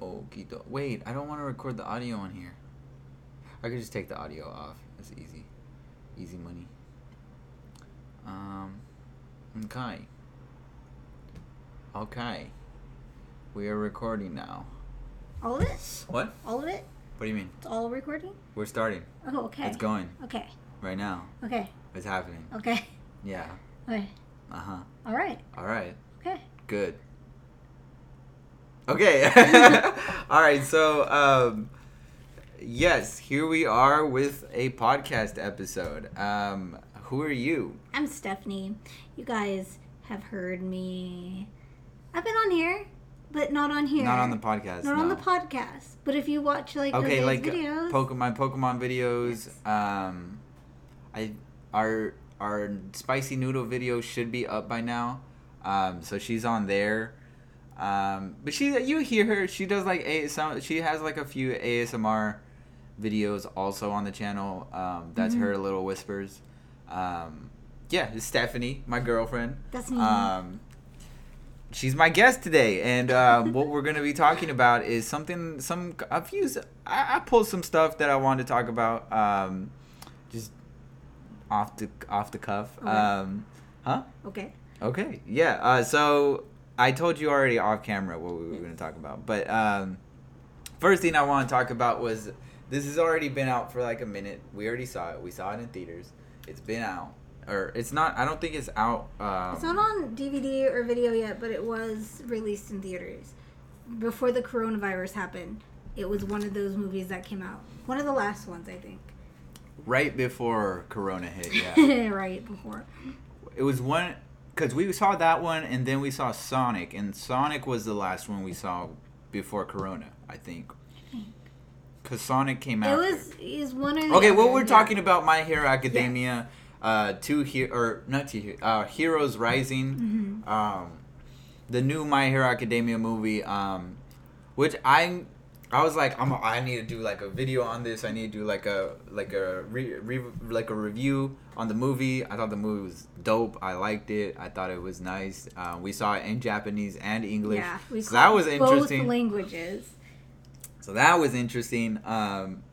Okito. Wait, I don't want to record the audio on here. I could just take the audio off. That's easy. Easy money. Um. Okay. Okay. We are recording now. All of it? What? All of it? What do you mean? It's all recording? We're starting. Oh, okay. It's going Okay. right now. Okay. It's happening. Okay. Yeah. Okay. Uh huh. All right. All right. Okay. Good. Okay. All right. So, um, yes, here we are with a podcast episode. Um, who are you? I'm Stephanie. You guys have heard me. I've been on here, but not on here. Not on the podcast. Not on the podcast. But if you watch like Okay, like videos, Pokemon, Pokemon videos. Um, I our our spicy noodle video should be up by now. Um, so she's on there. Um, but she, you hear her. She does like a some. She has like a few ASMR videos also on the channel. Um, that's Mm-hmm. her little whispers. Um, yeah, it's Stephanie, my girlfriend. That's me. Um, she's my guest today, and uh, what we're gonna be talking about is something. Some a few. I, I pulled some stuff that I wanted to talk about. Um, just off the off the cuff. Okay. Um, huh? okay. Okay. Yeah. Uh, so I told you already off camera what we were going to talk about, but um, first thing I want to talk about was this has already been out for like a minute. We already saw it. We saw it in theaters. It's been out, or it's not. I don't think it's out. Um, It's not on DVD or video yet, but it was released in theaters before the coronavirus happened. It was one of those movies that came out. One of the last ones, I think. right before Corona hit. Yeah. right before. it was one because we saw that one, and then we saw Sonic, and Sonic was the last one we saw before Corona. I think. Because Sonic came out. It was is one of Okay, well, we're yeah. talking about My Hero Academia, uh, two he- or not two, uh, Heroes Rising, Mhm. um, the new My Hero Academia movie, um, which I, I was like, I'm, I need to do like a video on this. I need to do like a like a re, re, like a review on the movie. I thought the movie was dope. I liked it. I thought it was nice. Uh, we saw it in Japanese and English, Yeah, we so that saw was interesting. Both languages. So that was interesting. Um,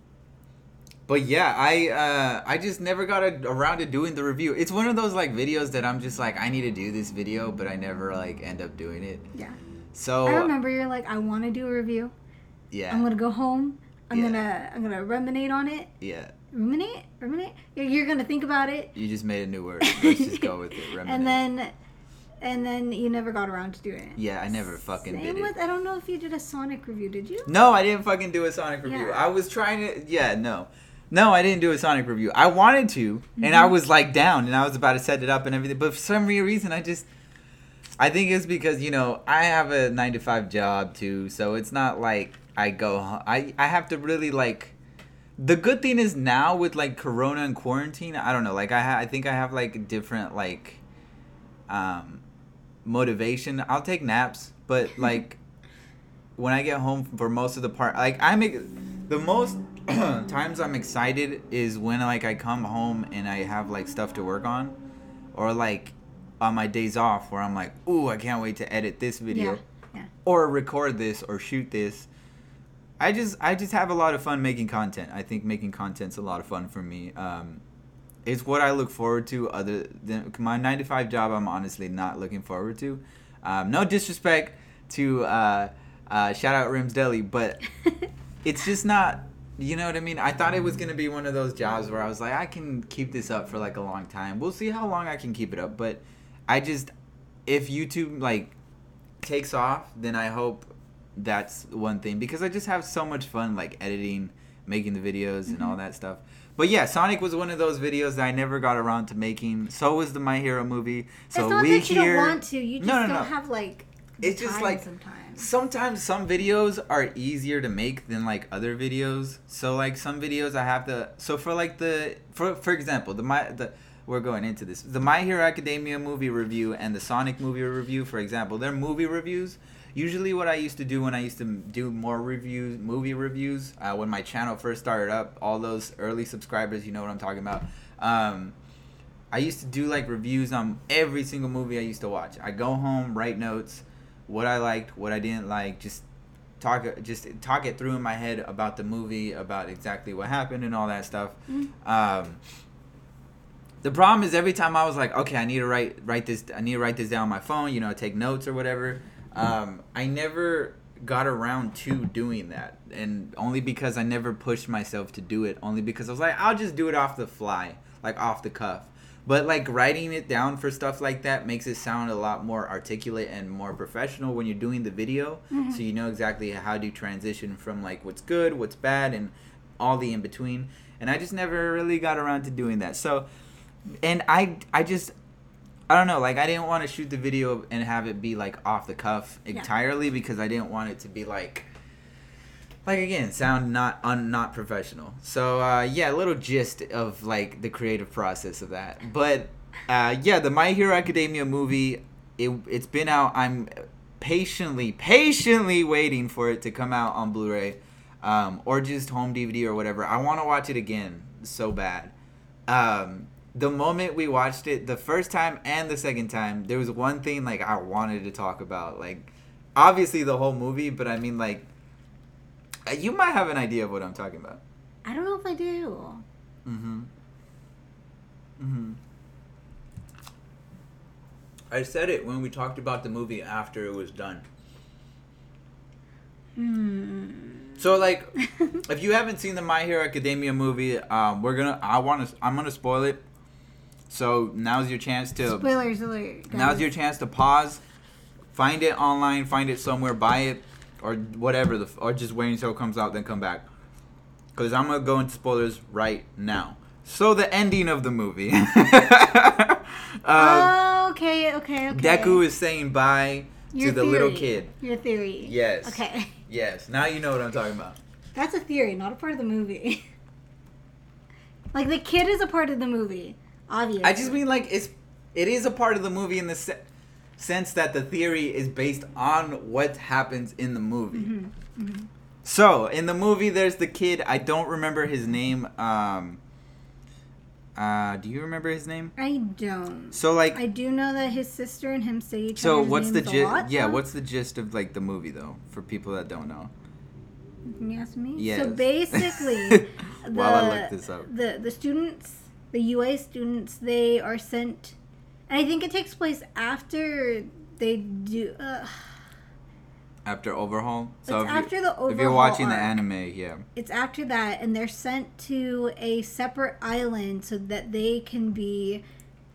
but yeah, I uh, I just never got a, around to doing the review. It's one of those like videos that I'm just like I need to do this video, but I never like end up doing it. Yeah. So I remember you're like, I want to do a review. Yeah, I'm gonna go home. I'm Yeah. gonna I'm gonna ruminate on it. yeah. Ruminate, ruminate. You're, you're gonna think about it. You just made a new word. Let's just go with it. Remnant. and then, and then you never got around to doing it. yeah, I never fucking Same did it. with I don't know if you did a Sonic review. Did you? No, I didn't fucking do a Sonic review. Yeah. I was trying to. Yeah, no. No, I didn't do a Sonic review. I wanted to, and I Mhm. was like down, and I was about to set it up and everything. But for some reason, I just. I think it's because, you know, I have a 9 to 5 job too, so it's not like I go. I, I have to really, like. The good thing is now with like Corona and quarantine, I don't know. Like I, ha- I think I have like different like, um, motivation. I'll take naps, but like when I get home for most of the part, like I make the most times I'm excited is when like I come home and I have like stuff to work on, or like on my days off where I'm like, ooh, I can't wait to edit this video, Yeah. Yeah. or record this or shoot this. I just I just have a lot of fun making content. I think making content's a lot of fun for me. Um, it's what I look forward to. Other than my nine to five job, I'm honestly not looking forward to. Um, no disrespect to uh, uh, shout out Rims Deli, but it's just not. You know what I mean? I thought it was gonna be one of those jobs where I was like, I can keep this up for like a long time. We'll see how long I can keep it up, but I just if YouTube like takes off, then I hope that's one thing because I just have so much fun like editing, making the videos and all Mm-hmm. that stuff. But yeah, Sonic was one of those videos that I never got around to making. So was the My Hero movie. So it's not we that you here don't want to. You just No, no, don't no. have like. It's just like- sometimes. sometimes some videos are easier to make than like other videos so like some videos i have to so for like the for for example the my the we're going into this the my hero academia movie review and the sonic movie review for example they're movie reviews usually what i used to do when i used to do more reviews movie reviews uh, when my channel first started up all those early subscribers you know what i'm talking about um, I used to do like reviews on every single movie I used to watch. I go home, write notes, what I liked, what I didn't like, just talk just talk it through in my head about the movie, about exactly what happened and all that stuff. Mm-hmm. Um, the problem is every time I was like, okay, I need to write write this, I need to write this down on my phone, you know, take notes or whatever. Um, I never got around to doing that, and only because I never pushed myself to do it. Only because I was like, I'll just do it off the fly, like off the cuff. But like writing it down for stuff like that makes it sound a lot more articulate and more professional when you're doing the video. So you know exactly how to transition from like what's good, what's bad, and all the in between. And I just never really got around to doing that. So, and I I just I don't know, like I didn't want to shoot the video and have it be like off the cuff Yeah. entirely because I didn't want it to be like like again sound not un not professional. So uh yeah a little gist of like the creative process of that. But uh yeah the my hero academia movie it it's been out. I'm patiently patiently waiting for it to come out on blu-ray um or just home dvd or whatever. I want to watch it again so bad. Um the moment we watched it the first time and the second time there was one thing like i wanted to talk about like obviously the whole movie but i mean like uh, you might have an idea of what i'm talking about I don't know if I do. mm-hmm mm-hmm i said it when we talked about the movie after it was done Hmm. so like if you haven't seen the My Hero Academia movie, um, we're gonna I want to I'm gonna spoil it. So now's your chance to Spoilers alert. guys. now's your chance to pause, find it online, find it somewhere, buy it, or whatever the or just wait until it comes out then come back. Cause I'm gonna go into spoilers right now. So the ending of the movie. Oh, okay, okay, okay. Deku is saying bye Your to the little kid. Your theory. Yes. Okay. Yes. Now you know what I'm talking about. That's a theory, not a part of the movie. like the kid is a part of the movie, obviously. I just mean like it's it is a part of the movie in the se- sense that the theory is based on what happens in the movie. Mm-hmm. So in the movie, there's the kid. I don't remember his name. Um, uh, do you remember his name? I don't. So like, I do know that his sister and him say each so other's what's the names a gist? lot, Yeah, though. what's the gist of like the movie though? For people that don't know. Can you ask me? Yes. So basically, the, While I look this up. the the students, the UA students, they are sent, and I think it takes place after they do. Uh, After Overhaul. So it's if, you, after the overhaul. if you're watching the anime, yeah. it's after that and they're sent to a separate island so that they can be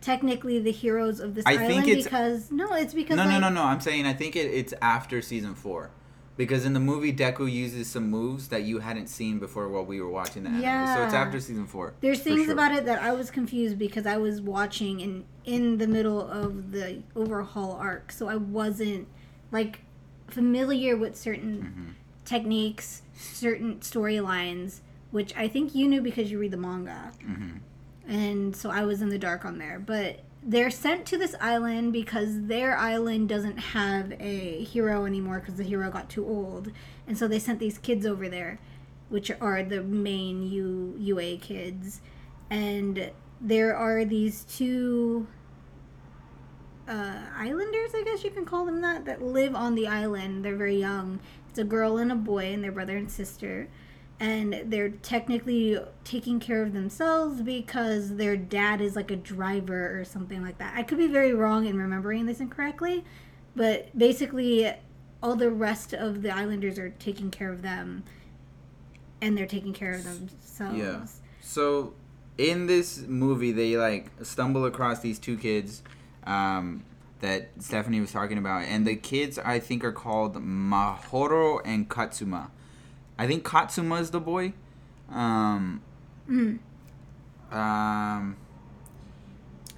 technically the heroes of this I island think it's- because no it's because No, like, no, no, no. I'm saying I think it, it's after season four. Because in the movie, Deku uses some moves that you hadn't seen before while we were watching the anime. Yeah. So it's after season four. there's things sure. about it that i was confused because i was watching in in the middle of the overhaul arc so i wasn't like familiar with certain Mm-hmm. techniques certain storylines which i think you knew because you read the manga Mhm. and so I was in the dark on there. But they're sent to this island because their island doesn't have a hero anymore because the hero got too old, and so they sent these kids over there, which are the main U UA kids, and there are these two. Uh, islanders, I guess you can call them that, that live on the island. They're very young. It's a girl and a boy, and their brother and sister and they're technically taking care of themselves because their dad is like a driver or something like that. I could be very wrong in remembering this incorrectly, but basically, all the rest of the islanders are taking care of them, and they're taking care of themselves. Yeah. So in this movie, they like stumble across these two kids um, that Stephanie was talking about, and the kids I think are called Mahoro and Katsuma. I think Katsuma is the boy. Um, Mm. um,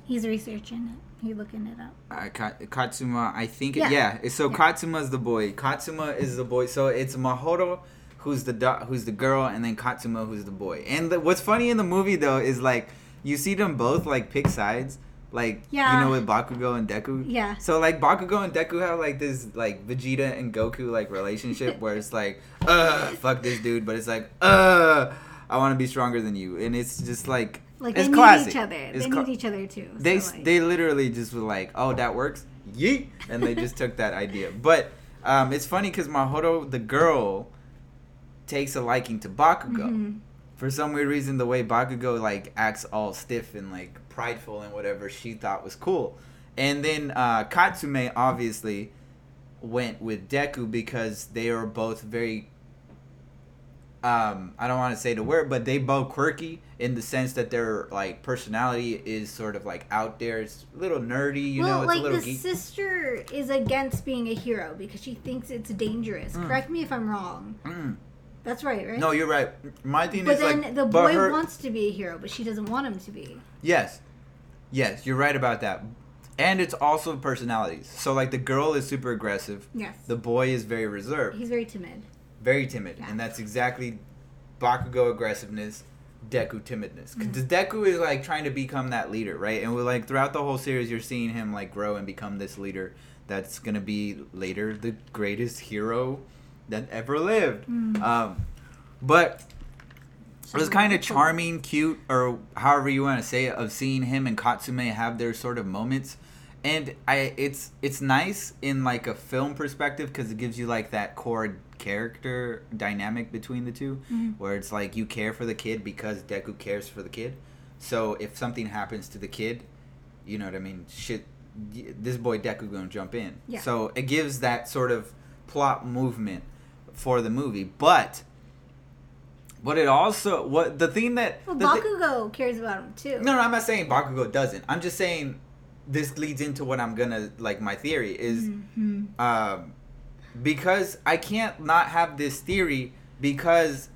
He's researching it. He's looking it up. uh, Ka- Katsuma, I think. Yeah. Yeah. So Yeah. is the boy. Katsuma is the boy. So it's Mahoro, who's the do- who's the girl, and then Katsuma, who's the boy. And the, what's funny in the movie though is like you see them both like pick sides. Like Yeah. you know with Bakugo and Deku. Yeah. So like Bakugo and Deku have like this like Vegeta and Goku like relationship where it's like, uh, fuck this dude, but it's like, uh, I want to be stronger than you, and it's just like, Like it's they need each other. It's they cla- need each other too. they so, like- they literally just were like, "Oh, that works." Yeet, and they just took that idea. But Um, it's funny because Mahoro, the girl, takes a liking to Bakugo. Mhm. For some weird reason, the way Bakugo like acts all stiff and like prideful and whatever, she thought was cool. And then uh, Katsume obviously went with Deku because they are both very. Um, I don't want to say the word, but they both quirky in the sense that their like personality is sort of like out there. It's a little nerdy, you well, know. It's like a little the geek. sister is against being a hero because she thinks it's dangerous. Mm. Correct me if I'm wrong. Mm. That's right, right? No, you're right. My thing is but is then like, the boy her- wants to be a hero, but she doesn't want him to be. Yes. Yes, you're right about that. And it's also personalities. So like the girl is super aggressive. Yes. The boy is very reserved, He's very timid. very timid, Yeah. and that's exactly Bakugo aggressiveness, Deku timidness. Mm-hmm. Because Deku is like trying to become that leader, right? And we're like throughout the whole series, you're seeing him like grow and become this leader that's gonna be later the greatest hero that ever lived. Mm. Um, but it was kind of charming, cute, or however you want to say it, of seeing him and Katsume have their sort of moments. And I, it's it's nice in like a film perspective because it gives you like that core character dynamic between the 2 Mhm. where it's like you care for the kid because Deku cares for the kid. So if something happens to the kid, you know what I mean. Shit, this boy Deku gonna jump in. Yeah. So it gives that sort of plot movement for the movie, but. but it also what the thing that Well, the thi- Bakugo cares about him too. no, no, I'm not saying Bakugo doesn't. I'm just saying this leads into what I'm gonna like. My theory is Mhm. um, because I can't not have this theory because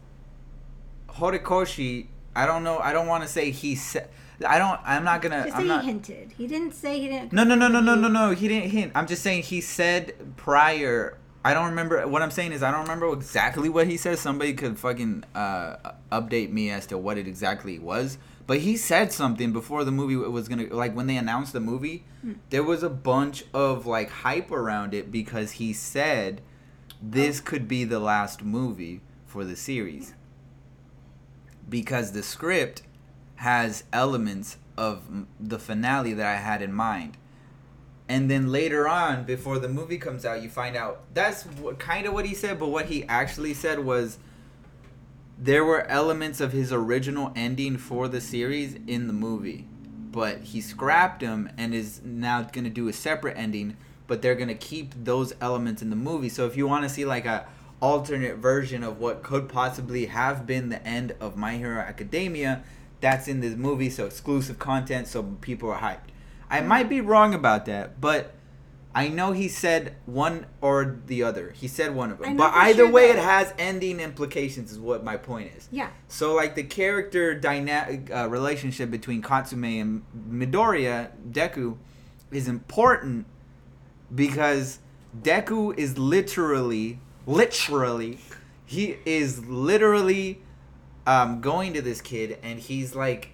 Horikoshi. I don't know. I don't want to say he said. I don't. I'm not gonna. Just I'm say not. he hinted. He didn't say he didn't. No, no, no, no, no, no, no. He didn't hint. I'm just saying he said prior. I don't remember. What I'm saying is I don't remember exactly what he said. Somebody could fucking uh, update me as to what it exactly was. But he said something before the movie was gonna like when they announced the movie. There was a bunch of like hype around it because he said this could be the last movie for the series because the script has elements of the finale that I had in mind. And then later on, before the movie comes out, you find out that's kind of what he said, but what he actually said was there were elements of his original ending for the series in the movie, but he scrapped them and is now going to do a separate ending, but they're going to keep those elements in the movie. So if you want to see like a alternate version of what could possibly have been the end of My Hero Academia, that's in this movie, so exclusive content, so people are hyped. I might be wrong about that, but I know he said one or the other. He said one of them. But either sure way, that- it has ending implications, is what my point is. Yeah. So, like, the character dynamic uh, relationship between Katsume and Midoriya, Deku, is important because Deku is literally, literally, he is literally um, going to this kid and he's like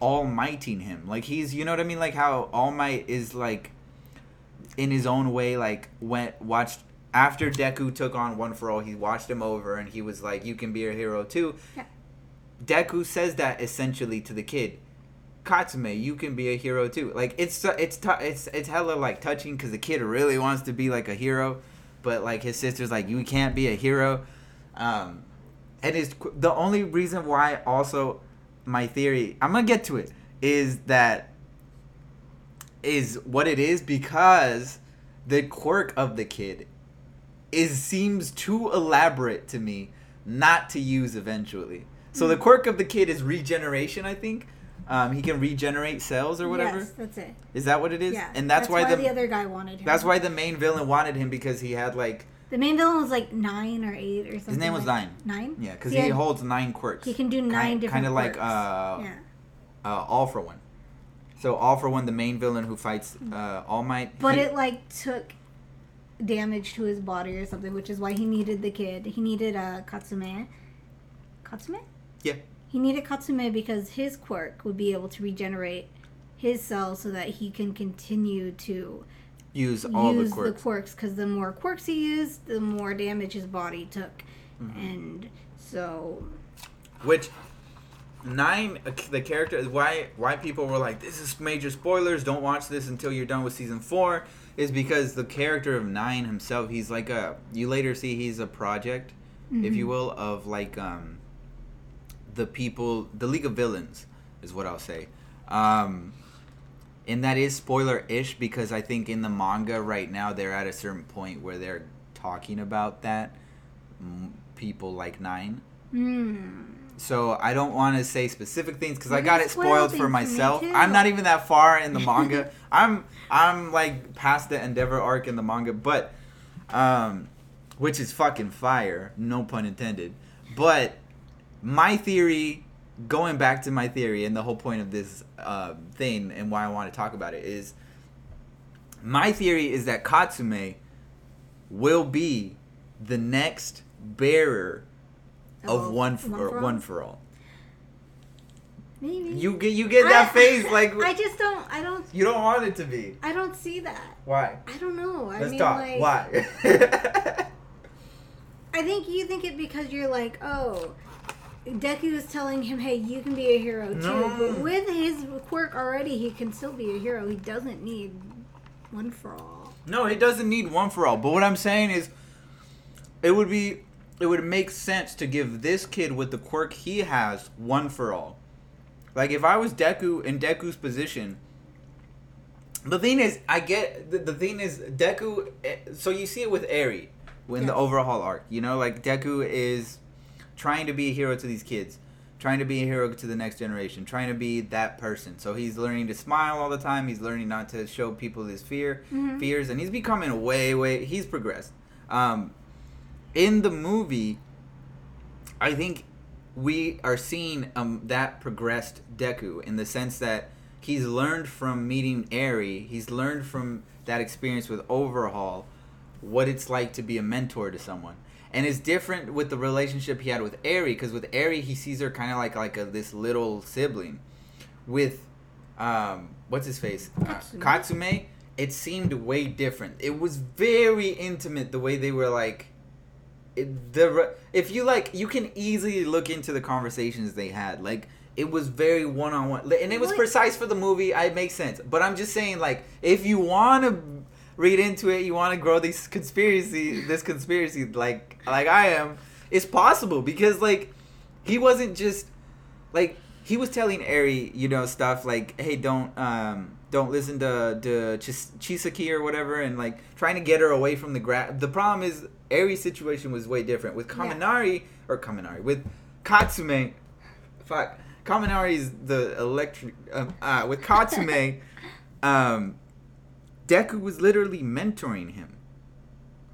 almighting him. Like he's, you know what I mean? Like how All Might is like in his own way, like went watched after Deku took on One for All. He watched him over and he was like, "You can be a hero too." Yeah. Deku says that essentially to the kid. Katsume, you can be a hero too. Like it's it's it's it's hella like touching because the kid really wants to be like a hero, but like his sister's like you can't be a hero. Um, and it's the only reason why also my theory I'm gonna get to it is that is what it is because the quirk of the kid is seems too elaborate to me not to use eventually. So the quirk of the kid is regeneration, I think. Um, he can regenerate cells or whatever. Yes, that's it. Is that what it is? Yeah. And that's, why, the, the other guy wanted him. that's why the main villain wanted him because he had like the main villain was like nine or eight or something. his name was like Nine. Nine. Yeah, because So he had- holds nine quirks. He can do nine different. Kind of like uh, yeah. uh, All for One. So All for One, the main villain who fights uh, All Might. But he- it like took damage to his body or something, which is why he needed the kid. He needed uh, Katsume. Katsume? Yeah. He needed Katsume because his quirk would be able to regenerate his cells so that he can continue to use all use the quirks. quirks. Because the more quirks he used, the more damage his body took. Mm-hmm. And so, Which nine, the character, why why people were like, this is major spoilers. Don't watch this until you're done with season four. is because the character of Nine himself, he's like a. You later see he's a project, if you will, of like um. The people, the League of Villains, is what I'll say. Um, and that is spoiler ish because I think in the manga right now they're at a certain point where they're talking about that m- people like Nine. Hmm. So I don't want to say specific things because I got it spoiled for myself. I'm not even that far in the manga. I'm I'm like past the Endeavor arc in the manga, but um, which is fucking fire, no pun intended. But my theory, going back to my theory, and the whole point of this uh, thing and why I want to talk about it is, my theory is that Katsume will be the next bearer of Of one for, One for All? one for all. Maybe. You get you get that I- face like I just don't. I don't. you don't want it to be. I don't see that. Why? I don't know. I Let's mean, talk. like, Why? I think you think it because you're like, oh, Deku is telling him, hey, you can be a hero too. No. But with his quirk already, he can still be a hero. He doesn't need one for all. no, it doesn't need one for all. But what I'm saying is, it would be, it would make sense to give this kid with the quirk he has one for all. Like if I was Deku in Deku's position. The thing is, I get the, the thing is Deku. eh, So you see it with Eri in the overhaul arc. You know, like Deku is trying to be a hero to these kids, trying to be a hero to the next generation, trying to be that person. So he's learning to smile all the time. He's learning not to show people his fear, Mhm. fears, and he's becoming way, way. He's progressed. Um, in the movie, I think we are seeing um, that progressed Deku in the sense that he's learned from meeting Eri. He's learned from that experience with Overhaul what it's like to be a mentor to someone. And it's different with the relationship he had with Eri because with Eri he sees her kind of like like a, this little sibling. With um, what's his face Uh, Katsume. It seemed way different. It was very intimate the way they were like it, the if you like you can easily look into the conversations they had like it was very one-on-one and it was What? precise for the movie i make sense but i'm just saying like if you want to read into it you want to grow these conspiracy this conspiracy like like i am it's possible because like he wasn't just like he was telling Eri, you know, stuff like, "Hey, don't um don't listen to to Chis- Chisaki or whatever," and like trying to get her away from the grab. The problem is Eri's situation was way different with Yeah. Kaminari or Kaminari with Katsume. Fuck, Kaminari's the electric. Um, uh, with Katsume, um, Deku was literally mentoring him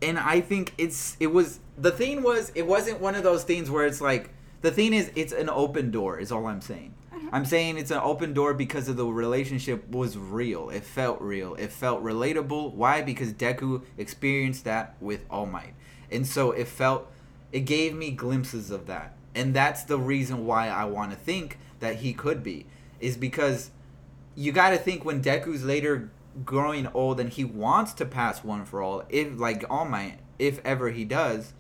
and I think it's it was the thing was it wasn't one of those things where it's like the thing is it's an open door is all I'm saying. I'm saying it's an open door because of the relationship was real. It felt real. It felt relatable. Why? Because Deku experienced that with All Might. And so it felt it gave me glimpses of that. And that's the reason why I want to think that he could be is because you got to think when Deku's later growing old and he wants to pass one for all, if like All Might, if ever he does,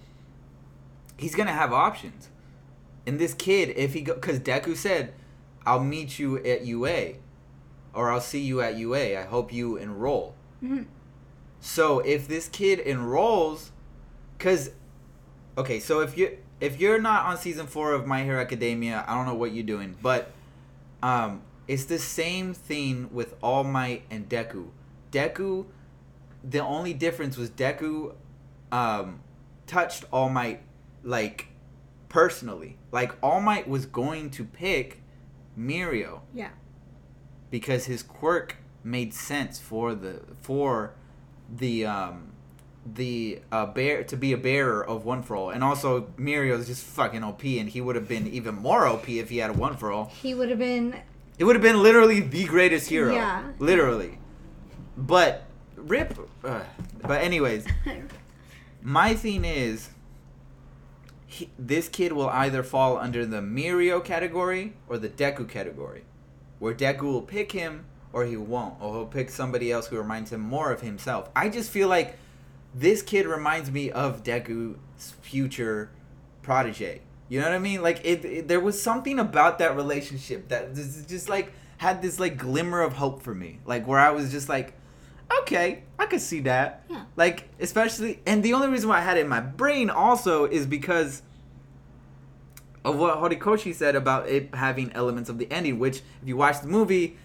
he's gonna have options. And this kid, if he go, because Deku said, "I'll meet you at UA, or I'll see you at UA. I hope you enroll." Mhm. So if this kid enrolls, because, okay, so if you if you're not on season four of My Hero Academia, I don't know what you're doing, but um, it's the same thing with All Might and Deku. Deku, the only difference was Deku, um, touched All Might like personally. Like All Might was going to pick Mirio Yeah. because his quirk made sense for the for the um the uh bear to be a bearer of one for all and also Mirio's just fucking OP and he would have been even more OP if he had a one for all. He would have been. It would have been literally the greatest hero. Yeah. Literally. But rip uh, but anyways, my thing is he, this kid will either fall under the Mirio category or the Deku category, where Deku will pick him or he won't, or he'll pick somebody else who reminds him more of himself. I just feel like this kid reminds me of Deku's future protege. You know what I mean? Like it, it there was something about that relationship that just, just like had this like glimmer of hope for me, like where I was just like, okay, I could see that. Yeah. Like, especially, and the only reason why I had it in my brain also is because of what Horikoshi said about it having elements of the ending, which, if you watch the movie,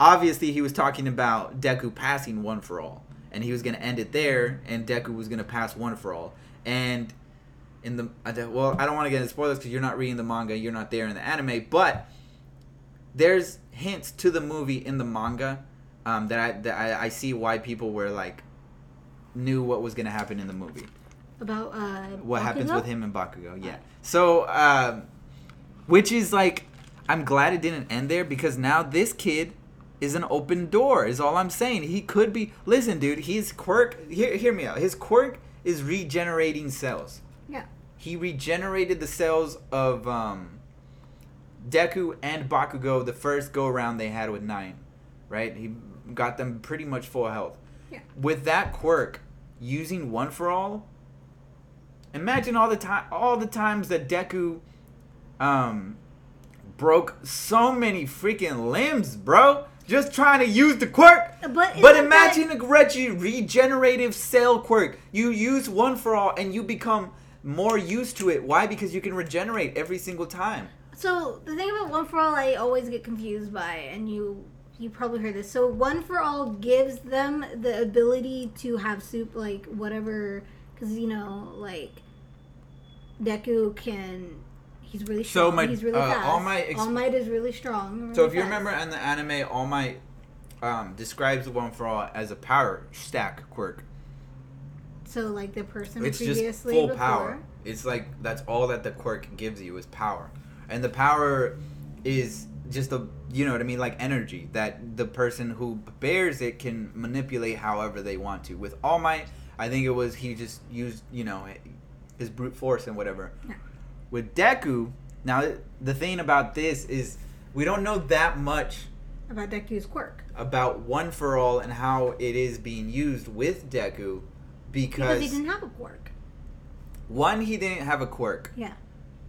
obviously he was talking about Deku passing one for all. And he was going to end it there, and Deku was going to pass one for all. And in the, I don't- well, I don't want to get into spoilers because you're not reading the manga, you're not there in the anime, but there's hints to the movie in the manga um, that I that I, I see why people were like knew what was gonna happen in the movie. About uh, What happens with him and Bakugo? Yeah. So, um, which is like, I'm glad it didn't end there because now this kid is an open door. Is all I'm saying. He could be. Listen, dude. His quirk. Hear, hear me out. His quirk is regenerating cells. He regenerated the cells of um, Deku and Bakugo the first go around they had with Nine, right? He got them pretty much full health. Yeah. With that quirk, using one for all, imagine all the time, all the times that Deku, um, broke so many freaking limbs, bro. Just trying to use the quirk. But But imagine that- a Reggie regenerative cell quirk. You use one for all, and you become more used to it. Why? Because you can regenerate every single time. So the thing about one for all, I always get confused by, and you you probably heard this. So one for all gives them the ability to have soup, like whatever, because you know, like Deku can. He's really strong. So my- he's really uh, fast. All Might ex- all Might is really strong. So really if you remember in the anime, All Might um, describes the one for all as a power stack quirk. So like the person It's just previously full before, power. It's like that's all that the quirk gives you is power, and the power is just a you know what I mean, like energy that the person who bears it can manipulate however they want to. With All Might, I think it was he just used you know his brute force and whatever. Yeah. With Deku, now the thing about this is we don't know that much about Deku's quirk about One for All and how it is being used with Deku because because, he didn't have a quirk. one he didn't have a quirk. Yeah.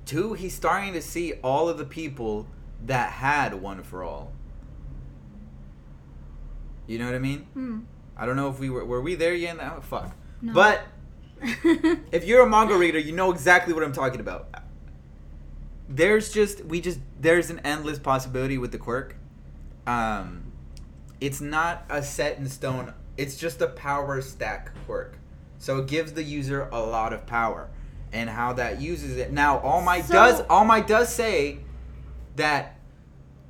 Two, he's starting to see all of the people that had One for All. You know what I mean? Hmm. I don't know if we were were we there yet? Oh, fuck. No. But if you're a manga reader, you know exactly what I'm talking about. There's just we just there's an endless possibility with the quirk. Um, it's not a set in stone. It's just a power stack quirk, so it gives the user a lot of power, and how that uses it. Now, All Might So- does All Might does say that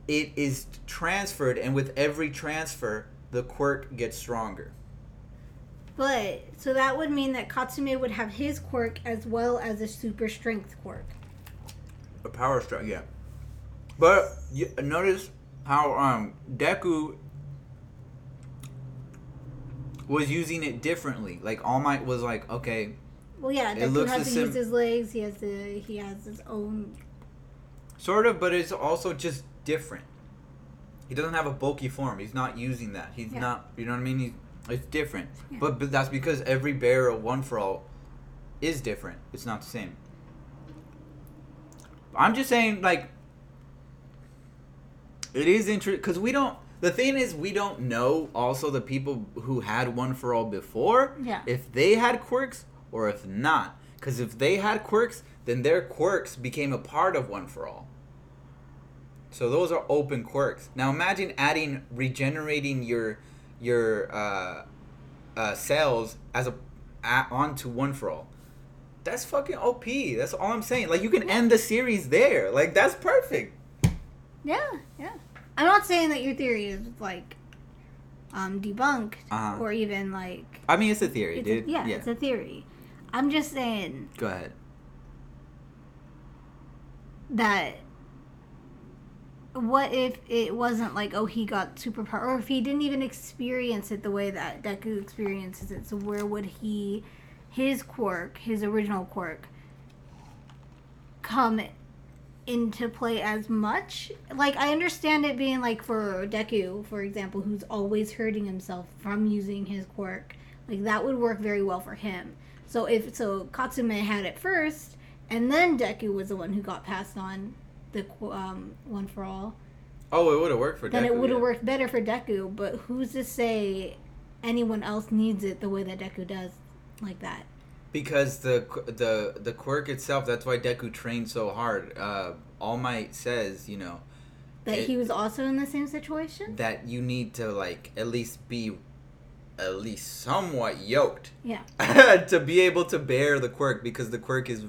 it is transferred, and with every transfer, the quirk gets stronger. But so that would mean that Katsume would have his quirk as well as a super strength quirk. A power strike, yeah. But you, notice how um Deku was using it differently. Like All Might was like, okay, Well, yeah, It Deku looks has to sim- use his legs. He has to. He has his own. sort of, but it's also just different. He doesn't have a bulky form. He's not using that. He's Yeah. not. You know what I mean? He's, it's different. Yeah. But but that's because every bearer one for all is different. It's not the same. I'm just saying, like, it is interesting because we don't. The thing is, we don't know also the people who had one for all before. Yeah. If they had quirks or if not, because if they had quirks, then their quirks became a part of one for all. So those are open quirks. Now imagine adding regenerating your your uh, uh, cells as a, a onto one for all. That's fucking OP. That's all I'm saying. Like you can end the series there. Like that's perfect. Yeah, yeah. I'm not saying that your theory is like um debunked Uh-huh. or even like. I mean, it's a theory, It's a, dude. yeah, it's a theory. I'm just saying Go ahead. that. What if it wasn't like, oh, he got superpower, or if he didn't even experience it the way that Deku experiences it? So where would he, his quirk, his original quirk, come into play as much? Like I understand it being like for Deku, for example, who's always hurting himself from using his quirk. Like that would work very well for him. So if so, Katsume had it first, and then Deku was the one who got passed on the um, one for all. Oh, it would have worked for Then Deku, it would have yeah. worked better for Deku. But who's to say anyone else needs it the way that Deku does, like that. Because the the the quirk itself, that's why Deku trained so hard. Uh, All Might says, you know, That It- he was also in the same situation. that you need to like at least be at least somewhat yoked Yeah. to be able to bear the quirk because the quirk is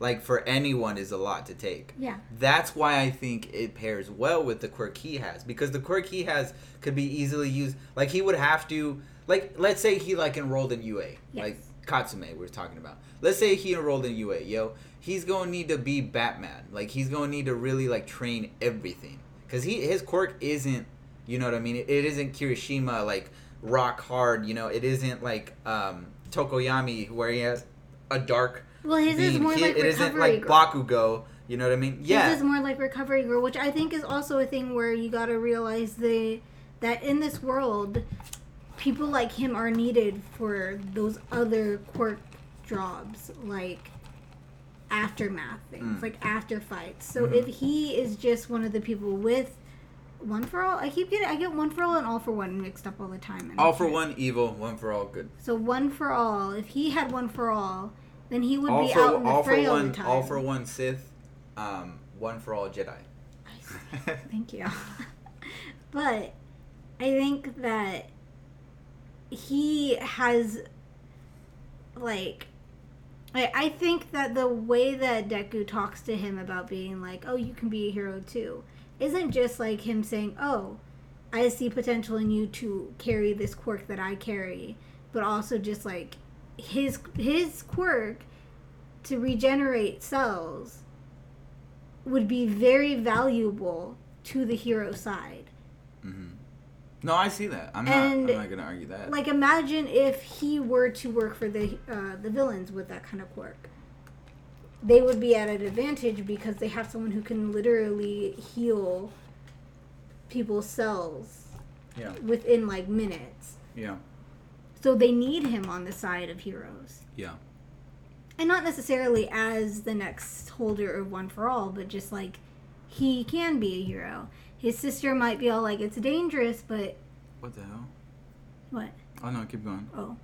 like for anyone is a lot to take. Yeah. That's why I think it pairs well with the quirk he has because the quirk he has could be easily used. Like he would have to like let's say he like enrolled in UA, Yes. like Katsume we are talking about. Let's say he enrolled in UA, yo. He's gonna need to be Batman. Like he's gonna need to really like train everything because he his quirk isn't. You know what I mean? It, it isn't Kirishima like rock hard. You know, it isn't like um Tokoyami where he has a dark. Well, his is beam. more He- like it isn't like girl. Bakugo. You know what I mean? His Yeah. is more like recovery girl, which I think is also a thing where you got to realize the that in this world, people like him are needed for those other quirk jobs, like aftermath things, Mm. like after fights. So Mhm. if he is just one of the people with one for all, I keep getting I get one for all and all for one mixed up all the time. All for one evil, one for all good. So one for all. If he had one for all, then he would all be for out in the all for fray all the one, time. all for one Sith, um, one for all Jedi. Thank you. but I think that he has like I, I think that the way that Deku talks to him about being like, "Oh, you can be a hero too," isn't just like him saying, "Oh, I see potential in you to carry this quirk that I carry," but also just like his his quirk to regenerate cells would be very valuable to the hero side. No, I see that. I'm not. I'm not gonna argue that. Like imagine if he were to work for the uh, the villains with that kind of quirk. They would be at an advantage because they have someone who can literally heal people's cells yeah, within like minutes. yeah, So they need him on the side of heroes. yeah. And not necessarily as the next holder of One for All, but just like he can be a hero. His sister might be all like, it's dangerous, but What the hell? what? Oh no, keep going. Oh.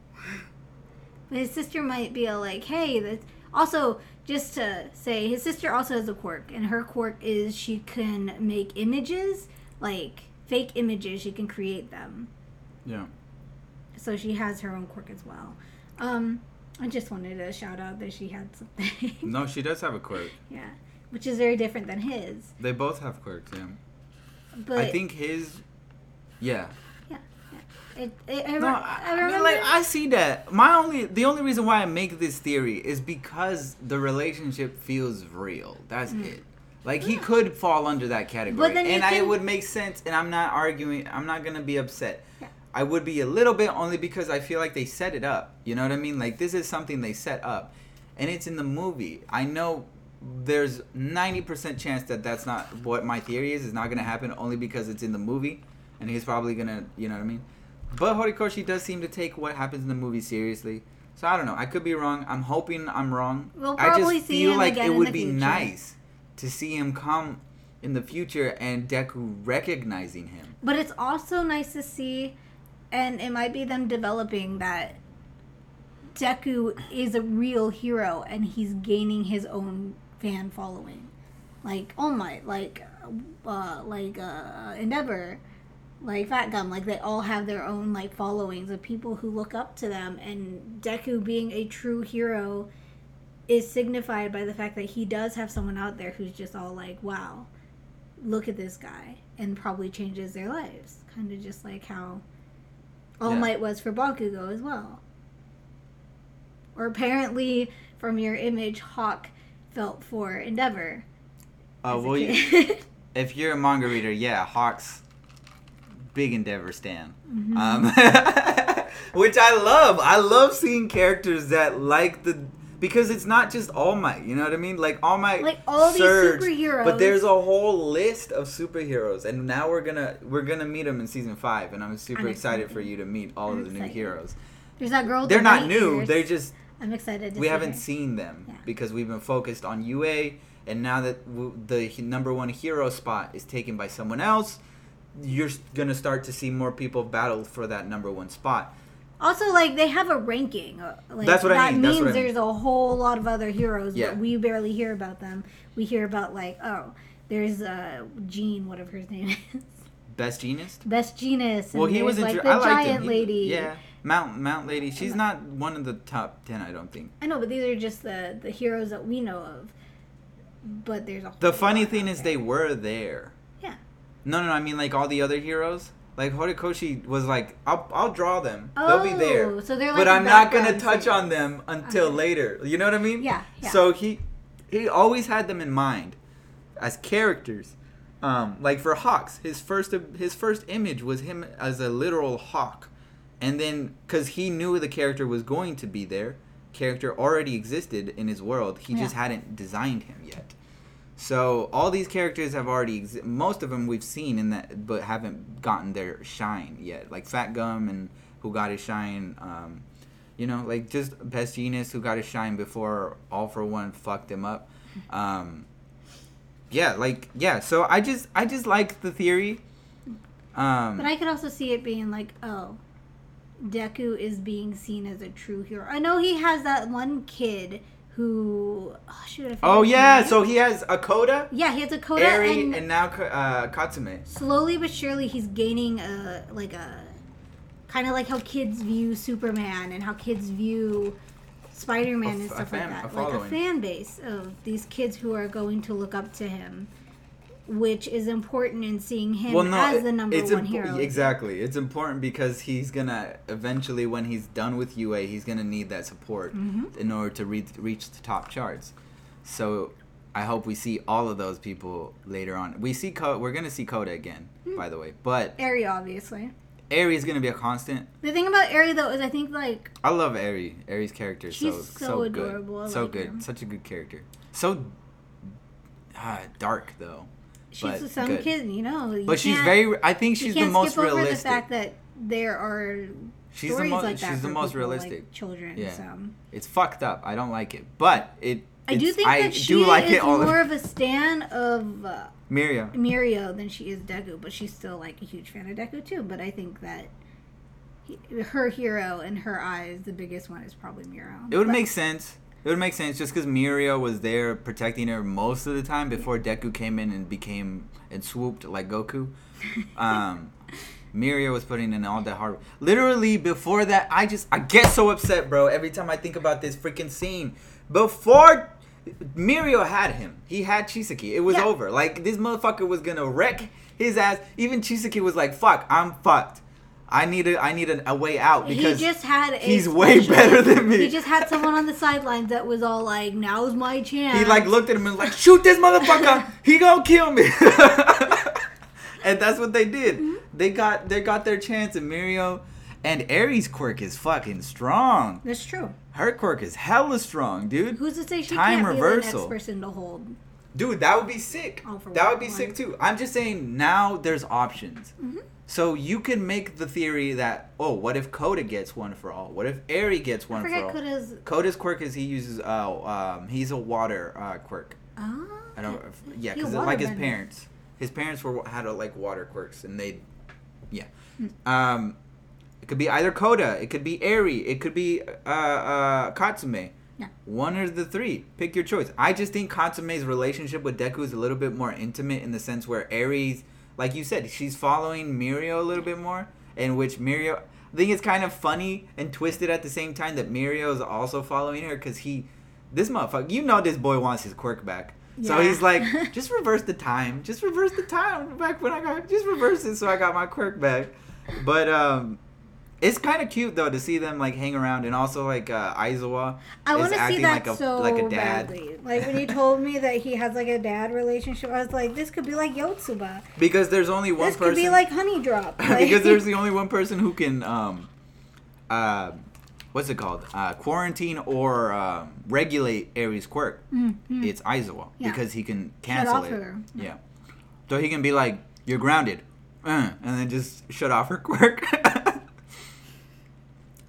But his sister might be all like, hey, that. Also, just to say, his sister also has a quirk, and her quirk is she can make images, like fake images, she can create them. Yeah. So she has her own quirk as well. Um, I just wanted to shout out that she had something. No, she does have a quirk. yeah. Which is very different than his. They both have quirks. Yeah. But I think his. Yeah. it, it, I, No, I, I I mean, like I see that. My only, the only reason why I make this theory is because the relationship feels real. That's mm. it. Like he could fall under that category, and I, it would make sense. And I'm not arguing. I'm not gonna be upset. Yeah. I would be a little bit only because I feel like they set it up. You know what I mean? Like this is something they set up, and it's in the movie. I know there's 90% chance that that's not what my theory is. It's not gonna happen only because it's in the movie, and he's probably gonna. You know what I mean? But Horikoshi does seem to take what happens in the movie seriously. So I don't know. I could be wrong. I'm hoping I'm wrong. We'll I just feel like it would be future. nice to see him come in the future and Deku recognizing him. But it's also nice to see, and it might be them developing that Deku is a real hero and he's gaining his own fan following. Like All Might, like uh, like uh, Endeavor, like Fat Gum, like they all have their own like followings of people who look up to them. And Deku being a true hero is signified by the fact that he does have someone out there who's just all like, "Wow, look at this guy," and probably changes their lives. Kind of just like how All Yeah. Might was for Bakugo as well. Or apparently, from your image, Hawk felt for Endeavor. Uh, well, you- if you're a manga reader, yeah, Hawk's big Endeavor stan. Mhm. Um, which I love. I love seeing characters that like the because it's not just All Might. You know what I mean? Like All Might, Like, all these superheroes- But there's a whole list of superheroes, and now we're gonna we're gonna meet them in season five, and I'm super I'm excited, excited. for you to meet all I'm of the new heroes. There's that girl. They're not new. ears. They're just I'm excited. To we haven't seen them Yeah. because we've been focused on UA, and now that w- the h- number one hero spot is taken by someone else, you're gonna start to see more people battle for that number one spot. Also, like they have a ranking. uh, Like, That's what I that mean, that's means what I mean. there's a whole lot of other heroes, Yeah. but we barely hear about them. We hear about like, oh, there's uh Jean, whatever his name is, Best Jeanist. Best Jeanist. And Well, he was like the I giant him. He- lady. yeah, Mount Mount Lady. She's not one of the top ten, I don't think. I know, but these are just the the heroes that we know of. But there's a whole The funny thing is there. they were there. Yeah. No, no, no, I mean like all the other heroes. Like Horikoshi was like, I'll, I'll draw them. They'll be there. Oh, so they're like but I'm not gonna touch on them until Okay. later. You know what I mean? Yeah, yeah. So he he always had them in mind as characters. Um, like for Hawks, his first his first image was him as a literal hawk, and then because he knew the character was going to be there, character already existed in his world. He just hadn't designed him yet. So all these characters have already exi- most of them we've seen in that, but haven't gotten their shine yet. Like Fat Gum and who got his shine. Um, you know, like just Best Jeanist who got his shine before All for One fucked him up. Um, yeah, like yeah. So I just I just like the theory. Um, But I could also see it being like, oh, Deku is being seen as a true hero. I know he has that one kid who. Oh, shoot, I oh yeah, so he has a Kota, Yeah, he has a Kota, Eri, and, and, now uh, Katsuma. slowly but surely he's gaining a like a kind of like how kids view Superman and how kids view Spider-Man A and stuff fan- like that. Like a fan base of these kids who are going to look up to him, which is important in seeing him as the number it's one impo- hero. Exactly, it's important because he's gonna eventually, when he's done with UA, he's gonna need that support Mhm. in order to re- reach the top charts. So, I hope we see all of those people later on. We see Co- we're gonna see Kota again, Hmm. by the way, but Eri, obviously. Eri is gonna be a constant. The thing about Eri though is I think like I love Eri. Eri's character is so so so adorable. Good, so like good, her. such a good character. So ah, dark though, she's some good. kid, you know. you but she's very. I think she's the can't most skip over realistic. the fact that there are She's the stories most. like that she's the most people, like children. Yeah. So. It's fucked up. I don't like it, but it. I do think I that she do like is it all. more of a stan of uh, Miria. Mirio than she is Deku, but she's still like a huge fan of Deku too. But I think that he, her hero in her eyes, the biggest one is probably Mirio. It would But- make sense. It would make sense just because Mirio was there protecting her most of the time before Deku came in and became and swooped like Goku. Um, Mirio was putting in all that hard. Work. Literally before that, I just I get so upset, bro. Every time I think about this freaking scene, before Mirio had him, he had Chisaki. It was Yeah. over. Like this motherfucker was gonna wreck his ass. Even Chisaki was like, "Fuck, I'm fucked. I need a I need a, a way out he because just had a he's way better than me." He just had someone on the sidelines that was all like, "Now's my chance." He like looked at him and was like, "Shoot this motherfucker! He gonna kill me!" and that's what they did. Mm-hmm. They got they got their chance, and Mirio and Eri's quirk is fucking strong. That's true. Her quirk is hella strong, dude. Who's to say she Time can't reversal. be the next person to hold? Dude, that would be sick. Oh, that would be one. sick too. I'm just saying now there's options. Mm-hmm. So you can make the theory that oh, what if Kota gets one for all? What if Eri gets I one for all? Kota's. Kota's quirk is he uses uh um he's a water uh, quirk. Ah, I don't. Yeah, because like his parents, his parents were had a, like water quirks, and they, yeah. Hmm. Um, it could be either Kota, it could be Eri, it could be uh uh Katsuma. Yeah. One or the three. Pick your choice. I just think Katsuma's relationship with Deku is a little bit more intimate in the sense where Eri's, like you said, she's following Mirio a little bit more, in which Mirio. I think it's kind of funny and twisted at the same time that Mirio is also following her because he, this motherfucker, you know, this boy wants his quirk back. Yeah. So he's like, just reverse the time, just reverse the time back when I got, just reverse it so I got my quirk back. But um, it's kind of cute though to see them like hang around and also like uh, Aizawa I is want to see that like a so like a dad badly. Like when you told me that he has like a dad relationship, I was like, this could be like Yotsuba. because there's only one This person could be like Honey Drop. Like, because there's the only one person who can um uh what's it called uh quarantine or uh, regulate Eri's quirk. Mhm. It's Aizawa Yeah. because he can cancel off it. her. Yeah. So he can be like, "You're grounded," uh, and then just shut off her quirk.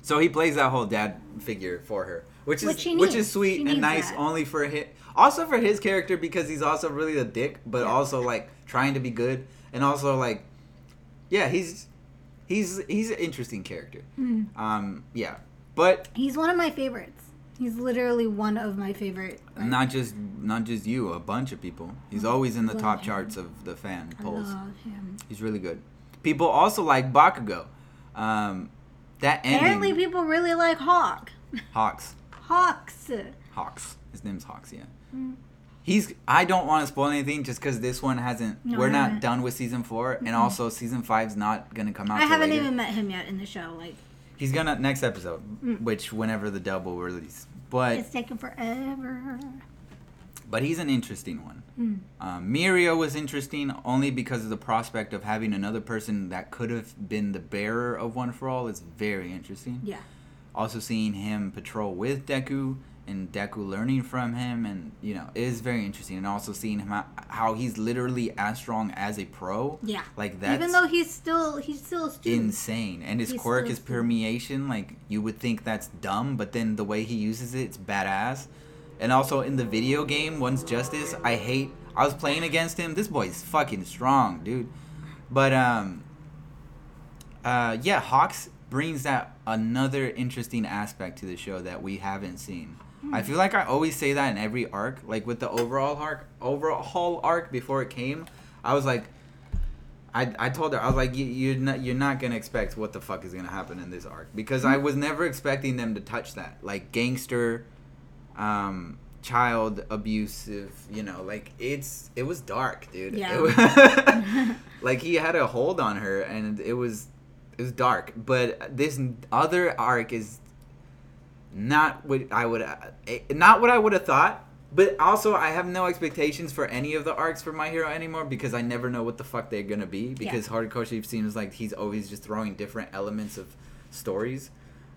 so he plays that whole dad figure for her, which is Which which is sweet She and nice that. only for him, also for his character because he's also really a dick, but Yeah. also like trying to be good and also like yeah, he's he's he's an interesting character. Mm. Um, yeah, but He's one of my favorites. He's literally one of my favorite. like, not just not just you, a bunch of people. He's always in the top him. charts of the fan I polls. love him. He's really good. People also like Bakugo. Um, that ending. Apparently, people really like Hawk. Hawks. Hawks. Hawks. His name's Hawks. Yeah. Mm. He's. I don't want to spoil anything just because this one hasn't. No, we're not done with season 4 and Mm-mm. also season five's not gonna come out. I haven't later. even met him yet in the show. Like, He's gonna next episode, Mm. which whenever the dub will release. But it's taken forever. but he's an interesting one. Mm. Um, Mirio was interesting only because of the prospect of having another person that could have been the bearer of One for All is very interesting. Yeah. Also seeing him patrol with Deku and Deku learning from him and you know it is very interesting and also seeing him how, how he's literally as strong as a pro. Yeah. Like that. Even though he's still he's still insane and his He's quirk cool. permeation like you would think that's dumb but then the way he uses it it's badass and also in the video game one's justice i hate i was playing against him this boy's fucking strong dude but um uh yeah hawks brings that another interesting aspect to the show that we haven't seen I Hmm. feel like I always say that in every arc, like with the Overhaul arc, Overhaul arc before it came. I was like, I, I told her I was like you, you're not you're not gonna expect what the fuck is gonna happen in this arc because I was never expecting them to touch that like gangster, um, child abusive you know like it's it was dark dude Yeah. Was- like he had a hold on her and it was it was dark but this other arc is not what I would eh, not what I would have thought but also I have no expectations for any of the arcs for My Hero anymore because I never know what the fuck they're gonna be because Horikoshi seems like he's always just throwing different elements of stories.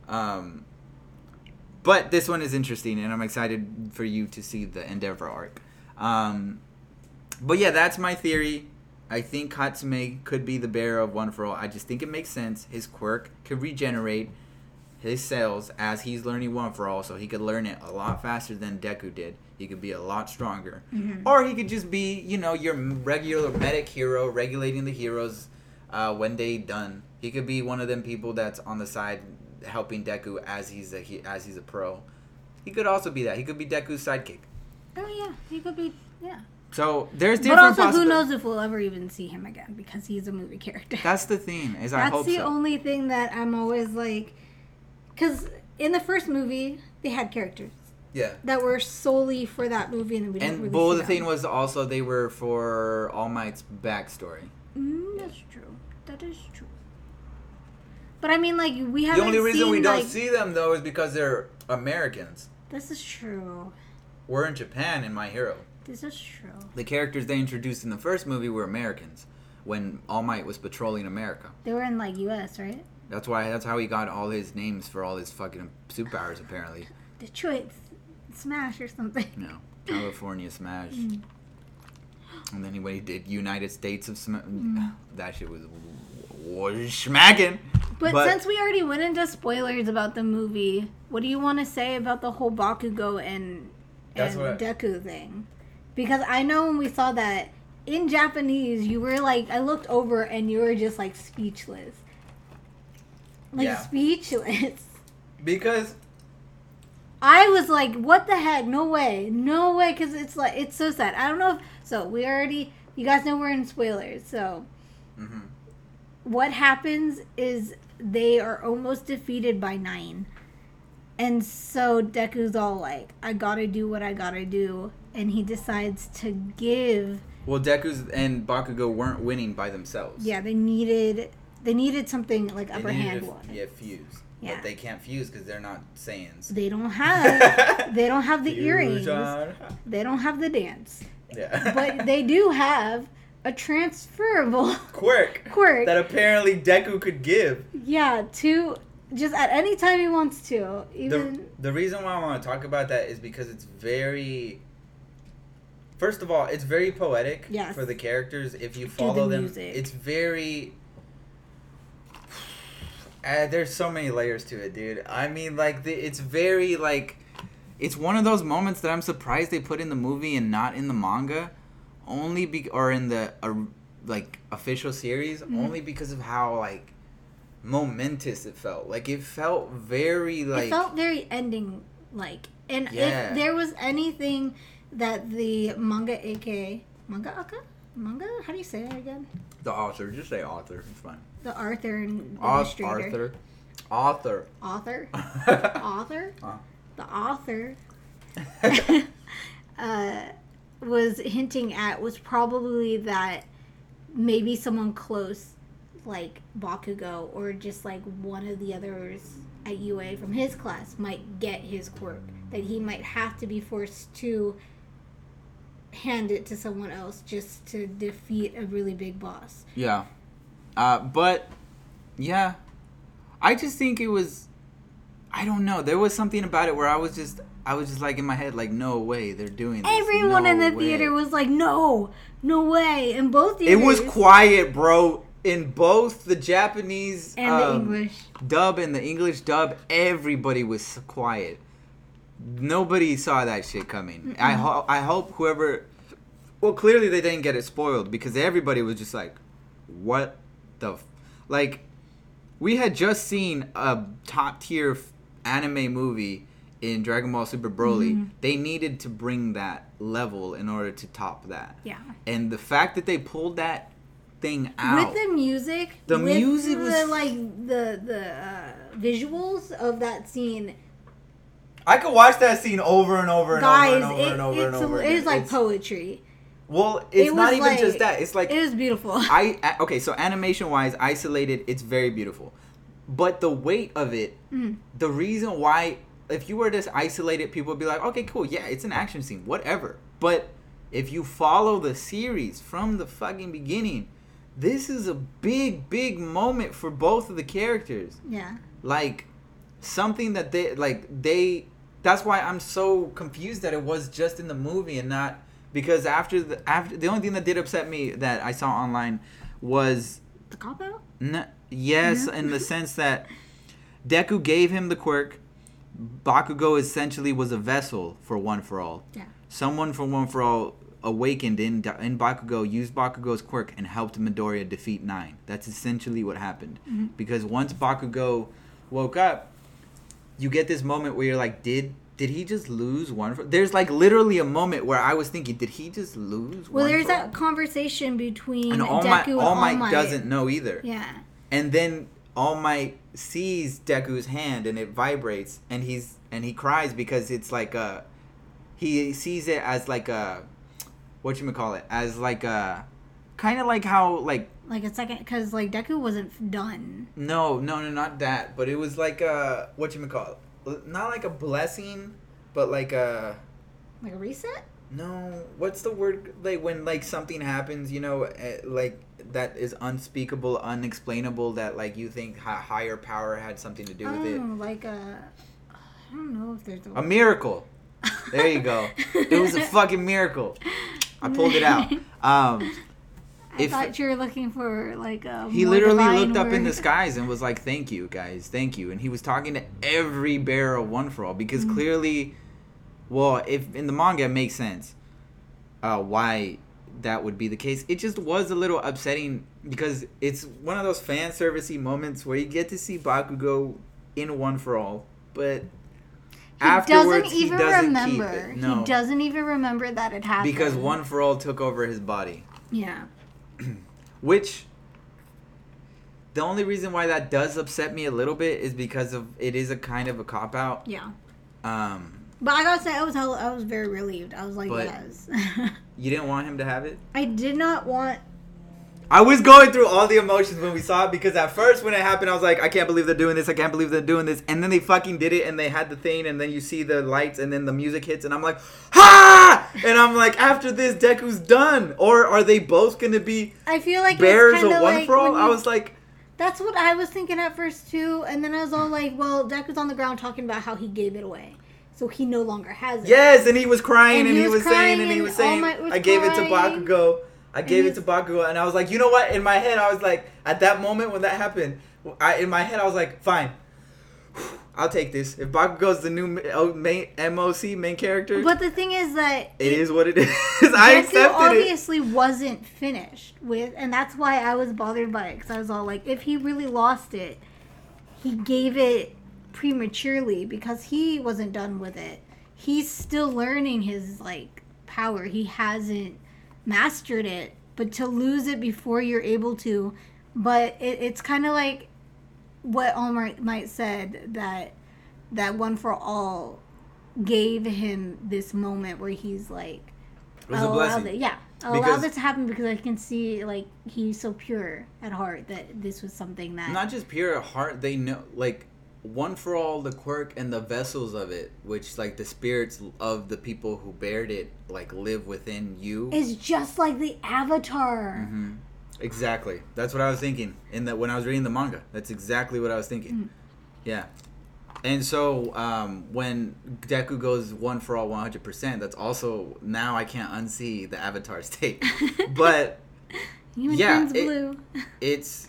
Um, but this one is interesting and I'm excited for you to see the Endeavor arc. Um, but yeah, that's my theory. I think Katsuma could be the bearer of One for All. I just think it makes sense. His quirk could regenerate his cells as he's learning One for All, so he could learn it a lot faster than Deku did. He could be a lot stronger. Mhm. Or he could just be, you know, your regular medic hero, regulating the heroes uh, when they done. He could be one of them people that's on the side helping Deku as he's a he, as he's a pro. He could also be that. He could be Deku's sidekick. Oh yeah, he could be. Yeah. So there's different. But also, who knows if we'll ever even see him again because he's a movie character. That's the thing. Is I That's hope the so. only thing that I'm always like, because in the first movie they had characters yeah. that were solely for that movie, and we didn't And really well, the thing them. was also they were for All Might's backstory. Mm, that's true. That is true. But I mean, like we haven't. The only reason we don't like, see them though is because they're Americans. This is true. We're in Japan in My Hero. This is true. The characters they introduced in the first movie were Americans when All Might was patrolling America. They were in like U.S. right? That's why that's how he got all his names for all his fucking superpowers apparently. Detroit Smash or something. No, California Smash. Mm. And then he when he did United States of Smash. Mm. That shit was was smacking. But, But- since we already went into spoilers about the movie, what do you want to say about the whole Bakugo and and what- Deku thing? Because I know when we saw that in Japanese, you were like, I looked over and you were just like speechless, like Yeah. speechless. Because I was like, what the heck? No way, no way, because it's like it's so sad. I don't know. If, so we already, you guys know we're in spoilers, so mhm. what happens is they are almost defeated by nine. And so Deku's all like, I gotta do what I gotta do. And he decides to give. well, Deku's and Bakugo weren't winning by themselves. Yeah, they needed they needed something like upper needed hand to f- one. Yeah, fuse. Yeah. But they can't fuse because they're not Saiyans. They don't have they don't have the earrings. They don't have the dance. Yeah. But they do have a transferable quirk quirk. that apparently Deku could give. yeah, to just at any time he wants to. The, Even the reason why I want to talk about that is because it's very. First of all, it's very poetic Yes. for the characters. If you the follow them, music. it's very. Uh, there's so many layers to it, dude. I mean, like, the, it's very like, it's one of those moments that I'm surprised they put in the movie and not in the manga, only be or in the uh, like official series Mm-hmm. only because of how like momentous it felt. Like it felt very like it felt very ending like. And Yeah. if there was anything that the mangaka manga aka manga how do you say that again? the author. Just say author. It's fine. The Arthur and Auth- illustrator. Arthur. Author. Author. author. Uh. The author uh, was hinting at was probably that maybe someone close like Bakugo or just like one of the others at UA from his class might get his quirk. That he might have to be forced to hand it to someone else just to defeat a really big boss. Yeah. Uh, but yeah, I just think it was. I don't know. There was something about it where I was just, I was just like in my head, like, no way, they're doing this. Everyone No in the way. theater was like, "No, no way!" And both It was quiet, bro. In both the Japanese and the um, English. dub and the English dub, everybody was quiet. Nobody saw that shit coming. I ho- I hope whoever. Well, clearly they didn't get it spoiled because everybody was just like, "What the?" F-? Like, we had just seen a top tier f- anime movie in Dragon Ball Super Broly. Mm-hmm. They needed to bring that level in order to top that. Yeah. And the fact that they pulled that thing out. With the music, The with music the, was- like the the uh, visuals of that scene, I could watch that scene over and over and guys. over and over it, and over it's and over. it is like It's- poetry. Well, it's It not even like- just that. It's like It was beautiful. I a- okay. So animation wise, isolated, it's very beautiful, but the weight of it, Mm. the reason why, if you were to isolate it, people would be like, okay, cool, yeah, it's an action scene, whatever. But if you follow the series from the fucking beginning, this is a big, big moment for both of the characters yeah. like something that they like they that's why i'm so confused that it was just in the movie and not because after the after the only thing that did upset me that i saw online was The cop out. n- yes in the sense that deku gave him the quirk bakugo essentially was a vessel for one for all Yeah. someone from one for all awakened in in Bakugo, used Bakugo's quirk, and helped Midoriya defeat Nine. That's essentially what happened. Mm-hmm. Because once Bakugo woke up, you get this moment where you're like, did did he just lose one? For-? There's like literally a moment where I was thinking, did he just lose? Well, one there's that all? conversation between and All Deku Might, and All All Might Might. doesn't know either. Yeah. And then All Might sees Deku's hand and it vibrates and he's and he cries because it's like a he sees it as like a what you call it as like a kind of like how like Like a second, because like Deku wasn't done. no no no not that but it was like a what you call it not like a blessing but like a Like a reset. no what's the word like when like something happens you know eh, like that is unspeakable unexplainable that like you think hi- higher power had something to do with it oh, like a. I don't know if there's A miracle. There you go. It was a fucking miracle. I pulled it out. Um, I if thought you were looking for like a. he literally looked up in the skies and was like, "Thank you, guys, thank you," and he was talking to every bearer of one for all because clearly, well, if in the manga it makes sense, uh, why that would be the case. It just was a little upsetting because it's one of those fan servicey moments where you get to see Bakugo in one for all, but He afterwards doesn't even he doesn't remember. No, He doesn't even remember that it happened. because one for all took over his body, Yeah. which. The only reason why that does upset me a little bit is because of it is a kind of a cop out. Yeah. Um, But I gotta say, I was I was very relieved. I was like, But- yes. you didn't want him to have it. I did not want. I was going through all the emotions when we saw it because at first when it happened I was like I can't believe they're doing this I can't believe they're doing this and then they fucking did it and they had the thing and then you see the lights and then the music hits and I'm like ha and I'm like after this Deku's done or are they both gonna be I feel like bears it's of one like for all when I was like That's what I was thinking at first too, and then I was all like, "Well, Deku's on the ground talking about how he gave it away, so he no longer has it." yes and he was crying And and, he was was, saying and he was saying was I gave it to. Bakugo I gave it to Bakugo and I was like you know what in my head I was like at that moment when that happened I in my head I was like fine I'll take this. If Bakugo's the new oh, main MOC main character, But the thing is that it is what it is. I accepted it. obviously wasn't finished with, and that's why I was bothered by it because I was all like, if he really lost it, he gave it prematurely because he wasn't done with it. He's still learning his like power. He hasn't mastered it, but to lose it before you're able to, but it, it's kind of like what All Might said that that one for all gave him this moment where he's like It was a I'll allow that- yeah. I'll allow Because- that to happen because I can see like he's so pure at heart that this was something that Not just pure at heart, they know like one for all the quirk and the vessels of it, which like the spirits of the people who bared it like live within you. is just like the Avatar. hmm Exactly. That's what I was thinking in that when I was reading the manga. That's exactly what I was thinking. Mm. Yeah. And so um, when Deku goes one for all 100%, that's also now I can't unsee the Avatar state. but Yeah, turns it- blue. it's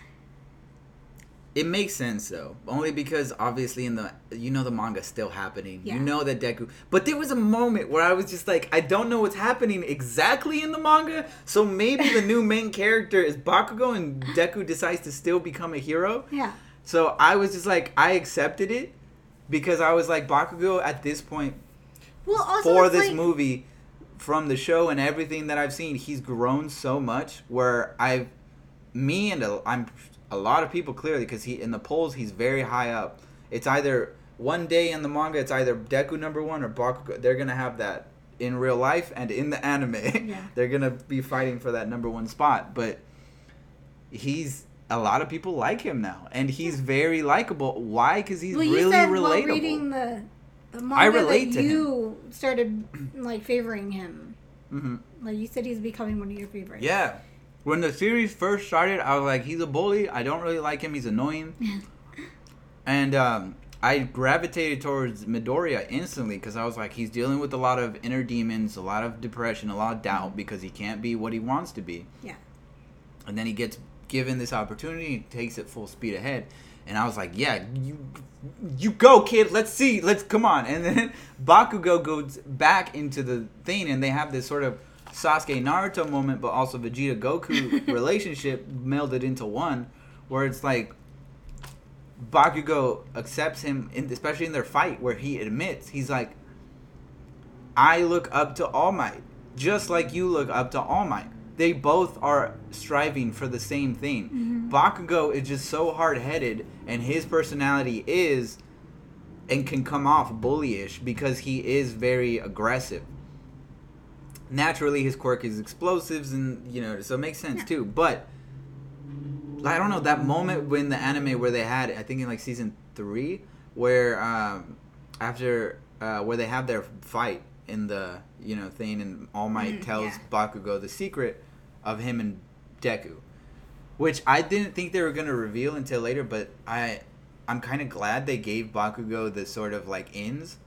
it makes sense though only because obviously in the you know the manga's still happening Yeah. you know that deku but there was a moment where i was just like i don't know what's happening exactly in the manga so maybe the new main character is bakugo and deku decides to still become a hero yeah. so i was just like i accepted it because i was like bakugo at this point Well, also for this like, movie from the show and everything that I've seen, he's grown so much where I've me and a, I'm a lot of people clearly because he in the polls he's very high up. It's either one day in the manga it's either Deku number one or Bakugo. They're gonna have that in real life and in the anime. Yeah. They're gonna be fighting for that number one spot, but he's. A lot of people like him now, and he's very likable. Why? Because he's Well, you really said relatable. while reading the, the manga I relate that to you started like favoring him. hmm Like you said, he's becoming one of your favorites. Yeah. When the series first started, I was like, he's a bully. I don't really like him. He's annoying. and um, I gravitated towards Midoriya instantly because I was like, he's dealing with a lot of inner demons, a lot of depression, a lot of doubt because he can't be what he wants to be. Yeah. And then he gets given this opportunity, he takes it full speed ahead. And I was like, yeah, you you go, kid. Let's see. Let's come on. And then Bakugo goes back into the thing, and they have this sort of Sasuke Naruto moment, but also Vegeta Goku relationship melded into one, where it's like Bakugo accepts him, in, especially in their fight, where he admits he's like, I look up to All Might, just like you look up to All Might. They both are striving for the same thing. Mm-hmm. Bakugo is just so hard headed, and his personality is and can come off bullyish because he is very aggressive. Naturally, his quirk is explosives, and you know, so it makes sense Yeah. too. But I don't know that moment when the anime where they had, I think in like season three, where um, after uh, where they have their fight in the you know thing, and All Might Mhm, tells yeah. Bakugo the secret of him and Deku, which I didn't think they were gonna reveal until later, but I I'm kind of glad they gave Bakugo the sort of like ins.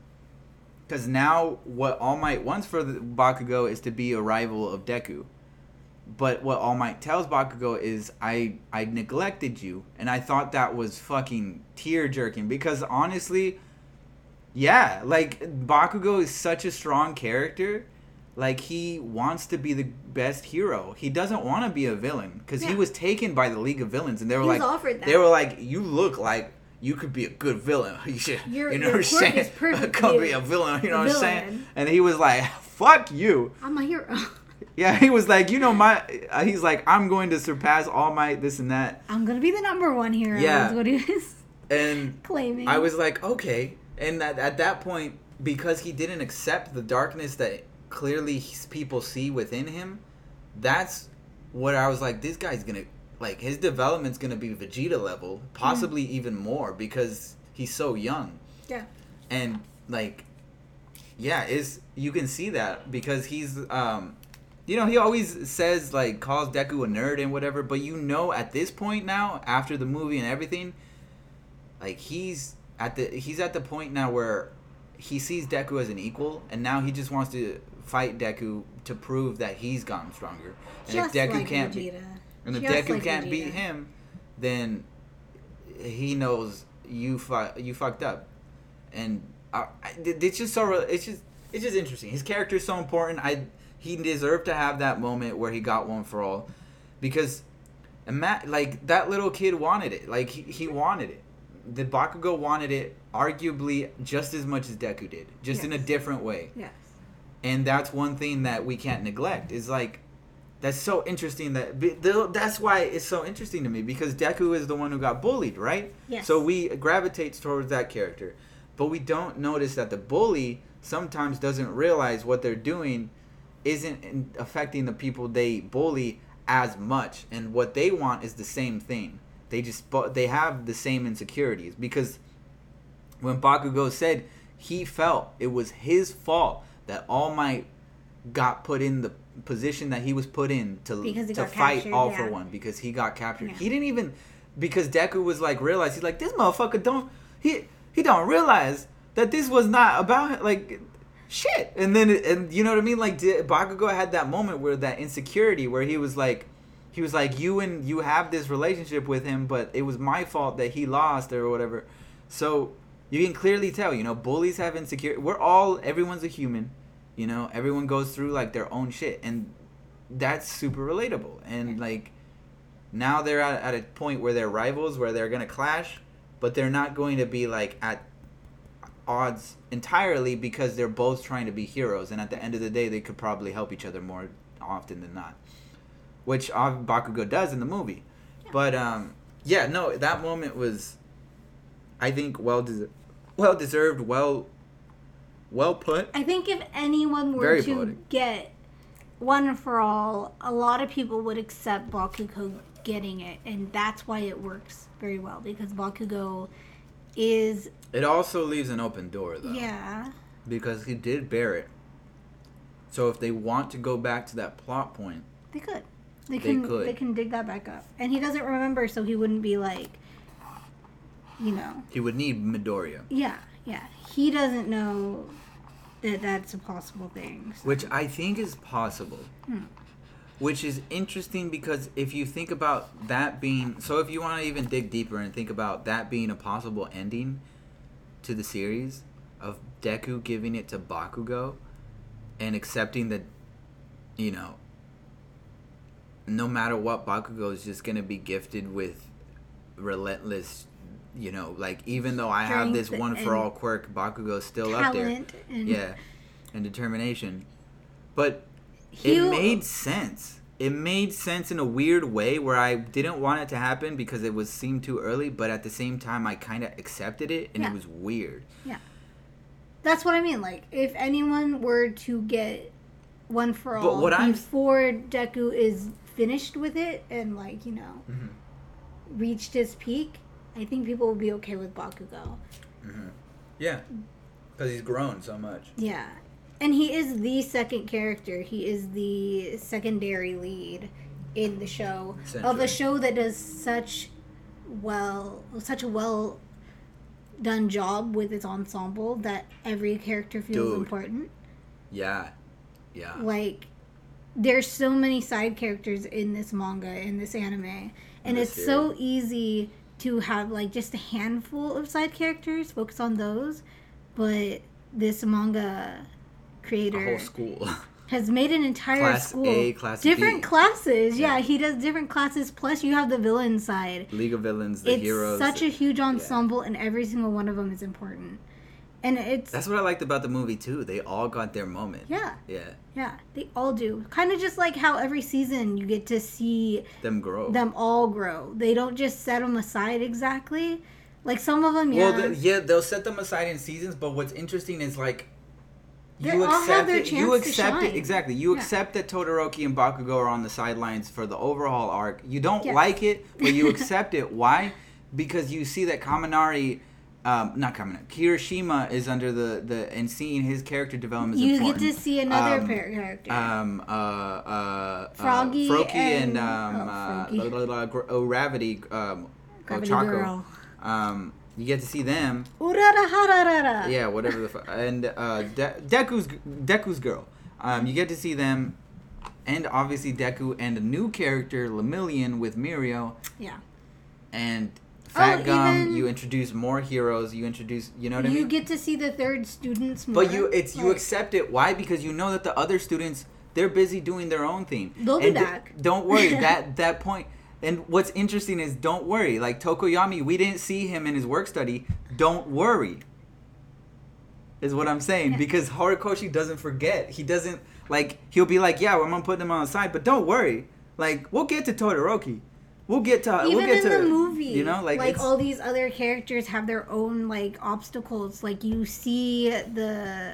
Because now what All Might wants for the Bakugo is to be a rival of Deku. But what All Might tells Bakugo is, I I neglected you, and I thought that was fucking tear jerking. Because honestly, yeah, like Bakugo is such a strong character. Like he wants to be the best hero. He doesn't want to be a villain because he was taken by the League of Villains, and they were He like, they were like, you look like you could be a good villain. You should, Your- you know your what I'm saying? is perfect Could be a villain. You know what I'm saying? And he was like, fuck you. I'm a hero. Yeah, he was like, you know, my. uh, He's like, I'm going to surpass All Might, this and that. I'm gonna be the number one hero. Yeah. Is what he was And claiming. I was like, okay. And at, at that point, because he didn't accept the darkness that clearly people see within him, that's what I was like, this guy's gonna, like, his development's gonna be Vegeta level, possibly even more, because he's so young. Yeah. And, like, yeah, is you can see that because he's, um, you know, he always says, like, calls Deku a nerd and whatever, but you know, at this point now, after the movie and everything, like he's at the he's at the point now where he sees Deku as an equal, and now he just wants to fight Deku to prove that he's gotten stronger. And Just if Deku like can't be, Vegeta. And if Just Deku like can't Vegeta. beat him, then he knows you fu- you fucked up, and I, I, it's just so re- it's just it's just interesting. His character is so important. I he deserved to have that moment where he got one for all, because, Matt like that little kid wanted it. Like he, he wanted it. The Bakugo wanted it arguably just as much as Deku did, just in a different way Yes. and that's one thing that we can't neglect is like that's so interesting that that's why it's so interesting to me because Deku is the one who got bullied right? Yes. so we gravitate towards that character. But we don't notice that the bully sometimes doesn't realize what they're doing isn't affecting the people they bully as much. And what they want is the same thing. They just they have the same insecurities. Because when Bakugo said he felt it was his fault that All Might got put in the position that he was put in to Because to fight captured, All for. One because he got captured. Yeah. He didn't even because Deku was like realized he's like this motherfucker don't he he don't realize that this was not about him, like shit. And then and you know what I mean like D- Bakugo had that moment where that insecurity where he was like he was like you and you have this relationship with him but it was my fault that he lost or whatever. So you can clearly tell, you know, bullies have insecurity. We're all everyone's a human, you know. Everyone goes through like their own shit, and that's super relatable. And like now they're at, at a point where they're rivals, where they're gonna clash, but they're not going to be like at odds entirely because they're both trying to be heroes. And at the end of the day, they could probably help each other more often than not, which Bakugo does in the movie. But um, yeah, no, that moment was, I think, well deserved, well deserved, well, well put. I think if anyone were Very to poetic. get one for all, a lot of people would accept Bakugo getting it, and that's why it works very well because Bakugo is It also leaves an open door though, yeah because he did bear it. So if they want to go back to that plot point, they could they They can could. they can dig that back up, and he doesn't remember, so he wouldn't be like, you know, he would need Midoriya, yeah, yeah, he doesn't know that that's a possible thing. so- which I think is possible. Hmm. Which is interesting because if you think about that being so, if you want to even dig deeper and think about that being a possible ending to the series of Deku giving it to Bakugo and accepting that, you know, no matter what, Bakugo is just gonna be gifted with relentless, you know, like even though I have this one for all quirk, Bakugo's still up there, and yeah, and determination. But he it made sense. It made sense in a weird way where I didn't want it to happen because it was seemed too early, but at the same time I kind of accepted it and Yeah. it was weird. Yeah. That's what I mean. Like, if anyone were to get one for But all what I'm- before Deku is finished with it and, like, you know, Mm-hmm. reached his peak, I think people will be okay with Bakugo. Mm-hmm. Yeah, because he's grown so much. Yeah. And he is the second character. He is the secondary lead in the show of a show that does such well, such a well done job with its ensemble that every character feels Dude. important. Yeah, yeah. like there's so many side characters in this manga in this anime and this it's so easy to have like just a handful of side characters focus on those but this manga A creator whole school. has made an entire Class school A, class different B. classes yeah. Yeah. he does different classes plus you have the villain side League of Villains, the heroes. it's heroes. such a huge ensemble and every single one of them is important and it's That's what I liked about the movie too. They all got their moment. yeah Yeah, yeah they all do kind of just like how every season you get to see them grow. them all grow. They don't just set them aside exactly. Like some of them, yeah. Well, the, yeah, they'll set them aside in seasons, but what's interesting is like They you all have accept their it. You accept it exactly. You Yeah. accept that Todoroki and Bakugo are on the sidelines for the overhaul arc. You don't Yes. like it, but you accept it. Why? Because you see that Kaminari. Um, not Kaminari. Kirishima is under the, the and seeing his character development. is you important. get to see another Um, pair character. Um, uh, uh, Froggy uh, Froakie and, and- um, oh, uh, la- la- la- Gr- oh, Gravity, um, Gravity Ochako. Girl. Um, you get to see them. Yeah, whatever the fuck. And uh, De- Deku's Deku's girl. Um, you get to see them, and obviously Deku and a new character, Lemillion with Mirio, Yeah. and Fat Oh, Gum. You introduce more heroes. You introduce. You know what I mean. you get to see the third students more. But you, it's you accept it. Why? Because you know that the other students they're busy doing their own thing. They'll be And d- back. Don't worry. that that point. And what's interesting is don't worry. Like Tokoyami, we didn't see him in his work study. Don't worry. Is what I'm saying Yeah. because Horikoshi doesn't forget. He doesn't like. He'll be like, "Yeah, well, I'm gonna put them on the side," but don't worry. Like we'll get to Todoroki. We'll get to. even we'll get in to the movie, You know, like, like all these other characters have their own like obstacles. Like you see the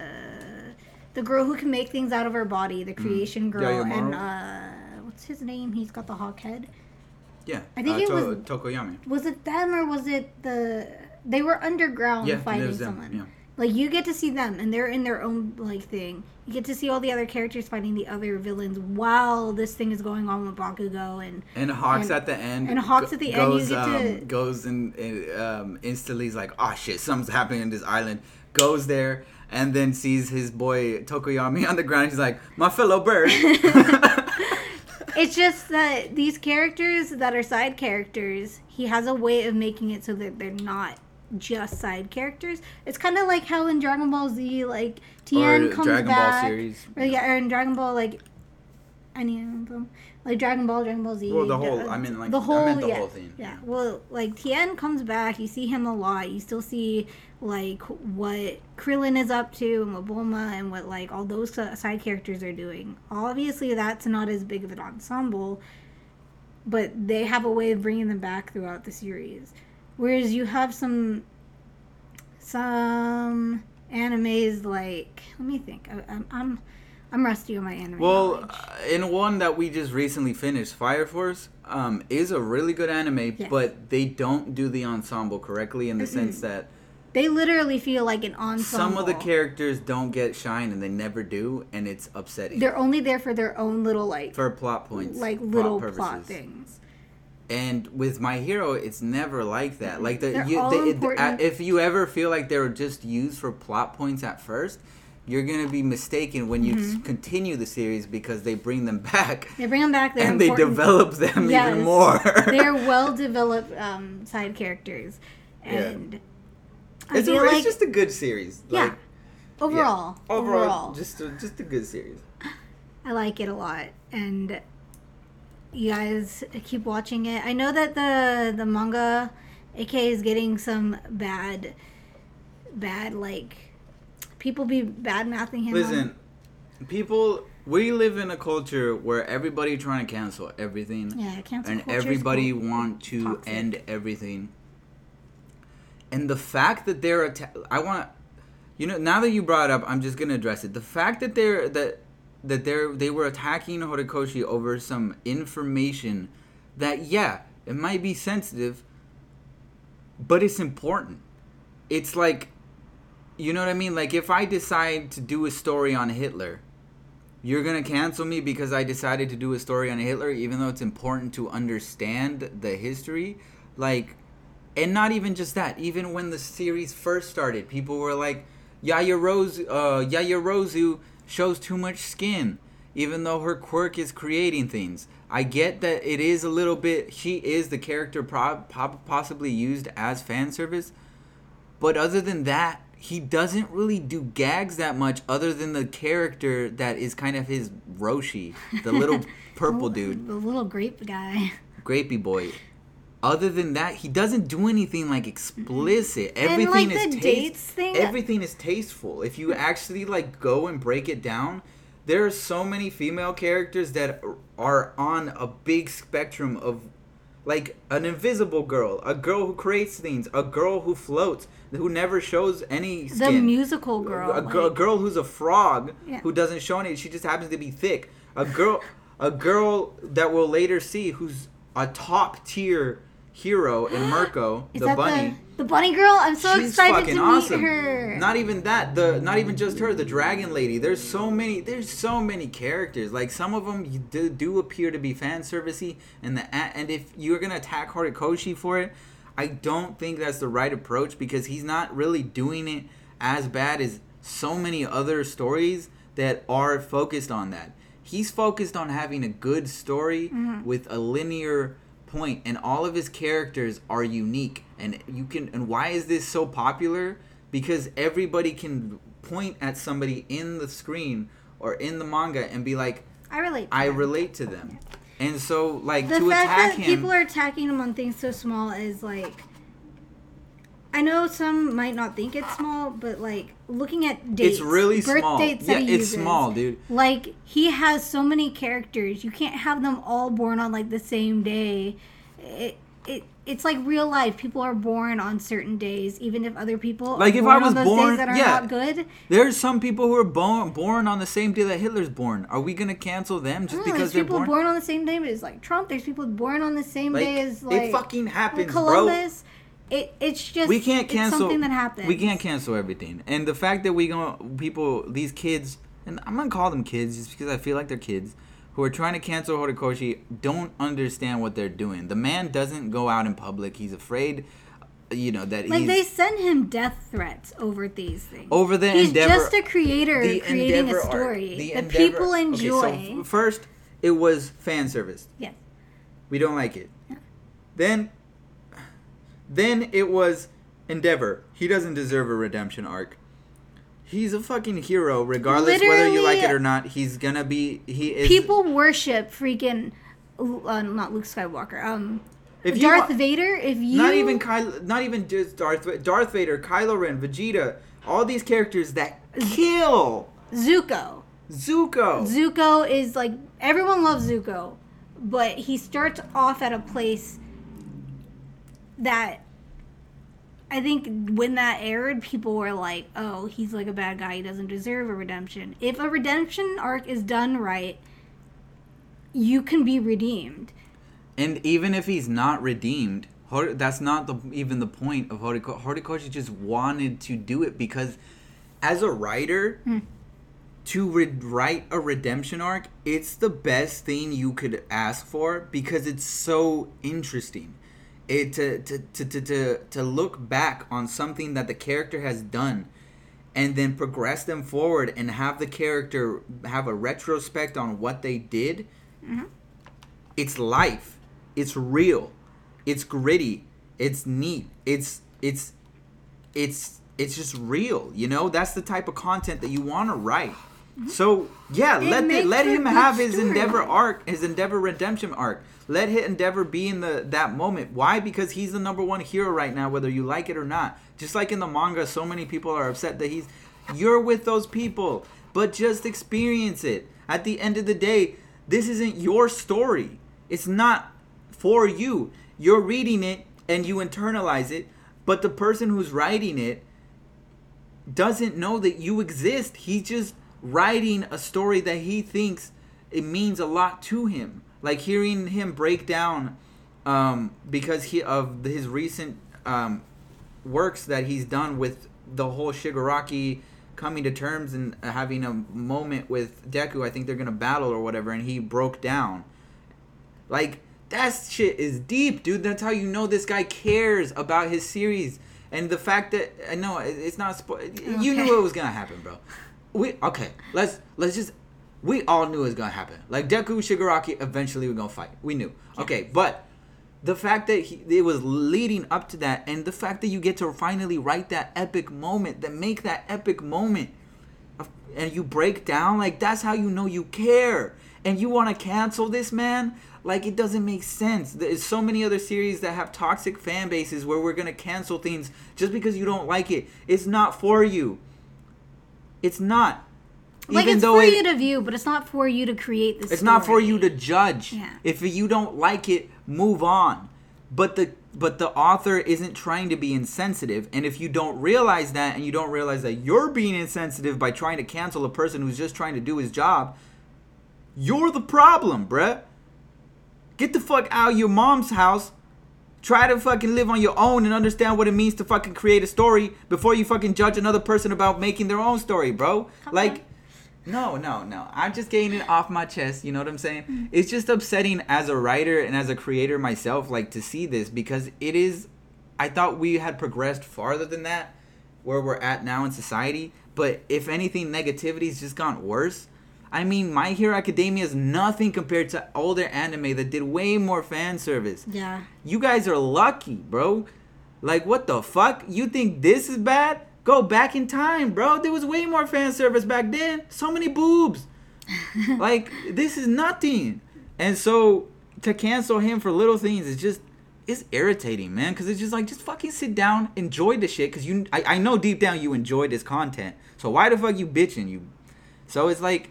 the girl who can make things out of her body, the creation girl, Yaoyamaru? and uh, what's his name? He's got the hawk head. yeah. I think uh, it To- was- Tokoyami. Was it them or was it the? They were underground Yeah, fighting someone. yeah. Like you get to see them, and they're in their own like thing. You get to see all the other characters fighting the other villains while this thing is going on with Bakugo and And Hawks And- at the end. and Hawks at the end, you goes, get to- um, goes and, and um, instantly is like, oh shit, something's happening in this island. Goes there and then sees his boy Tokoyami on the ground. He's like, my fellow bird. it's just that these characters that are side characters, he has a way of making it so that they're not just side characters. It's kind of like how in Dragon Ball Z, like Tien or comes Dragon Ball back, series. or yeah, or in Dragon Ball, like any of them, like Dragon Ball, Dragon Ball Z. Well, the whole- I mean, like, the I whole, meant the yeah, whole thing. Yeah, well, like Tien comes back, you see him a lot. You still see like what Krillin is up to and what Bulma and what like all those side characters are doing. Obviously, that's not as big of an ensemble, but they have a way of bringing them back throughout the series. Whereas you have some some animes like let me think. I, I'm I'm I'm rusty on my anime. Well, knowledge. uh, in one that we just recently finished, Fire Force um, is a really good anime, Yes. but they don't do the ensemble correctly in the sense that they literally feel like an ensemble. some of the characters don't get shine and they never do, and it's upsetting they're only there for their own little like for plot points, like plot little purposes. plot things. And with My Hero, it's never like that. Like the you, all they, it- important. uh, if you ever feel like they were just used for plot points at first, you're gonna be mistaken when you Mm-hmm. continue the series because they bring them back They bring them back. They're and they important. develop them Yes. even more. they're well developed um, side characters, and I it's, a, feel it's just a good series. yeah, Like, overall, yeah. overall, overall, just a, just a good series. I like it a lot, and you guys keep watching it. I know that the the manga, AK, is getting some bad, bad like people be bad mouthing him. on- Listen, people, we live in a culture where everybody trying to cancel everything. yeah, cancel and everybody cool. want to Toxic. end everything. And the fact that they're atta- I want you know now that you brought it up, I'm just gonna address it. The fact that they're that that they're they were attacking Horikoshi over some information that yeah it might be sensitive, but it's important. It's like you know what I mean. Like if I decide to do a story on Hitler, you're gonna cancel me because I decided to do a story on Hitler, even though it's important to understand the history. Like, and not even just that. Even when the series first started, people were like, "Yaya Rose, uh, Yaya Rozu shows too much skin," even though her quirk is creating things. I get that it is a little bit. She is the character possibly used as fan service, but other than that, he doesn't really do gags that much other than the character that is kind of his Roshi, the little purple dude, the little grape guy. grapey boy. Other than that, he doesn't do anything like explicit. Mm-hmm. And, Everything like, is the taste- dates thing- Everything is tasteful. If you actually like go and break it down, there are so many female characters that are on a big spectrum of like an invisible girl, a girl who creates things, a girl who floats, who never shows any The musical girl. a, girl, a like- girl who's a frog Yeah. who doesn't show any. She just happens to be thick. A girl, a girl that we'll later see who's a top tier hero and Mirko, Is the that bunny. the the bunny girl? I'm so She's excited fucking to awesome. meet her. Not even that. The not even just her. The dragon lady. There's so many. There's so many characters. Like some of them do, do appear to be fan servicey, and the and if you're gonna attack Horikoshi for it, I don't think that's the right approach because he's not really doing it as bad as so many other stories that are focused on that. He's focused on having a good story Mm-hmm. with a linear point and all of his characters are unique and you can and why is this so popular because everybody can point at somebody in the screen or in the manga and be like I relate. To i them. relate to them and so like the to fact attack that him people are attacking him on things so small is like I know some might not think it's small, but like looking at dates, it's really birth small dates yeah it's uses, small dude Like he has so many characters, you can't have them all born on like the same day. It it it's like real life. People are born on certain days, even if other people Like, if I was born- that are yeah. not good. there's some people who are born born on the same day that hitler's born are we gonna cancel them just mm, No, because there's they're people born, born on the same day as like Trump. There's people born on the same like, day as like it fucking happens bro Columbus. It it's just we can't cancel something that happens. We can't cancel everything. And the fact that we going people these kids and I'm gonna call them kids just because I feel like they're kids who are trying to cancel Horikoshi don't understand what they're doing. The man doesn't go out in public. He's afraid uh, you know that he Like they send him death threats over these things. over the He's endeavor just a creator creating a story The that Endeavor- people okay, enjoy. so f- first it was fan service. yes. We don't like it. Yeah. Then then it was Endeavor. He doesn't deserve a redemption arc. He's a fucking hero, regardless whether you like it or not. He's gonna be. He is. People worship freaking uh, not Luke Skywalker. Um If Darth wa- Vader, if you Not even Kylo, Not even just Darth. Darth Vader, Kylo Ren, Vegeta, all these characters that kill Zuko. Zuko. Zuko is like everyone loves Zuko, but he starts off at a place that I think when that aired, people were like, "Oh, he's like a bad guy. He doesn't deserve a redemption." If a redemption arc is done right, you can be redeemed. And even if he's not redeemed, that's not the even the point of Horikoshi. Horikoshi just wanted to do it because, as a writer, hmm. to re- write a redemption arc, it's the best thing you could ask for because it's so interesting. Eh, it to to, to, to, to look back on something that the character has done and then progress them forward and have the character have a retrospect on what they did mm-hmm. it's life. It's real. It's gritty. It's neat. It's it's it's it's just real you know? That's the type of content that you want to write mm-hmm. so yeah It let the, let him have his story. endeavor arc his endeavor redemption arc let his endeavor be in the that moment. Why? Because he's the number one hero right now whether you like it or not. Just like in the manga so many people are upset that he's you're with those people but just experience it. At the end of the day this isn't your story. It's not for you. You're reading it and you internalize it but the person who's writing it doesn't know that you exist. He's just writing a story that he thinks it means a lot to him. Like hearing him break down um, because he of his recent um, works that he's done with the whole Shigaraki coming to terms and having a moment with Deku. I think they're gonna battle or whatever, and he broke down. Like that shit is deep, dude. That's how you know this guy cares about his series. And the fact that I know it's not spo- you knew it was gonna happen, bro. We okay. Let's let's just we all knew it was gonna happen. Like Deku Shigaraki eventually were gonna fight. We knew. Okay, but the fact that he, it was leading up to that, and the fact that you get to finally write that epic moment, that make that epic moment, of- and you break down, like that's how you know you care. And you want to cancel this man? Like it doesn't make sense. There's so many other series that have toxic fan bases where we're gonna cancel things just because you don't like it. It's not for you. It's not. Like it's for you to view, but it's not for you to create this. It's not for you to judge. Yeah. If you don't like it, move on. But the but the author isn't trying to be insensitive, and if you don't realize that, and you don't realize that you're being insensitive by trying to cancel a person who's just trying to do his job, you're the problem, bruh. Get the fuck out of your mom's house. Try to fucking live on your own and understand what it means to fucking create a story before you fucking judge another person about making their own story, bro. Like, no, no, no. I'm just getting it off my chest. You know what I'm saying? Mm-hmm. It's just upsetting as a writer and as a creator myself, like to see this because it is. I thought we had progressed farther than that, where we're at now in society. But if anything, negativity's just gone worse. I mean, My Hero Academia is nothing compared to older anime that did way more fan service. Yeah. You guys are lucky, bro. Like, what the fuck? You think this is bad? Go back in time, bro. There was way more fan service back then. So many boobs. like, this is nothing. And so, to cancel him for little things is just, it's irritating, man. Because it's just like, just fucking sit down, enjoy the shit. Because you, I, I know deep down you enjoy this content. So, why the fuck you bitching? You. So, it's like,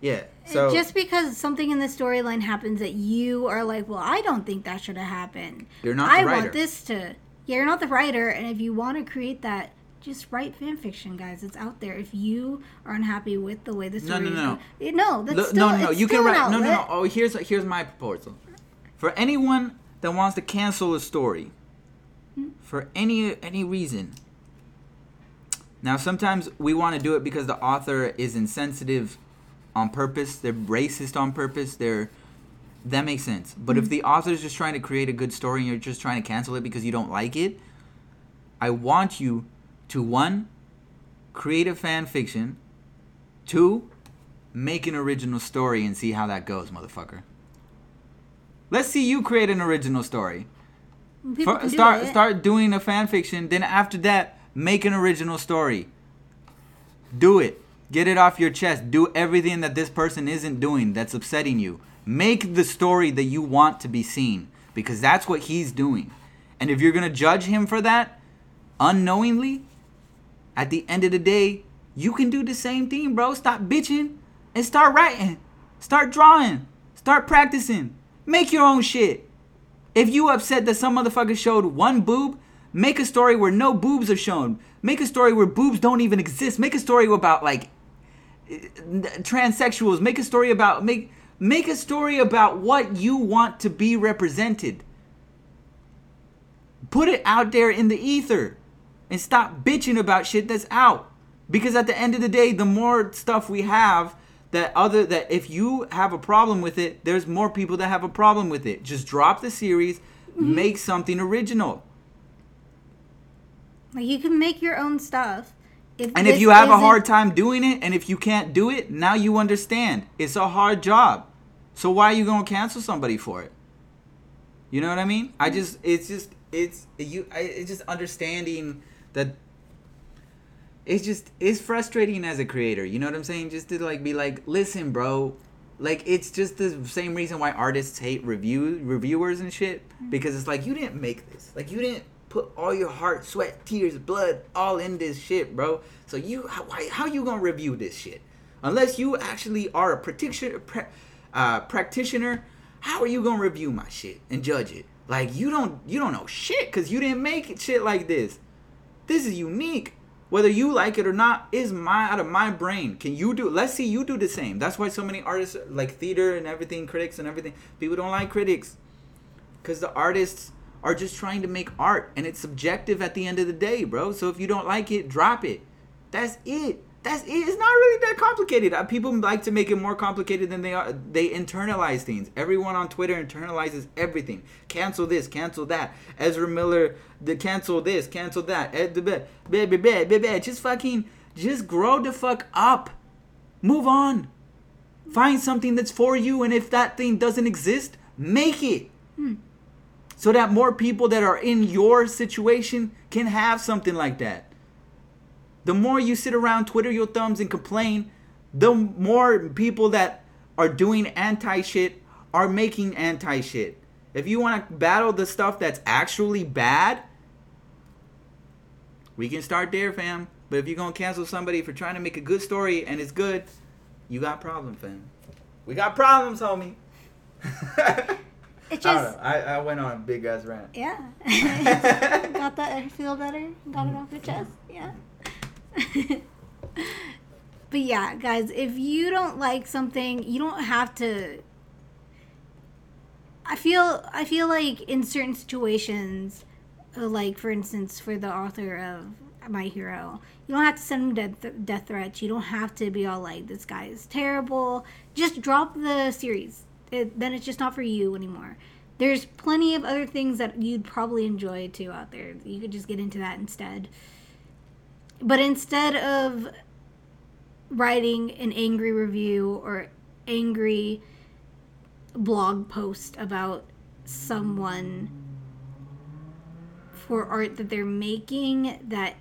yeah. So, just because something in the storyline happens that you are like, well, I don't think that should have happened. You're not I writer. want this to. Yeah, you're not the writer, and if you want to create that, just write fan fiction, guys. It's out there. If you are unhappy with the way the story no, is no. go- Eh, no, that's Look, still no, no, no. You can write. No, no, no. Oh, here's here's my proposal. For anyone that wants to cancel a story, for any any reason. Now, sometimes we want to do it because the author is insensitive on purpose. They're racist on purpose. They're that makes sense. But if the author's just trying to create a good story and you're just trying to cancel it because you don't like it, I want you to one, create a fan fiction, two, make an original story and see how that goes, motherfucker. Let's see you create an original story. Can do start start doing a fan fiction. Then after that, make an original story. Do it. Get it off your chest. Do everything that this person isn't doing that's upsetting you. Make the story that you want to be seen because that's what he's doing. And if you're gonna judge him for that unknowingly, at the end of the day, you can do the same thing, bro. Stop bitching and start writing. Start drawing. Start practicing. Make your own shit. If you upset that some motherfucker showed one boob, make a story where no boobs are shown. Make a story where boobs don't even exist. Make a story about like transsexuals. Make a story about make make a story about what you want to be represented. Put it out there in the ether and stop bitching about shit that's out. Because at the end of the day, the more stuff we have that other that if you have a problem with it, there's more people that have a problem with it. Just drop the series, mm-hmm. make something original. Like you can make your own stuff. If And if you have a hard time doing it, and if you can't do it, now you understand. It's a hard job. So why are you gonna cancel somebody for it? You know what I mean? I mm-hmm. just, it's just, it's you, I, it's just understanding that. It's just, it's frustrating as a creator. You know what I'm saying? Just to like be like, listen, bro. Like it's just the same reason why artists hate review reviewers and shit because it's like you didn't make this. Like you didn't put all your heart, sweat, tears, blood all in this shit, bro. So you how, why, how you gonna review this shit? Unless you actually are a practitioner, pra- uh, practitioner, how are you gonna review my shit and judge it? Like you don't you don't know shit because you didn't make it shit like this. This is unique. Whether you like it or not is my out of my brain. Can you do? Let's see you do the same. That's why so many artists like theater and everything, critics and everything. People don't like critics because the artists are just trying to make art and it's subjective at the end of the day, bro. So if you don't like it, drop it. That's it. That's it. It's not really that complicated. Uh, People like to make it more complicated than they are. They internalize things. Everyone on Twitter internalizes everything. Cancel this, cancel that. Ezra Miller, the cancel this, cancel that. Ed the bed, baby, bed, baby. Just fucking, just grow the fuck up. Move on. Find something that's for you, and if that thing doesn't exist, make it hmm. so that more people that are in your situation can have something like that. The more you sit around, twiddle your thumbs, and complain, the more people that are doing anti shit are making anti shit. If you want to battle the stuff that's actually bad, we can start there, fam. But if you're gonna cancel somebody for trying to make a good story and it's good, you got problems, fam. We got problems, homie. It I don't know. I, I went on a big ass rant. yeah. Got that? Feel better? Got it off your chest? Yeah. but yeah, guys, if you don't like something, you don't have to. I feel I feel like in certain situations, uh, like for instance, for the author of My Hero, you don't have to send him death, death threats. You don't have to be all like, "This guy is terrible." Just drop the series. It, then it's just not for you anymore. There's plenty of other things that you'd probably enjoy too out there. You could just get into that instead. But instead of writing an angry review or angry blog post about someone for art that they're making that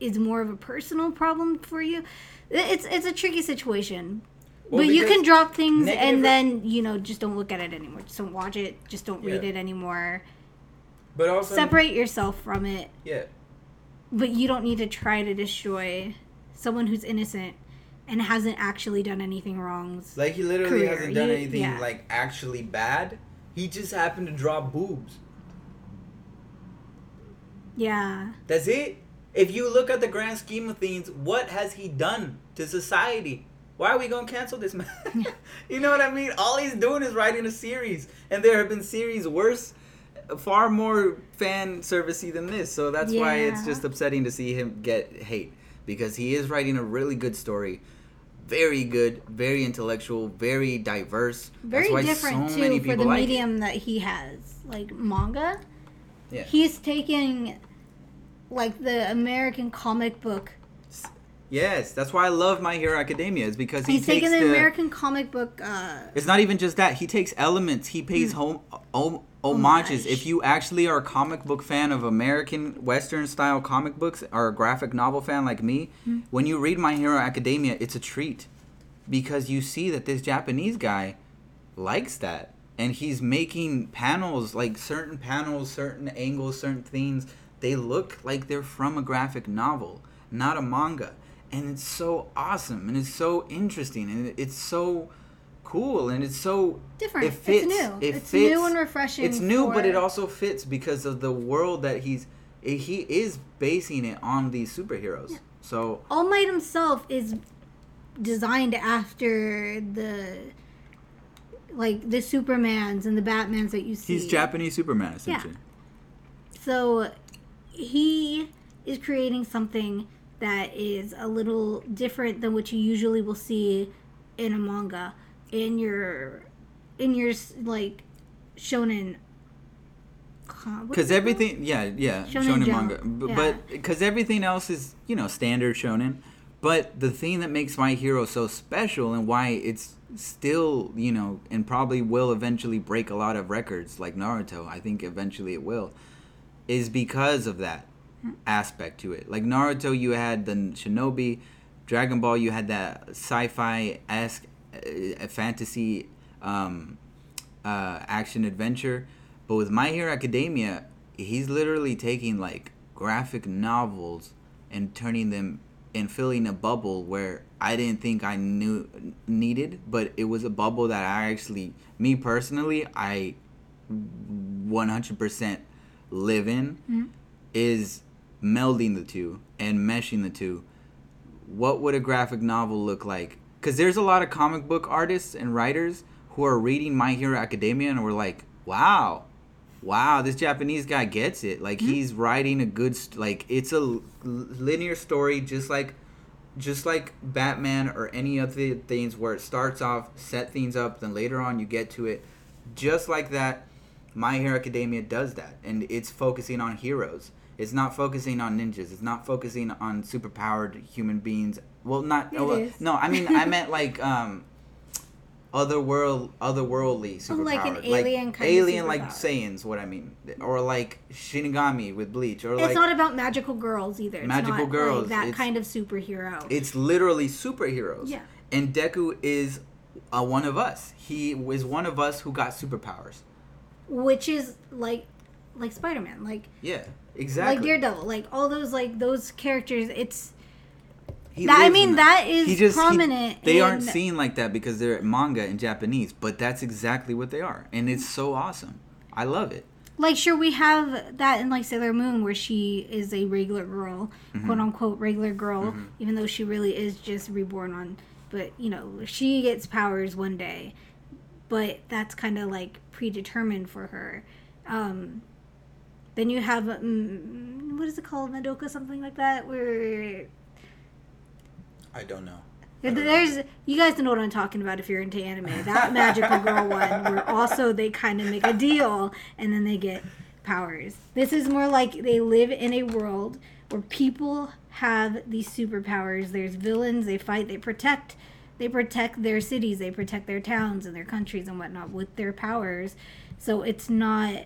is more of a personal problem for you. It's it's a tricky situation. Well, but you can drop things and re- then, you know, just don't look at it anymore. Just don't watch it. Just don't read Yeah. it anymore. But also, Separate yourself from it. yeah, But you don't need to try to destroy someone who's innocent and hasn't actually done anything wrong. like he literally Career. hasn't done You- anything yeah. like actually bad. He just happened to drop boobs. Yeah. That's it. If you look at the grand scheme of things, what has he done to society? Why are we gonna cancel this man? you know what I mean? All he's doing is writing a series, and there have been series worse, far more fan servicey than this. So that's why it's just upsetting to see him get hate because he is writing a really good story, very good, very intellectual, very diverse. Very that's why different so too many for the like it. medium that he has. Like manga. Yeah. He's taking like the American comic book. Yes, that's why I love My Hero Academia. Is because he He's takes taking the, the American comic book uh It's not even just that. He takes elements. He pays home hom- Oh, oh homages. Homage. If you actually are a comic book fan of American Western style comic books, or a graphic novel fan like me, hmm. when you read My Hero Academia, it's a treat because you see that this Japanese guy likes that, and he's making panels like certain panels, certain angles, certain things. They look like they're from a graphic novel, not a manga, and it's so awesome and it's so interesting and it's so cool and it's so Different. It It's fits. new. It It's fits. new and refreshing It's new, but it also fits because of the world that he's. Eh, he is basing it on these superheroes. So All Might himself is designed after the like the Supermans and the Batmans that you see. he's Japanese Superman essentially. So he is creating something that is a little different than what you usually will see in a manga in your in your like shonen Because it called? everything, yeah, yeah, Shonen shonen, manga, B- yeah. but because everything else is you know standard shonen, but the thing that makes My Hero so special and why it's still you know and probably will eventually break a lot of records like Naruto, I think eventually it will, is because of that aspect to it. Like Naruto, you had the Shinobi, Dragon Ball, you had that sci-fi esque uh, fantasy um, uh, action adventure. But with My Hero Academia, he's literally taking like graphic novels and turning them and filling a bubble where I didn't think I knew needed, but it was a bubble that I actually, me personally, I 100% live in. Is melding the two and meshing the two. What would a graphic novel look like? Because there's a lot of comic book artists and writers who are reading My Hero Academia and we're like, wow, wow, this Japanese guy gets it. Like mm-hmm. he's writing a good, st- like it's a l- linear story, just like, just like Batman or any other things where it starts off, set things up, then later on you get to it. Just like that, My Hero Academia does that, and it's focusing on heroes. It's not focusing on ninjas. It's not focusing on superpowered human beings. Well, not oh, well, no. I mean, I meant like um, other world, otherworldly superpowered, Oh, like an alien kind of alien like superpower. Saiyans. What I mean, or like Shinigami with Bleach, or It's like not about magical girls either. It's Magical not, girls, like, that kind of superhero. it's literally superheroes. Yeah. And Deku is uh, one of us. He was one of us who got superpowers. which is like like Spider-Man, like Yeah, exactly. like Daredevil, like all those like those characters. It's He That- I mean, in that is He just- he- prominent they aren't seen like that because they're manga in Japanese, but that's exactly what they are, and it's so awesome. I love it. like sure we have that in like Sailor Moon where she is a regular girl, Mm-hmm. quote unquote regular girl, even though she really is just reborn on. But you know she gets powers one day, but that's kind of like predetermined for her. Um, then you have mm, what is it called, Madoka, something like that, where I don't know. There's you guys know what I'm talking about if you're into anime. That magical girl one where also they kind of make a deal and then they get powers. This is more like they live in a world where people have these superpowers. There's villains, they fight, they protect they protect their cities, they protect their towns and their countries and whatnot with their powers. So it's not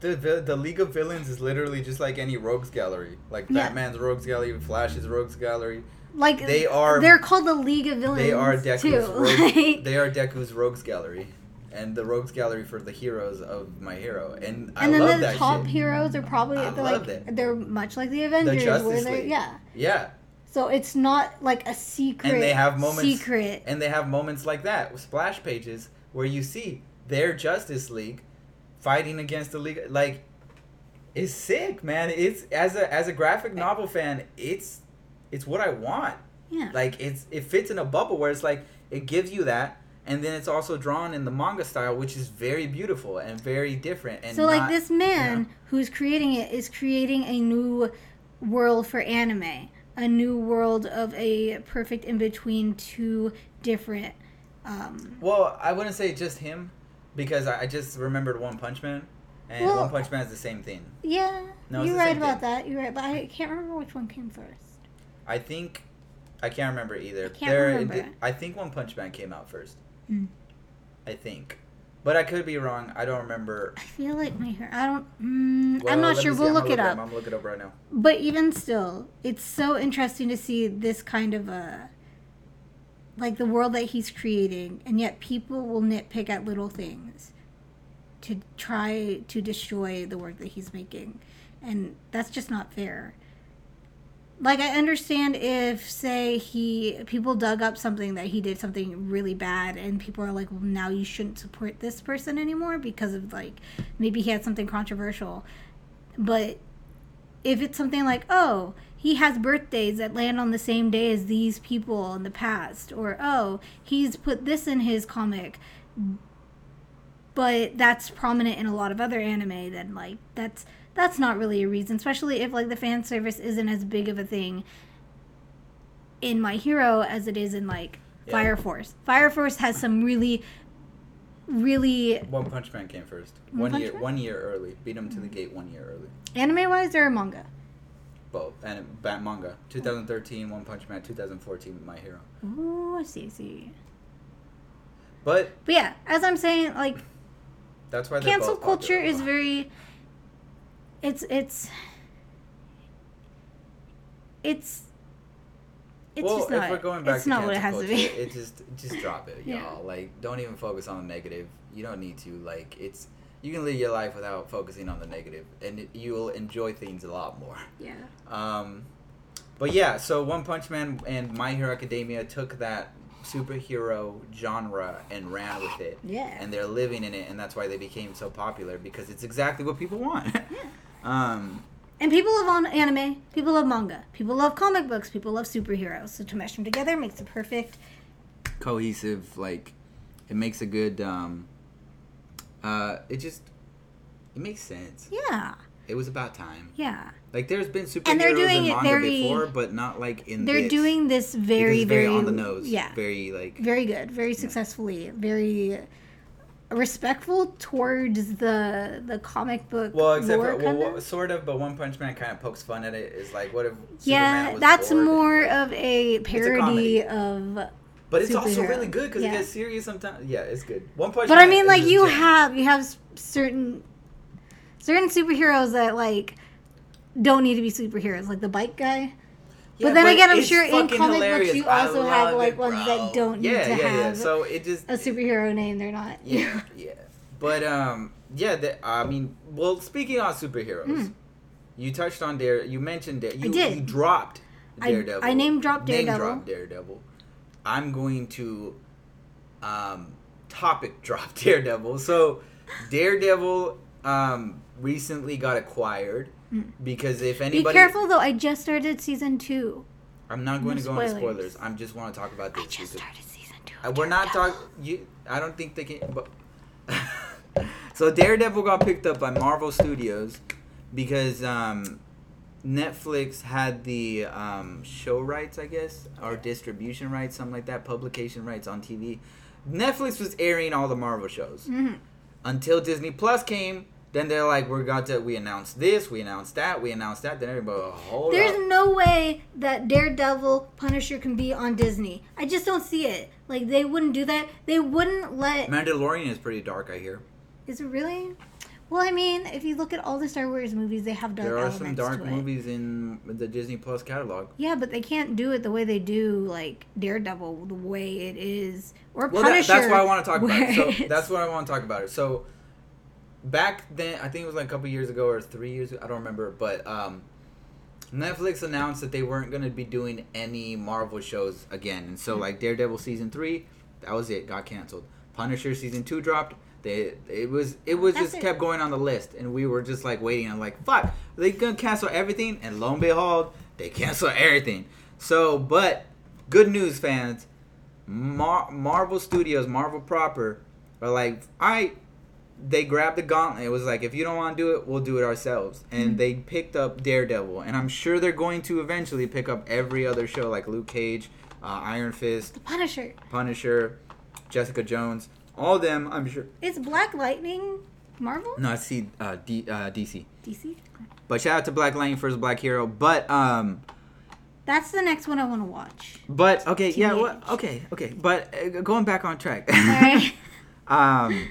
The, the, the League of Villains is literally just like any rogues gallery. Like Yeah. Batman's rogues gallery, Flash's rogues gallery. Like They are- they're called the League of Villains. They are Deku's too. rogues, Like- they are Deku's rogues gallery. And the rogues gallery for the heroes of my hero. And I and then love the that top shit. heroes are probably I they're love like that. they're much like the Avengers, where Justice they're League. yeah. Yeah. So it's not like a secret. And they have moments secret. and they have moments like that splash pages where you see their Justice League fighting against the League like it's sick, man. It's as a as a graphic novel fan, it's it's what I want. yeah. Like it's it fits in a bubble where it's like it gives you that and then it's also drawn in the manga style which is very beautiful and very different and so like this man you know. who's creating it is creating a new world for anime, a new world of a perfect in between two different. Um, Well, I wouldn't say just him because I I just remembered One Punch Man and Well- One Punch Man is the same thing. yeah, No, you're right about thing. that. You're right, but I can't remember which one came first. I think I can't remember either. I can't There- remember. I think One Punch Man came out first. Mm. I think, but I could be wrong. I don't remember. I feel like my hair. I don't. Mm, Well, I'm not sure. see. We'll I'm look gonna it up. I'm gonna it up right now. But even still, it's so interesting to see this kind of a like the world that he's creating, and yet people will nitpick at little things to try to destroy the work that he's making, and that's just not fair. Like I understand if say he people dug up something that he did something really bad and people are like well now you shouldn't support this person anymore because of like maybe he had something controversial. But if it's something like, oh, he has birthdays that land on the same day as these people in the past, or oh, he's put this in his comic, but that's prominent in a lot of other anime, then like that's that's not really a reason, especially if like the fan service isn't as big of a thing in My Hero as it is in like Yeah. Fire Force. Fire Force has some really really One Punch Man came first. One One year, Man? one year early. Beat him to the mm. gate one year early. anime wise or manga. Both and bat manga. 2013 One Punch Man. 2014 My Hero. Ooh, I see, I see. But But yeah, as I'm saying, like that's why cancel culture is very it's it's it's it's well, just if not we're going back it's to not what it has cancel to be. it just just drop it, y'all. Like, don't even focus on the negative. You don't need to. Like, it's you can live your life without focusing on the negative, and it, you'll enjoy things a lot more. yeah. Um, but yeah, so One Punch Man and My Hero Academia took that superhero genre and ran with it, Yeah. and they're living in it, and that's why they became so popular because it's exactly what people want. um, And people love on anime, people love manga, people love comic books, people love superheroes. So to mesh them together makes a perfect cohesive like it makes a good um uh it just it makes sense yeah. it was about time Yeah. like there's been superheroes And they're doing in it manga very- before but not like in They're this, doing this very, it's very, on the nose Yeah. very like very good, very successfully, very respectful towards the the comic book well except for well, kinda. sort of but one punch man kind of pokes fun at it is like what if yeah, was that's more of a parody of. but it's also really good because Yeah. it gets serious sometimes yeah it's good one punch But man I mean, like you have you have certain certain superheroes that like don't need to be superheroes, like the bike guy. Yeah, but then again, I'm sure in comic hilarious. books you also have like it, ones that don't need yeah, to yeah, yeah. have So it just a superhero name. They're not. Yeah, yeah. But um, yeah. The, I mean, well, speaking on superheroes, Mm. you touched on Dare. You mentioned Dare. You, did. You dropped Daredevil. I name dropped Daredevil. Name dropped Daredevil. I'm going to um topic drop Daredevil. So Daredevil um recently got acquired Mm. because if anybody. Be careful though. I just started season two. I'm not going No to go into spoilers. spoilers. I'm just want to talk about this. I just started season two. we're not talking. You, I don't think they can. But so Daredevil got picked up by Marvel Studios because um, Netflix had the um, show rights, I guess, or distribution rights, something like that, publication rights on TV. Netflix was airing all the Marvel shows Mhm. until Disney Plus came Then they're like, we're got to. We announced this. We announced that. We announced that. Then everybody, oh, hold There's up. no way that Daredevil, Punisher can be on Disney. I just don't see it. Like they wouldn't do that. They wouldn't let. Mandalorian is pretty dark. I hear. Is it really? Well, I mean, if you look at all the Star Wars movies, they have dark there are some dark movies in the Disney Plus catalog. Yeah, but they can't do it the way they do like Daredevil, the way it is, or Punisher. Well, that, that's why I want to talk about it. So that's what I want to talk about it. So back then, I think it was like a couple years ago or three years. I don't remember, but um, Netflix announced that they weren't going to be doing any Marvel shows again, and Hmm. so like Daredevil season three, that was it, got canceled. Punisher season two dropped. They it was it was That's just it. kept going on the list, and we were just like waiting. I'm like, fuck, they gonna cancel everything, and lo and behold, they cancel everything. So, but good news, fans. Mar- Marvel Studios, Marvel proper, are like, all right. They grabbed the gauntlet. It was like, if you don't want to do it, we'll do it ourselves. And Mhm. they picked up Daredevil, and I'm sure they're going to eventually pick up every other show like Luke Cage, uh, Iron Fist, the Punisher. Punisher, Jessica Jones, all of them. I'm sure. It's Black Lightning, Marvel, No, I see uh, D, uh, DC. DC. But shout out to Black Lightning first Black Hero. But um, That's the next one I want to watch. but okay, yeah, TBH. what? Okay, okay. But uh, going back on track. Alright. um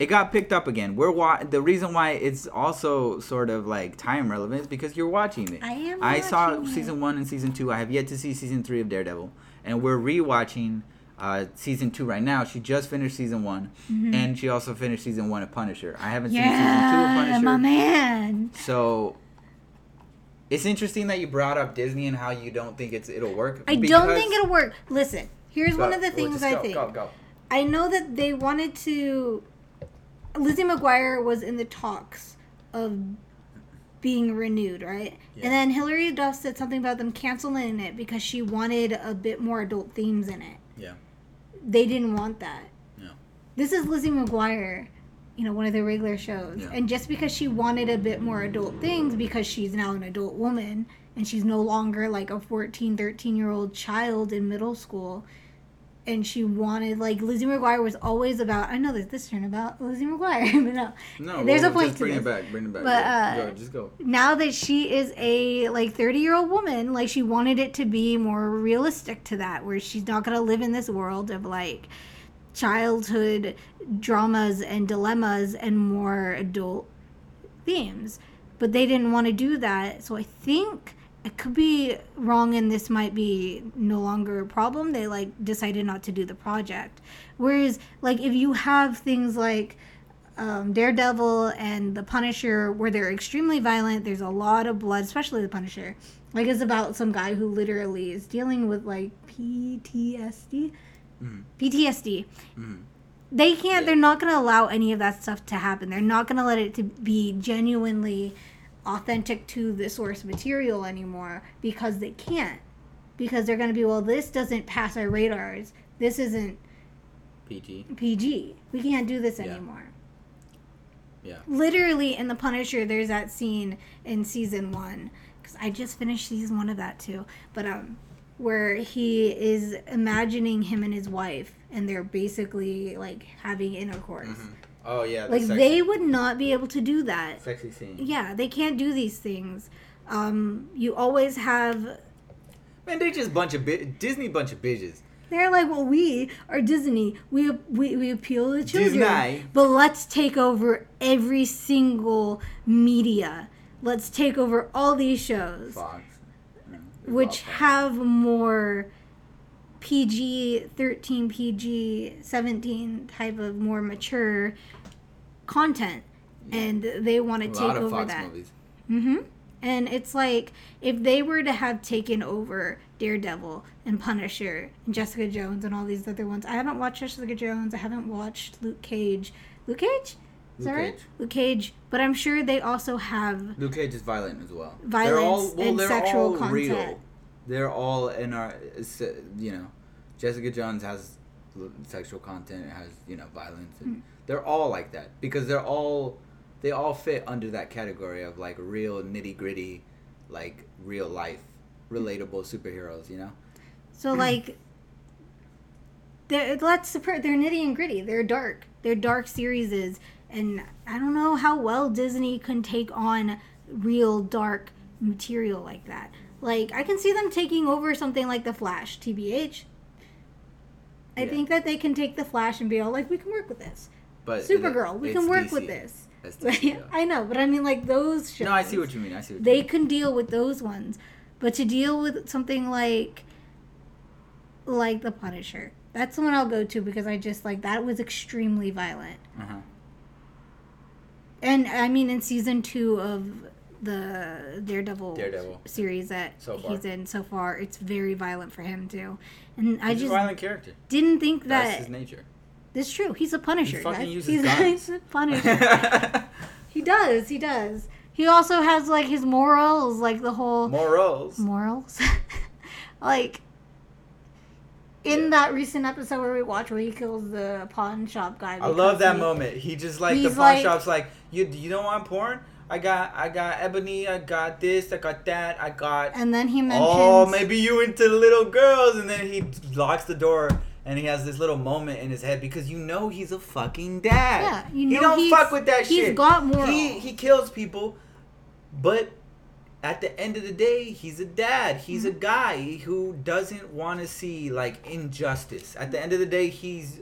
it got picked up again we're wa- the reason why it's also sort of like time relevant is because you're watching it I am i saw it. season one and season two i have yet to see season three of daredevil and we're rewatching uh, season two right now she just finished season one and she also finished season one of punisher i haven't seen season two of Mm-hmm. yeah, punisher my man. so it's interesting that you brought up disney and how you don't think it's it'll work I don't think it'll work. Listen, here's one of the go, things just I think. go, go. I know that they wanted to. Lizzie McGuire was in the talks of being renewed, right? Yeah. And then Hilary Duff said something about them canceling it because she wanted a bit more adult themes in it. yeah They didn't want that. No. This is Lizzie McGuire, you know, one of their regular shows. Yeah. And just because she wanted a bit more adult things because she's now an adult woman and she's no longer like a 14, 13 year old child in middle school. And she wanted, like, Lizzie McGuire was always about. I know there's this turn about Lizzie McGuire, but no. no There's well, a point just to bring this. it back bring it back But, go, uh, go, just go now that she is a like 30 year old woman like she wanted it to be more realistic to that where she's not to live in this world of like childhood dramas and dilemmas and more adult themes but they didn't want to do that so i think it could be wrong and this might be no longer a problem they like decided not to do the project whereas like if you have things like um, Daredevil and the Punisher, where they're extremely violent. There's a lot of blood, especially the Punisher. Like it's about some guy who literally is dealing with like PTSD. Mhm. PTSD. Mhm. They can't. Yeah. They're not going to allow any of that stuff to happen. They're not going to let it to be genuinely authentic to the source material anymore because they can't. Because they're going to be well. This doesn't pass our radars. This isn't pg PG. We can't do this Yeah. anymore. yeah Literally in The Punisher, there's that scene in season one because I just finished season one of that too. But um, where he is imagining him and his wife, and they're basically like having intercourse. Mhm. Oh yeah, the Like sexy, they would not be able to do that. sexy scene. Yeah, they can't do these things. Um, you always have Man, they just bunch of bi- Disney bunch of bitches. They're like, well, we are Disney. We we, we appeal to children, Disney. but let's take over every single media. Let's take over all these shows, Fox. Mm, which have more PG thirteen, PG seventeen type of more mature content, and they want to a take lot of over Fox that. movies. Mm-hmm. And it's like if they were to have taken over Daredevil and Punisher and Jessica Jones and all these other ones. I haven't watched Jessica Jones. I haven't watched Luke Cage. Luke Cage? Is that Luke right? Cage. Luke Cage. But I'm sure they also have Luke Cage is violent as well. Violence and sexual content. They're all in our, uh, you know, Jessica Jones has sexual content. It has you know violence. And Hmm. They're all like that because they're all, they all fit under that category of like real nitty gritty, like real life, relatable superheroes. You know. So like, they're let's. They're nitty and gritty. They're dark. They're dark series. And I don't know how well Disney can take on real dark material like that. Like I can see them taking over something like the Flash, TBH. I Yeah. think that they can take the Flash and be all like, we can work with this. But Supergirl, we can work DC. with this. DC, yeah. I know, but I mean like those shows. No, I see what you mean. I see what They you mean. can deal with those ones, but to deal with something like like the Punisher, that's the one I'll go to because I just like that was extremely violent. Uh-huh. And I mean, in season two of the Daredevil, Daredevil. series that So he's in so far, it's very violent for him too. And I just a violent character. didn't think That's that his nature. it's true. He's a Punisher. He fucking uses he's, guns. he's a Punisher. he does. He does. He also has like his morals, like the whole Morals. morals. like in Yeah. that recent episode where we watch where he kills the pawn shop guy. I love that he- moment. He just like the pawn like- shop's like, you you don't want porn? I got I got ebony, I got this, I got that, I got And then he mentions Oh, maybe you into little girls and then he locks the door and he has this little moment in his head because you know he's a fucking dad. Yeah, you know he don't fuck with that he's shit. He's got morals. He he kills people, but at the end of the day, he's a dad. He's Mm-hmm. a guy who doesn't want to see like injustice. At the end of the day, he's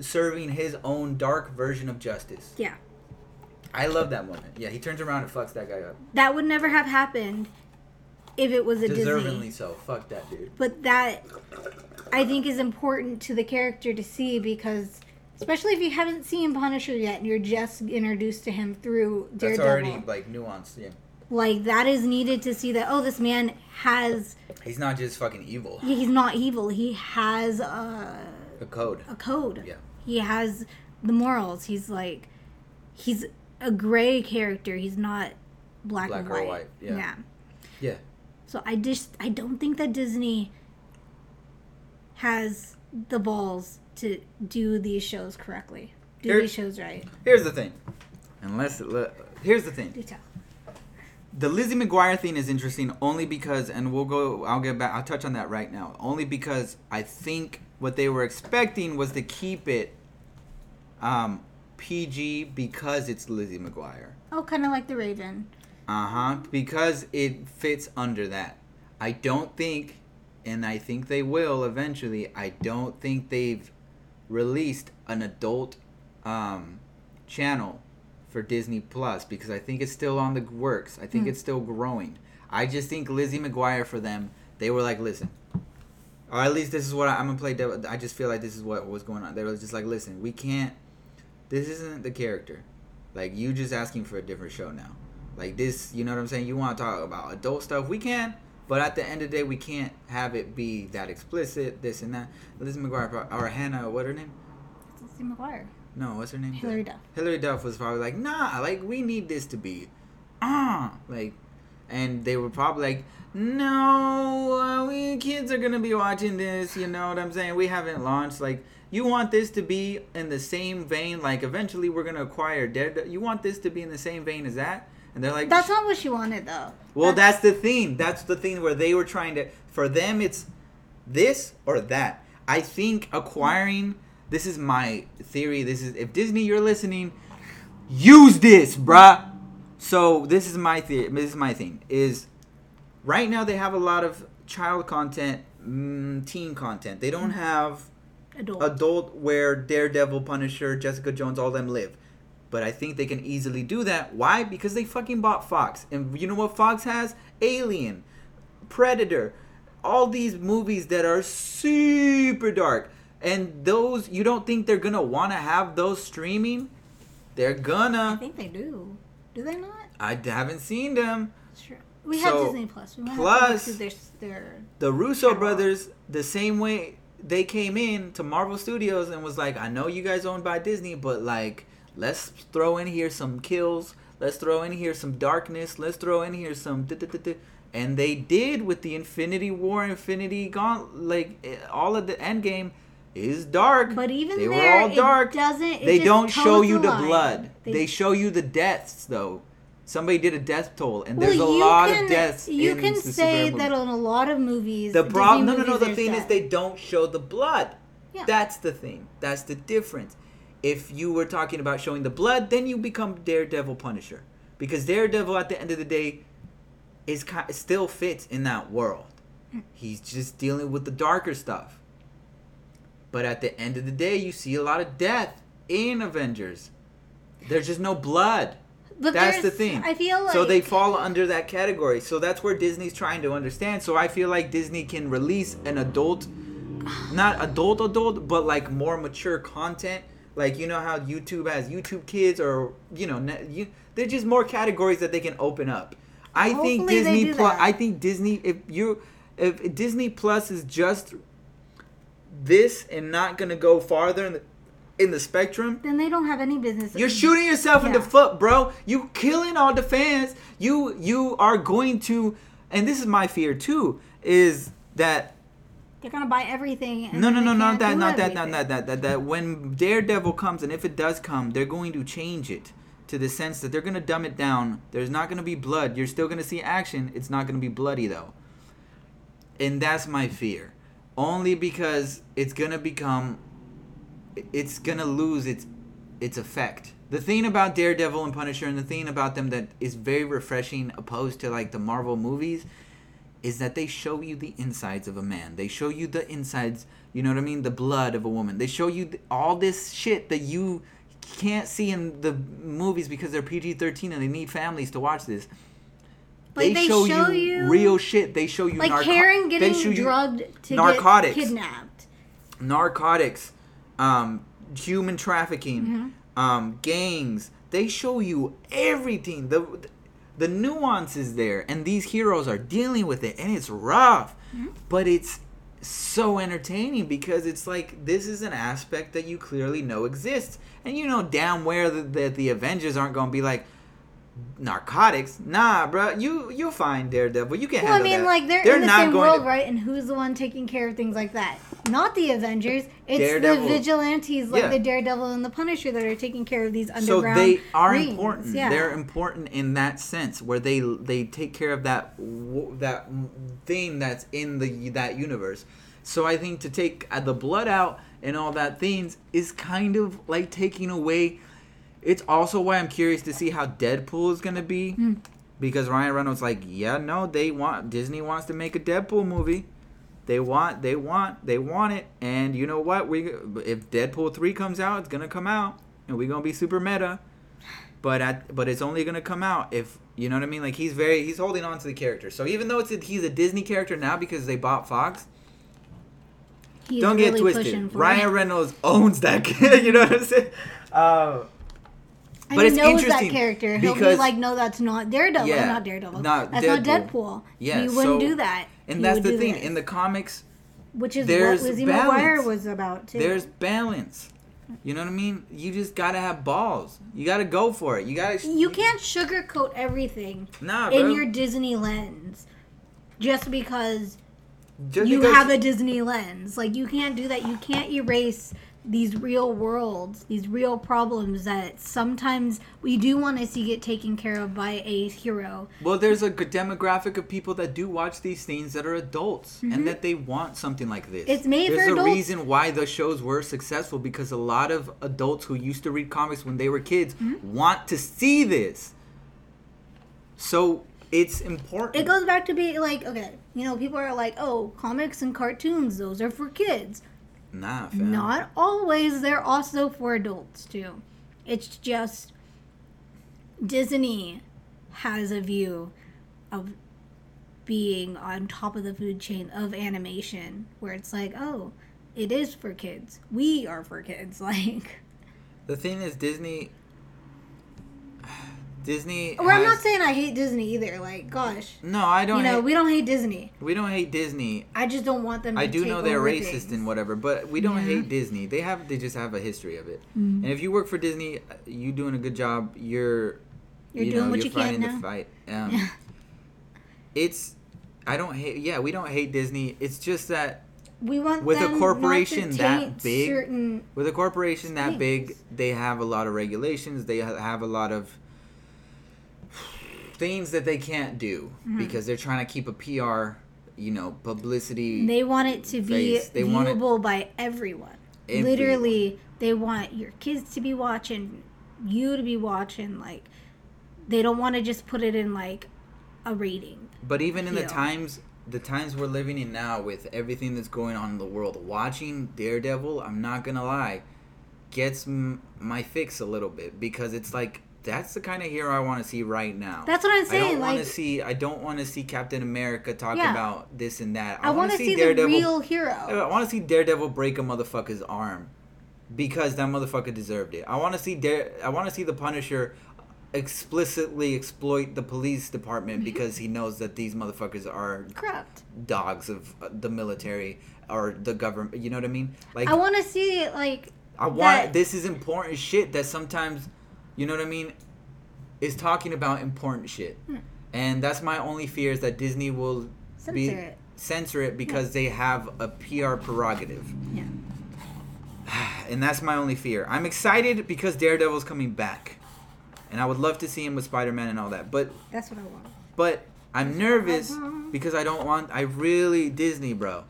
serving his own dark version of justice. Yeah. I love that moment. Yeah, he turns around and fucks that guy up. That would never have happened if it was a Deservingly Disney. so. Fuck that dude. But that I think is important to the character to see because especially if you haven't seen Punisher yet and you're just introduced to him through That's Daredevil. already like nuanced. Yeah. like that is needed to see that oh this man has He's not just fucking evil. he's not evil he has a, The code. a code Yeah. he has the morals he's like he's a gray character he's not black, Black and or white, white, yeah. yeah Yeah. so i just i don't think that disney has the balls to do these shows correctly do Here- these shows right Here's the thing. Unless le- here's the thing. do tell The Lizzie McGuire thing is interesting only because, and we'll go. I'll get back. I'll touch on that right now. Only because I think what they were expecting was to keep it um, PG because it's Lizzie McGuire. oh kind of like the raven Uh huh. Because it fits under that. I don't think, and I think they will eventually. I don't think they've released an adult um, channel for Disney Plus because I think it's still on the works. I think Hmm. it's still growing. I just think Lizzie McGuire for them, they were like, listen, or at least this is what I, I'm gonna play. devil- I just feel like this is what was going on. They were just like, listen, we can't. This isn't the character. Like you just asking for a different show now. Like this, you know what I'm saying? You want to talk about adult stuff? We can, but at the end of the day, we can't have it be that explicit. This and that. Lizzie McGuire or Hannah, what her name? Lizzie McGuire. No, what's her name? Hilary Duff. Hilary Duff was probably like, nah, like we need this to be, ah, like, and they were probably like, no, uh, we kids are gonna be watching this. You know what I'm saying? We haven't launched. Like, you want this to be in the same vein. Like, eventually we're gonna acquire Dead. You want this to be in the same vein as that? And they're like, That's not what she wanted, though. well, that's the thing. That's the thing where they were trying to. For them, it's this or that. I think acquiring. This is my theory. This is if Disney, you're listening, use this, bruh. So this is my theory. This is my thing. Is right now they have a lot of child content, mm, teen content. They don't have adult. adult where Daredevil, Punisher, Jessica Jones, all them live. But I think they can easily do that. Why? Because they fucking bought Fox. And you know what Fox has? Alien, Predator, all these movies that are super dark. And those, you don't think they're gonna wanna have those streaming? They're gonna. I think they do. Do they not? I haven't seen them. Sure. We have Disney Plus. We Plus- have their, their the Russo Catalog. brothers, the same way they came in to Marvel Studios and was like, I know you guys owned by Disney, but like, let's throw in here some kills. Let's throw in here some darkness. Let's throw in here some. duh-duh-duh-duh." And they did with the Infinity War, Infinity Gaunt, like eh, all of the Endgame is dark. But even they there, were all dark. it doesn't. It they don't show you the line. blood. They, They, show you the deaths though. Somebody did a death toll, and well, there's a lot can, of deaths. You in can the say that on a lot of movies. The problem, no, no, no. The thing is they don't show the blood. Yeah. That's the thing. That's the difference. if you were talking about showing the blood, then you become Daredevil Punisher because Daredevil at the end of the day is ki- still fits in that world. Hmm. He's just dealing with the darker stuff. But at the end of the day, you see a lot of death in Avengers. There's just no blood. But That's the thing. I feel like so they fall under that category. So that's where Disney's trying to understand. So I feel like Disney can release an adult, not adult adult, but like more mature content. Like you know how YouTube has YouTube Kids, or you know, you, they're just more categories that they can open up. I think Hopefully they Disney Plus. I think Disney. If you, if Disney Plus is just this and not gonna go farther in the spectrum, then they don't have any business. you're shooting yourself in the foot, bro. You killing all the fans. You you are going to, and this is my fear too, is that They're gonna buy everything. and no no no not that not that not that that that that when Daredevil comes and if it does come, they're going to change it to the sense that they're gonna dumb it down. There's not gonna be blood. You're still gonna see action. It's not gonna be bloody though. And that's my fear. Only because it's gonna become it's gonna lose its its effect. The thing about Daredevil and Punisher and the thing about them that is very refreshing opposed to like the Marvel movies is that they show you the insides of a man. They show you the insides, you know what I mean, the blood of a woman. They show you th- all this shit that you can't see in the movies because they're PG-13 and they need families to watch this. Like, they show you- real shit. They show you Like narco- Karen they getting show you drugged to narcotics. get kidnapped. narcotics, um, human trafficking, Mm-hmm. um, gangs. They show you everything. The the nuances there, and these heroes are dealing with it, and it's rough, Mm-hmm. but it's so entertaining because it's like this is an aspect that you clearly know exists, and you know damn well that, that the Avengers aren't going to be like narcotics. Nah, bro, you you'll find Daredevil. You can Well, I mean, that. like they're, in the same going world, to- right? And who's the one taking care of things like that? Not the Avengers. It's Daredevil. the vigilantes, like Yeah. the Daredevil and the Punisher, that are taking care of these underground. so they are rings. important Yeah. they're important in that sense where they they take care of that that thing that's in the that universe so i think to take uh, the blood out and all that things is kind of like taking away it's also why i'm curious to see how deadpool is going to be Hmm. because ryan reynolds like yeah no they want disney wants to make a deadpool movie they want they want they want it and you know what we if deadpool 3 comes out it's gonna come out and we're gonna be super meta but at but it's only gonna come out if you know what i mean like he's very he's holding on to the character so even though it's a, he's a disney character now because they bought fox He's don't get pushing twisted ryan it. reynolds owns that kid you know what i'm saying uh, but he it's knows interesting that character. He'll be like, no, that's not Daredevil. Yeah, not Daredevil. not that's Deadpool. not Deadpool. Yeah, he wouldn't so- do that. And He that's the thing this. in the comics which is there's what Lizzie balance. McGuire was about too. there's balance you know what i mean you just gotta have balls you gotta go for it you gotta you can't sugarcoat everything nah, in bro. your Disney lens just because Just you because- have a Disney lens. Like you can't do that. You can't erase these real worlds, these real problems that sometimes we do want to see get taken care of by a hero. Well, there's a good demographic of people that do watch these things that are adults and that they want something like this. Mm-hmm. It's made there's for a reason why the shows were successful because a lot of adults who used to read comics when they were kids Mm-hmm. want to see this. So it's important. It goes back to being like, okay, you know, people are like, oh, comics and cartoons, those are for kids. Nah, fam. Not always. They're also for adults too. It's just Disney has a view of being on top of the food chain of animation where it's like, oh, it is for kids. We are for kids. Like, The thing is, Disney. Disney. or I'm not saying I hate Disney either. Like, gosh, No, I don't. you know, hate, we don't hate Disney. we don't hate Disney. I just don't want them. To I do know they're racist things. and whatever, but we don't Yeah. hate Disney. They have they just have a history of it. Mm. And if you work for Disney, you doing a good job. You're You're you doing know, what you're you can fighting now. the fight. Um, it's I don't hate. Yeah, we don't hate Disney. It's just that We want With a them not to corporation that big, certain with a corporation that big, they have a lot of regulations. They have a lot of things that they can't do Mm-hmm. because they're trying to keep a PR, you know, publicity. They want it to be Face. They want it- viewable by everyone. Everyone. Literally, They want your kids to be watching, you to be watching. Like, they don't want to just put it in like a rating. But even in the times the times we're living in now with everything that's going on in the world, watching Daredevil, I'm not gonna lie, gets m- my fix a little bit because it's like that's the kind of hero I want to see right now. That's what I'm saying. I don't want to see. I don't want to see Captain America talk Yeah. about this and that. I want wanna to see, the real hero. I want to see Daredevil break a motherfucker's arm because that motherfucker deserved it. I want to see Dare. I want to see the Punisher explicitly exploit the police department because he knows that these motherfuckers are Corrupt. dogs of uh, the military or the government. You know what I mean? Like I want to see like I want that- this is important shit that sometimes, you know what I mean, is talking about important shit, Hmm. and that's my only fear is that Disney will be Censor it. censor it because they have a PR prerogative, yeah. and that's my only fear. I'm excited because Daredevil's coming back, and I would love to see him with Spider Man and all that, but That's what I want. but I'm nervous because I don't want. I really Disney, bro.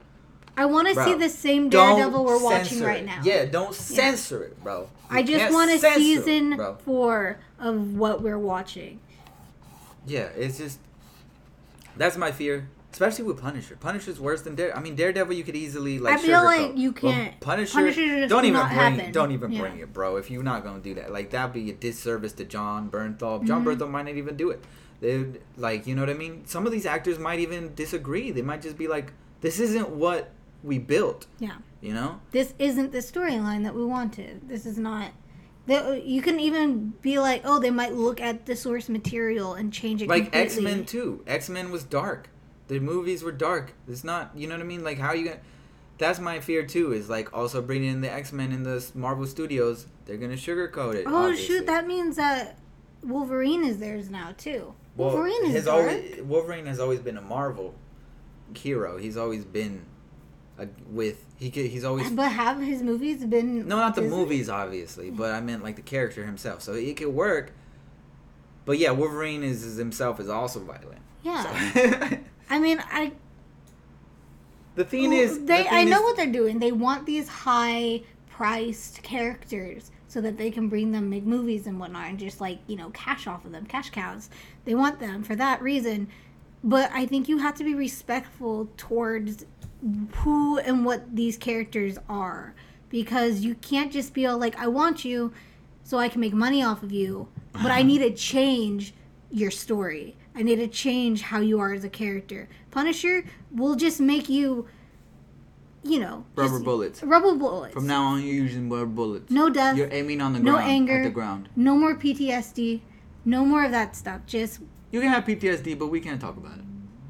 I want to see the same Daredevil we're watching right it. now. Yeah, don't censor it, bro. I just want a censor it, season four of what we're watching. Yeah, it's just that's my fear, especially with Punisher. Punisher's worse than Dare. I mean, Daredevil you could easily like. I feel like you can't- Punisher, Punisher just don't even bring. happen. Don't even Yeah. bring it, bro. If you're not gonna do that, like that'd be a disservice to Jon Bernthal. Jon Mm-hmm. Bernthal might not even do it. They like, you know what I mean. Some of these actors might even disagree. They might just be like, "This isn't what we built." Yeah. You know. This isn't the storyline that we wanted. This is not. The, you can even be like, oh, they might look at the source material and change it. like X Men too. X Men was dark. The movies were dark. It's not. You know what I mean? Like how you gonna? That's my fear too. Is like also bringing in the X Men in the Marvel Studios. They're gonna sugarcoat it. Oh obviously. shoot! That means that Wolverine is theirs now too. Well, Wolverine is dark. always Wolverine has always been a Marvel hero. He's always been a, with he. could- He's always But have his movies been? no, not the Disney? movies obviously, but I meant like the character himself. So it could work. But yeah, Wolverine is, is himself is also violent. Yeah. So- I mean, I the thing Well, is, the they thing I know what they're doing. They want these high priced characters so that they can bring them make movies and whatnot and just like, you know, cash off of them, cash cows. They want them for that reason. But I think you have to be respectful towards who and what these characters are. Because you can't just be all like, I want you so I can make money off of you, but I uh-huh. need to change your story. I need to change how you are as a character. Punisher will just make you, you know, rubber bullets. Rubber bullets. From now on, you're using rubber bullets. no death, You're aiming on the no ground. anger, At the ground. no more PTSD, no more of that stuff. Just You can have PTSD, but we can't talk about it.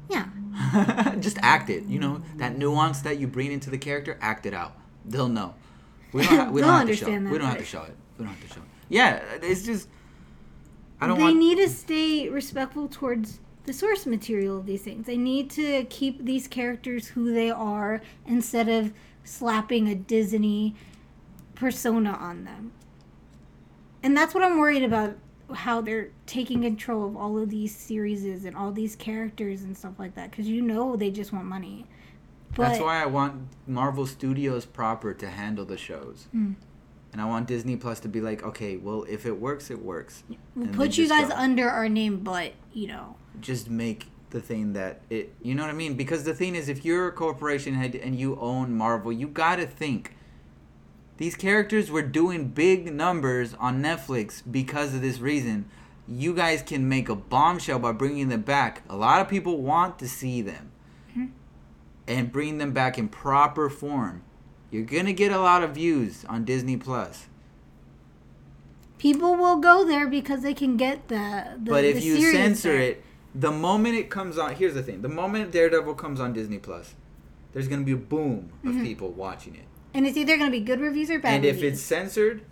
yeah. Just act it. You know that nuance that you bring into the character. Act it out. They'll know. We don't. Ha- we don't have to show. understand it. that, We don't have to show it. We don't have to show it. Yeah, it's just. I don't they want. need to stay respectful towards the source material of these things. They need to keep these characters who they are instead of slapping a Disney persona on them. And that's what I'm worried about how they're taking control of all of these series and all these characters and stuff like that because you know they just want money. But That's why I want Marvel Studios proper to handle the shows. Mm. And I want Disney Plus to be like, okay, well, if it works, it works. we'll and put you guys go. under our name, but you know, just make the thing that it you know what I mean because the thing is if you're a corporation head and you own Marvel you got to think these characters were doing big numbers on Netflix because of this reason you guys can make a bombshell by bringing them back a lot of people want to see them and bring them back in proper form you're going to get a lot of views on Disney Plus people will go there because they can get the. the but if the you censor there. it, the moment it comes on, here's the thing: the moment Daredevil comes on Disney Plus, there's gonna be a boom of Mm-hmm. people watching it. And it's either going to be good reviews or bad reviews. and if it's censored,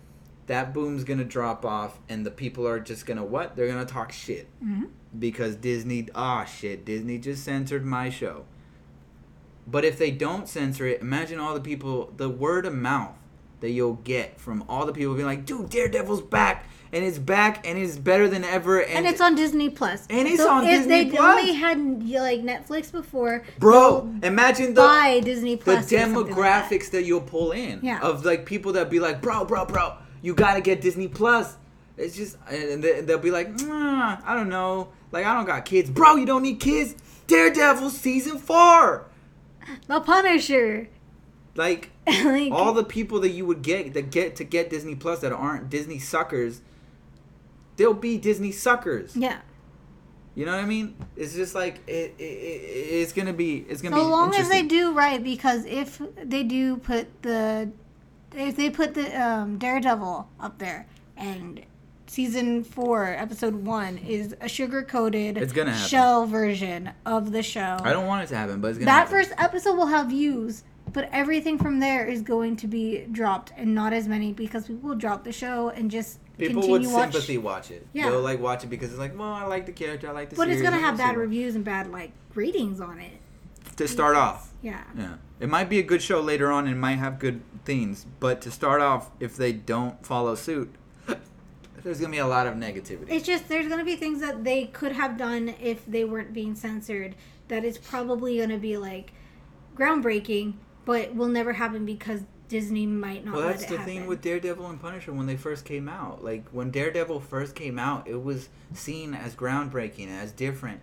that boom's gonna drop off, and the people are just gonna what? They're gonna talk shit Mhm. because Disney. Ah, shit! Disney just censored my show. But if they don't censor it, imagine all the people, the word of mouth that you'll get from all the people being like, "Dude, Daredevil's back." And it's back and it's better than ever. And, and it's on Disney Plus. And it's so on if Disney they Plus. They only had like Netflix before, bro, imagine the buy Disney Plus. The something like that. demographics that. you'll pull in Yeah. of like people that be like, bro, bro, bro, you gotta get Disney Plus. It's just, and they- they'll be like, "Nah, I don't know, like I don't got kids, bro. You don't need kids. Daredevil season four, The Punisher. like like, all the people that you would get that get to get Disney Plus that aren't Disney suckers, they'll be Disney suckers. yeah. You know what I mean? It's just like it, it, it it's gonna be it's gonna be So be long as they do right, because if they do put the, if they put the um, Daredevil up there and season four, episode one is a sugar coated shell version of the show. I don't want it to happen, but it's gonna. that happen. first episode will have views, but everything from there is going to be dropped and not as many because people will drop the show and just People would watch. sympathy watch it. Yeah. They'll like watch it because it's like, well, I like the character, I like the series." But it's gonna have bad reviews and bad like ratings on it. to start off. Yeah. Yeah, it might be a good show later on and might have good things, but to start off, if they don't follow suit, there's gonna be a lot of negativity. It's just there's gonna be things that they could have done if they weren't being censored. That is probably gonna be like groundbreaking, but will never happen because Disney might not. well, that's the happen. thing with Daredevil and Punisher when they first came out. Like when Daredevil first came out, it was seen as groundbreaking, as different,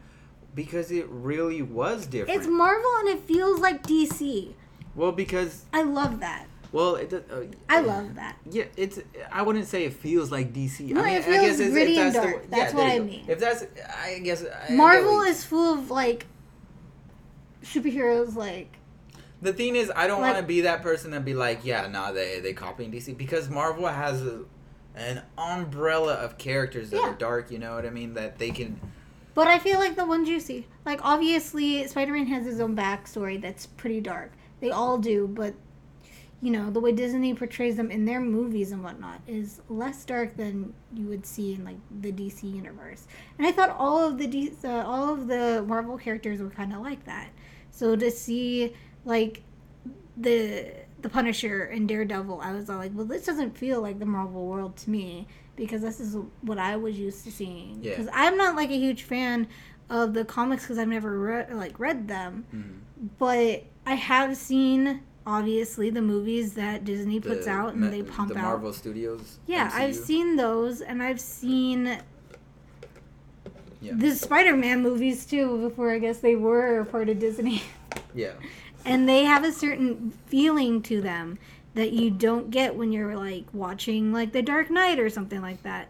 because it really was different. It's Marvel and it feels like DC. well, because I love that. well, it, uh, I love that. Yeah, it's. I wouldn't say it feels like DC. No, I mean, it I feels guess it's, gritty if and that's the- dark. That's there what I mean. If that's, I guess I Marvel you- is full of like superheroes, like The thing is, I don't like- want to be that person that be like, yeah, nah, they they copying DC because Marvel has a, an umbrella of characters that Yeah. are dark. You know what I mean? That they can. But I feel like the ones you see, like obviously Spider-Man has his own backstory that's pretty dark. They all do, but you know the way Disney portrays them in their movies and whatnot is less dark than you would see in like the DC universe. And I thought all of the D- uh, all of the Marvel characters were kind of like that. So to see like the the Punisher and Daredevil, I was all like, well, this doesn't feel like the Marvel world to me because this is what I was used to seeing. Yeah. Because I'm not like a huge fan of the comics because I've never re- like read them, Mhm. but I have seen obviously the movies that Disney puts the out and Ma- they pump the out. Marvel Studios. Yeah, I've seen those, and I've seen Yeah. the Spider-Man movies too. Before I guess they were part of Disney, Yeah. and they have a certain feeling to them that you don't get when you're like watching like The Dark Knight or something like that.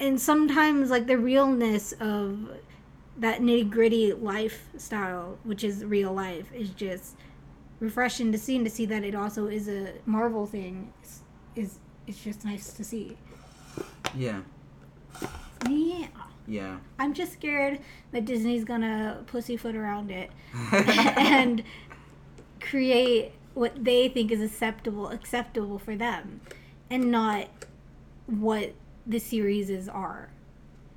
And sometimes like the realness of that nitty gritty lifestyle, which is real life, is just refreshing to see and to see that it also is a Marvel thing is is it's just nice to see. Yeah. Yeah. Yeah. I'm just scared that Disney's gonna pussyfoot around it and create what they think is acceptable acceptable for them and not what the series is are.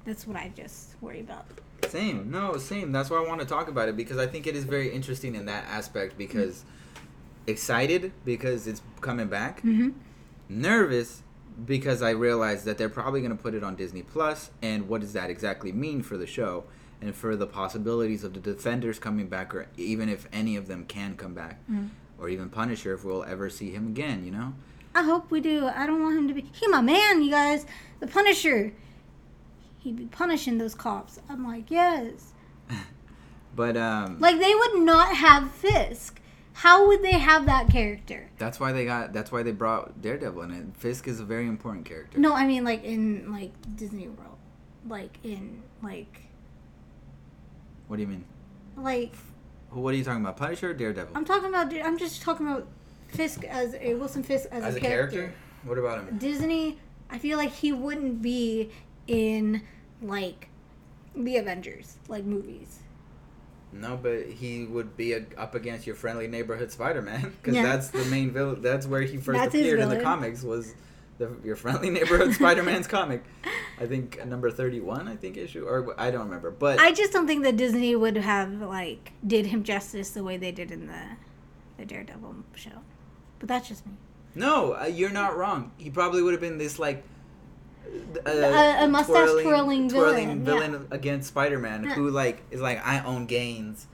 That's what I just worry about. Same. No, same. That's why I want to talk about it because I think it is very interesting in that aspect because excited because it's coming back. Mm-hmm. Nervous because I realized that they're probably going to put it on Disney Plus and what does that exactly mean for the show and for the possibilities of the defenders coming back or even if any of them can come back Mm. or even Punisher if we'll ever see him again, you know? I hope we do. I don't want him to be he my man, you guys. The Punisher. He'd be punishing those cops. I'm like, yes. But um Like they would not have Fisk. How would they have that character? that's why they got that's why they brought Daredevil in it. Fisk is a very important character. No, I mean like in like Disney World, like in like What do you mean? like What are you talking about? Punisher or Daredevil? I'm talking about. I'm just talking about Fisk as a Wilson Fisk as, As a, a character. character? What about him? Disney, I feel like he wouldn't be in like the Avengers like movies. No, but he would be a, up against your friendly neighborhood Spider-Man because Yeah. that's the main villain. That's where he first That's appeared in the comics. Was the, your friendly neighborhood Spider-Man's comic? I think uh, number thirty-one. I think issue or I don't remember. But I just don't think that Disney would have like did him justice the way they did in the the Daredevil show. But that's just me. no, uh, you're not wrong. He probably would have been this like A- a mustache twirling villain, yeah. against Spider-Man, Yeah. who like is like I own gains,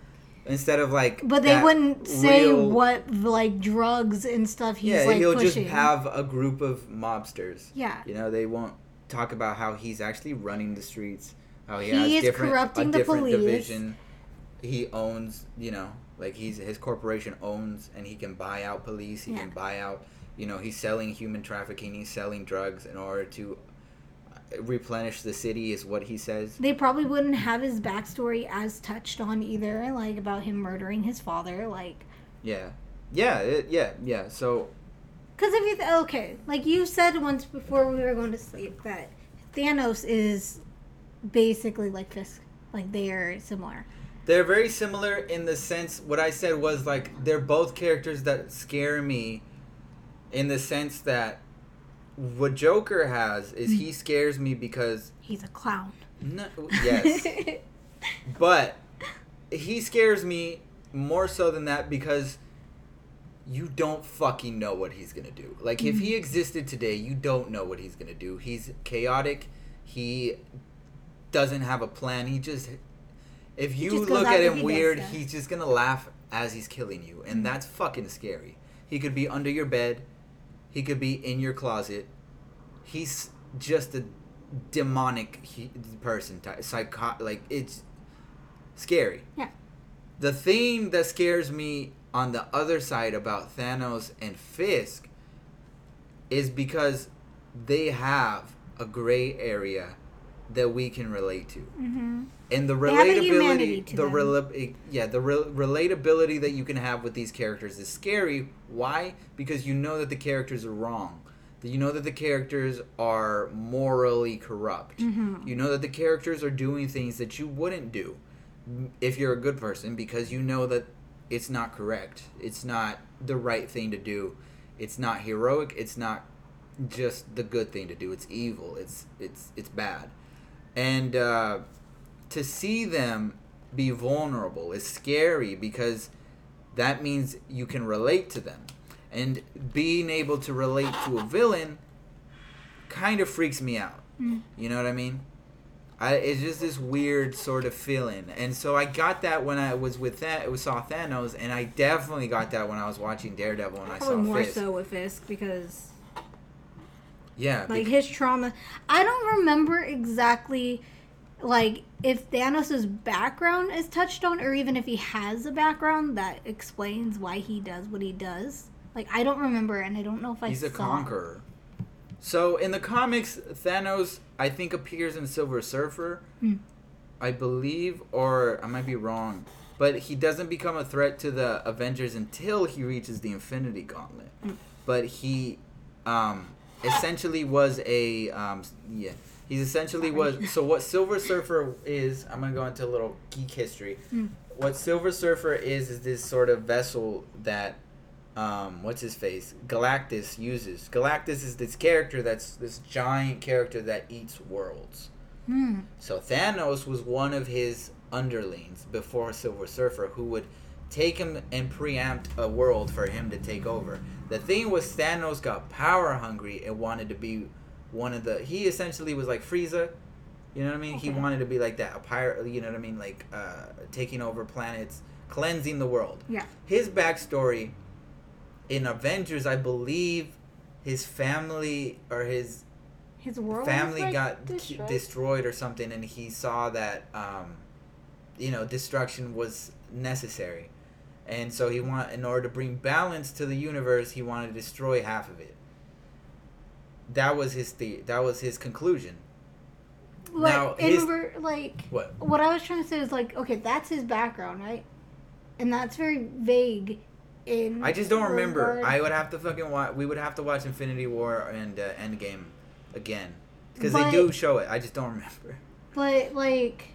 instead of like. But they wouldn't say real- what like drugs and stuff he's yeah, like he'll pushing. just have a group of mobsters. yeah. You know, they won't talk about how he's actually running the streets. How he, He has is different, corrupting a the different police. division. He owns, you know, like he's his corporation owns, and he can buy out police. He Yeah. can buy out, you know, he's selling human trafficking. He's selling drugs in order to uh, replenish the city, is what he says. They probably wouldn't have his backstory as touched on either, like about him murdering his father. Like, Yeah, yeah, it, yeah, yeah. So because if you th- okay, like you said once before we were going to sleep that Thanos is basically like Fisk, like they are similar. They're very similar in the sense what I said was like they're both characters that scare me in the sense that what Joker has is he mm. scares me because He's a clown. no, yes, but he scares me more so than that because you don't fucking know what he's gonna do. Like if he mm. existed today, you don't know what he's gonna do. He's chaotic. He doesn't have a plan. He just if you just look at him weird, he's just gonna laugh as he's killing you, and mm. that's fucking scary. He could be under your bed. He could be in your closet. He's just a demonic he, person, type, psycho. Like it's scary. Yeah. The thing that scares me on the other side about Thanos and Fisk is because they have a gray area that we can relate to. Mm-hmm. And the They have a relatability, the rela- yeah, the re- relatability that you can have with these characters is scary. Why? Because you know that the characters are wrong. That you know that the characters are morally corrupt. Mhm. You know that the characters are doing things that you wouldn't do if you're a good person because you know that it's not correct. It's not the right thing to do. It's not heroic. It's not just the good thing to do. It's evil. It's it's it's bad. And uh, to see them be vulnerable is scary because that means you can relate to them. And being able to relate to a villain kind of freaks me out. Mm. You know what I mean? I, it's just this weird sort of feeling, and so I got that when I was with that. It was saw Thanos, and I definitely got that when I was watching Daredevil and I Probably saw more Fisk. so with Fisk because Yeah, like his trauma. I don't remember exactly like if Thanos's background is touched on, or even if he has a background that explains why he does what he does. Like I don't remember, and I don't know if I he's a conqueror. So in the comics, Thanos I think appears in Silver Surfer, Hmm. I believe, or I might be wrong, but he doesn't become a threat to the Avengers until he reaches the Infinity Gauntlet. Hmm. But he, um, essentially was a um, yeah. He's essentially was so what Silver Surfer is. I'm gonna go into a little geek history. Hmm. What Silver Surfer is is this sort of vessel that um, what's his face? Galactus uses. Galactus is this character that's this giant character that eats worlds. Hmm. So Thanos was one of his underlings before Silver Surfer who would take him and preempt a world for him to take over. The thing was Thanos got power hungry and wanted to be one of the he essentially was like Frieza. You know what I mean? He wanted to be like that, a pirate, you know what I mean? Like uh, taking over planets, cleansing the world Yeah. his backstory in Avengers, I believe his family or his His world family like, got destroyed? destroyed or something, and he saw that um, you know destruction was necessary, and so he want in order to bring balance to the universe, he wanted to destroy half of it. That was his the- that was his conclusion. Like, Now, and his- like What? what I was trying to say is like, okay, that's his background, right? And that's very vague. In I just don't remember. regard- I would have to fucking watch. We would have to watch Infinity War and uh, Endgame again because they do show it. I just don't remember. But like,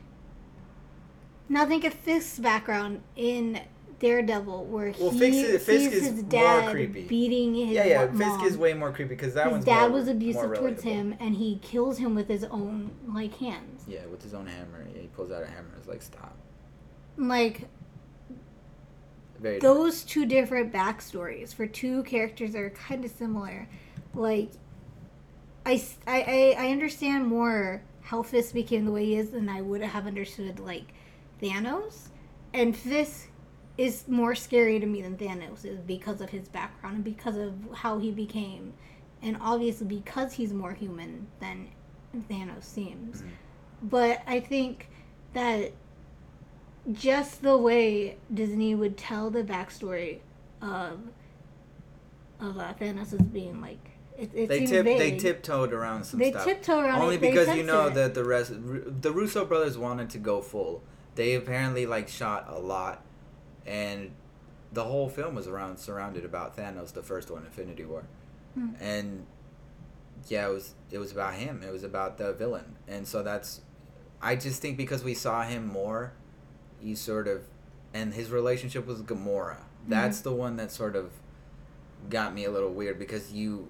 now think of Fisk's background in Daredevil, where Well, he Fisk is- Fisk sees is his more dad creepy. beating his yeah, yeah. wa- Fisk is way more creepy because that his one's dad more, was abusive towards him, and he kills him with his own like hands. Yeah, with his own hammer. Yeah, he pulls out a hammer. It's like stop. Like Very. those two different backstories for two characters that are kind of similar. Like, I, I I understand more how Fisk became the way he is than I would have understood like Thanos. And Fisk is more scary to me than Thanos is because of his background and because of how he became. And obviously because he's more human than Thanos seems. But I think that just the way Disney would tell the backstory of of uh, Thanos as being like it, it they tip vague. they tiptoed around some They stuff. tiptoe around Only it, because you know it. that the rest the Russo brothers wanted to go full. They apparently like shot a lot, and the whole film was around surrounded about Thanos, the first one, Infinity War, Hmm. and yeah, it was it was about him. It was about the villain, and so that's. I just think because we saw him more, he sort of, and his relationship with Gamora. That's the one that sort of got me a little weird because you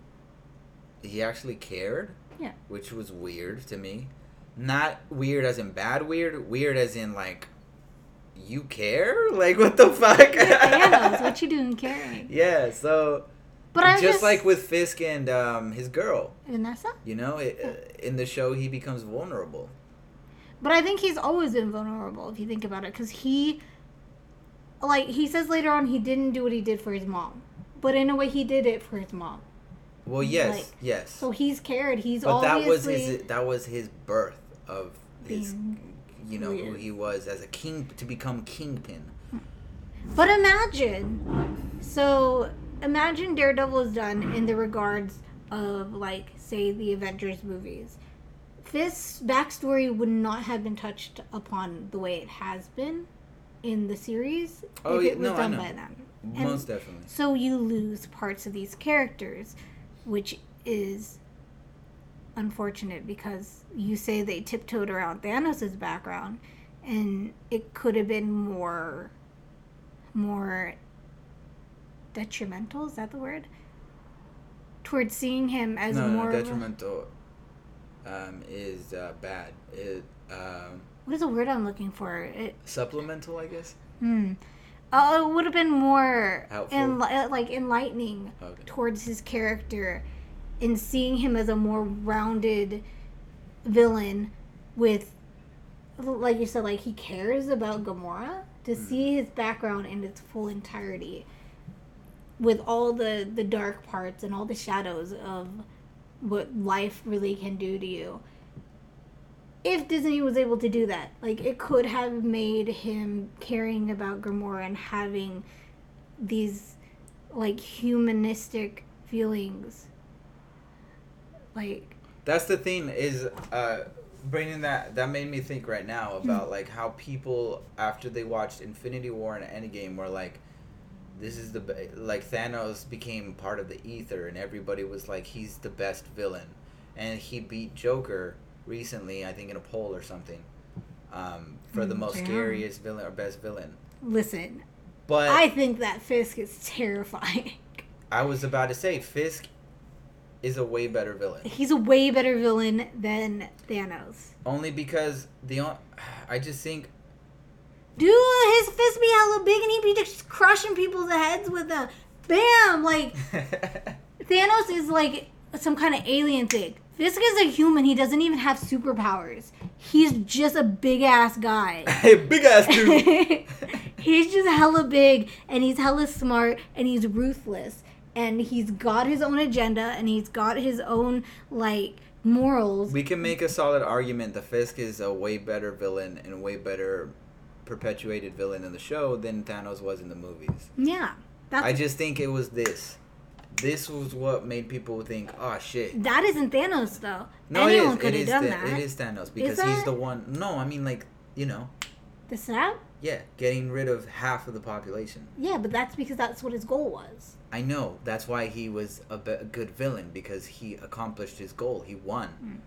he actually cared. Yeah. Which was weird to me. Not weird as in bad weird, weird as in like you care? Like what the fuck? Thanos, what you doing caring? yeah, so But I just, just like with Fisk and um, his girl, Vanessa. you know, it, uh, in the show he becomes vulnerable. But I think he's always been vulnerable if you think about it, because he, like he says later on, he didn't do what he did for his mom, but in a way he did it for his mom. Well, yes, Like, yes. So he's cared. He's but that was his that was his birth of his Being you know who he was as a king to become kingpin. But imagine, so imagine Daredevil is done in the regards of like say the Avengers movies. This backstory would not have been touched upon the way it has been in the series Oh, if yeah, it was no, done by them. And Most definitely. so you lose parts of these characters, which is unfortunate because you say they tiptoed around Thanos' background, and it could have been more, more detrimental. Is that the word? Towards seeing him as no, more. no, of a- detrimental um, is uh, bad. It um, what is the word I'm looking for? It, supplemental, I guess. hmm. Uh, it would have been more enli- like enlightening Okay. towards his character and seeing him as a more rounded villain with like you said like he cares about Gamora to Mm-hmm. see his background in its full entirety with all the the dark parts and all the shadows of what life really can do to you if Disney was able to do that, like it could have made him caring about Gamora and having these like humanistic feelings. Like That's the thing is uh, bringing that that made me think right now about like how people after they watched Infinity War and Endgame were like this is the be- like Thanos became part of the ether and everybody was like he's the best villain and he beat Joker recently I think in a poll or something um, for the Mm, most damn. scariest villain or best villain listen, but I think that Fisk is terrifying. I was about to say Fisk is a way better villain He's a way better villain than Thanos. only because the on- I just think Dude, his fist be hella big and he be just crushing people's heads with a bam like Thanos is like some kind of alien thing. Fisk is a human. He doesn't even have superpowers. He's just a big ass guy. Hey, big ass dude. he's just hella big and he's hella smart and he's ruthless and he's got his own agenda and he's got his own like morals. we can make a solid argument that Fisk is a way better villain and way better perpetuated villain in the show than Thanos was in the movies. yeah, I just think it was this. This was what made people think, "Oh shit." that isn't Thanos though. No, Anyone it is. could It have is. done Tha- that. It is Thanos because he's that? the one. No, I mean like you know, The snap? yeah, getting rid of half of the population. Yeah, but that's because that's what his goal was. I know. That's why he was a, be- a good villain because he accomplished his goal. He won.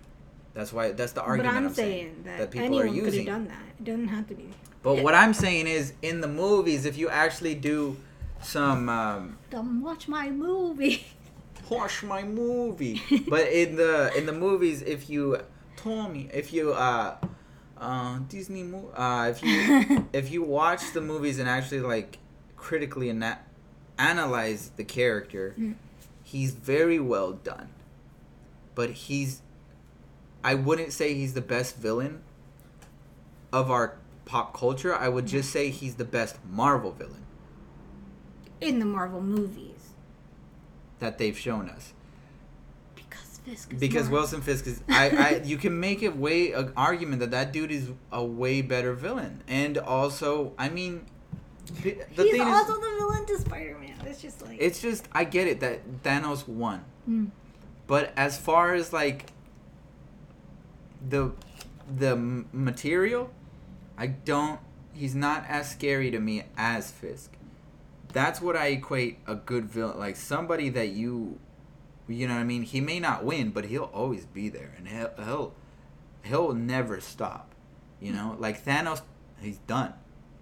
That's why. That's the argument but I'm, I'm saying, that, people anyone are could have using. done that. It doesn't have to be. But what I'm saying is, in the movies, if you actually do some um, Don't watch my movie. watch my movie, but in the in the movies, if you Tommy, if you uh uh Disney mo- uh if you if you watch the movies and actually like critically ana- analyze the character, Mm. he's very well done. but he's. I wouldn't say he's the best villain of our pop culture. I would just say he's the best Marvel villain in the Marvel movies. that they've shown us. Because Fisk is Because Marvel. Wilson Fisk is, I, I, you can make a way an argument that that dude is a way better villain, and also, I mean, the the He's also is, the villain to Spider-Man. It's just like it's just I get it that Thanos won, Mm. but as far as like the the material, I don't. He's not as scary to me as Fisk. That's what I equate a good villain, like somebody that you, you know what I mean. He may not win, but he'll always be there, and he'll he'll he'll never stop. You know, like Thanos, he's done.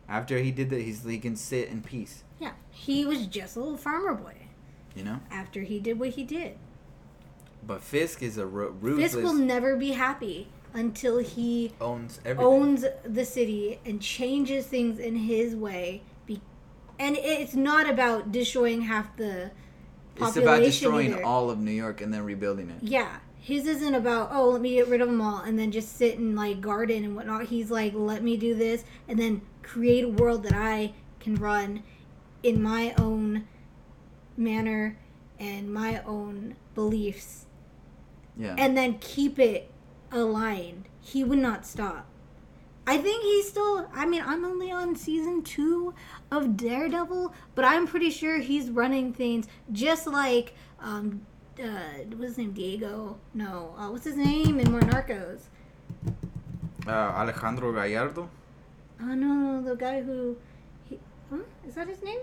After he did that, he's he can sit in peace. yeah, he was just a little farmer boy You know, after he did what he did. but Fisk is a ru- ruthless. Fisk will never be happy until he owns everything. owns the city and changes things in his way. Be- and it's not about destroying half the it's about destroying either. all of New York and then rebuilding it. Yeah, his isn't about oh let me get rid of them all and then just sit and like garden and whatnot. He's like let me do this and then create a world that I can run in my own manner and my own beliefs Yeah. and then keep it aligned. He would not stop. I think he's still. I mean, I'm only on season two of Daredevil, but I'm pretty sure he's running things just like um, uh, what's his name? Diego? No, uh, what's his name in more Narcos? uh, Alejandro Gallardo, Oh no, no, the guy who, he, huh? Is that his name?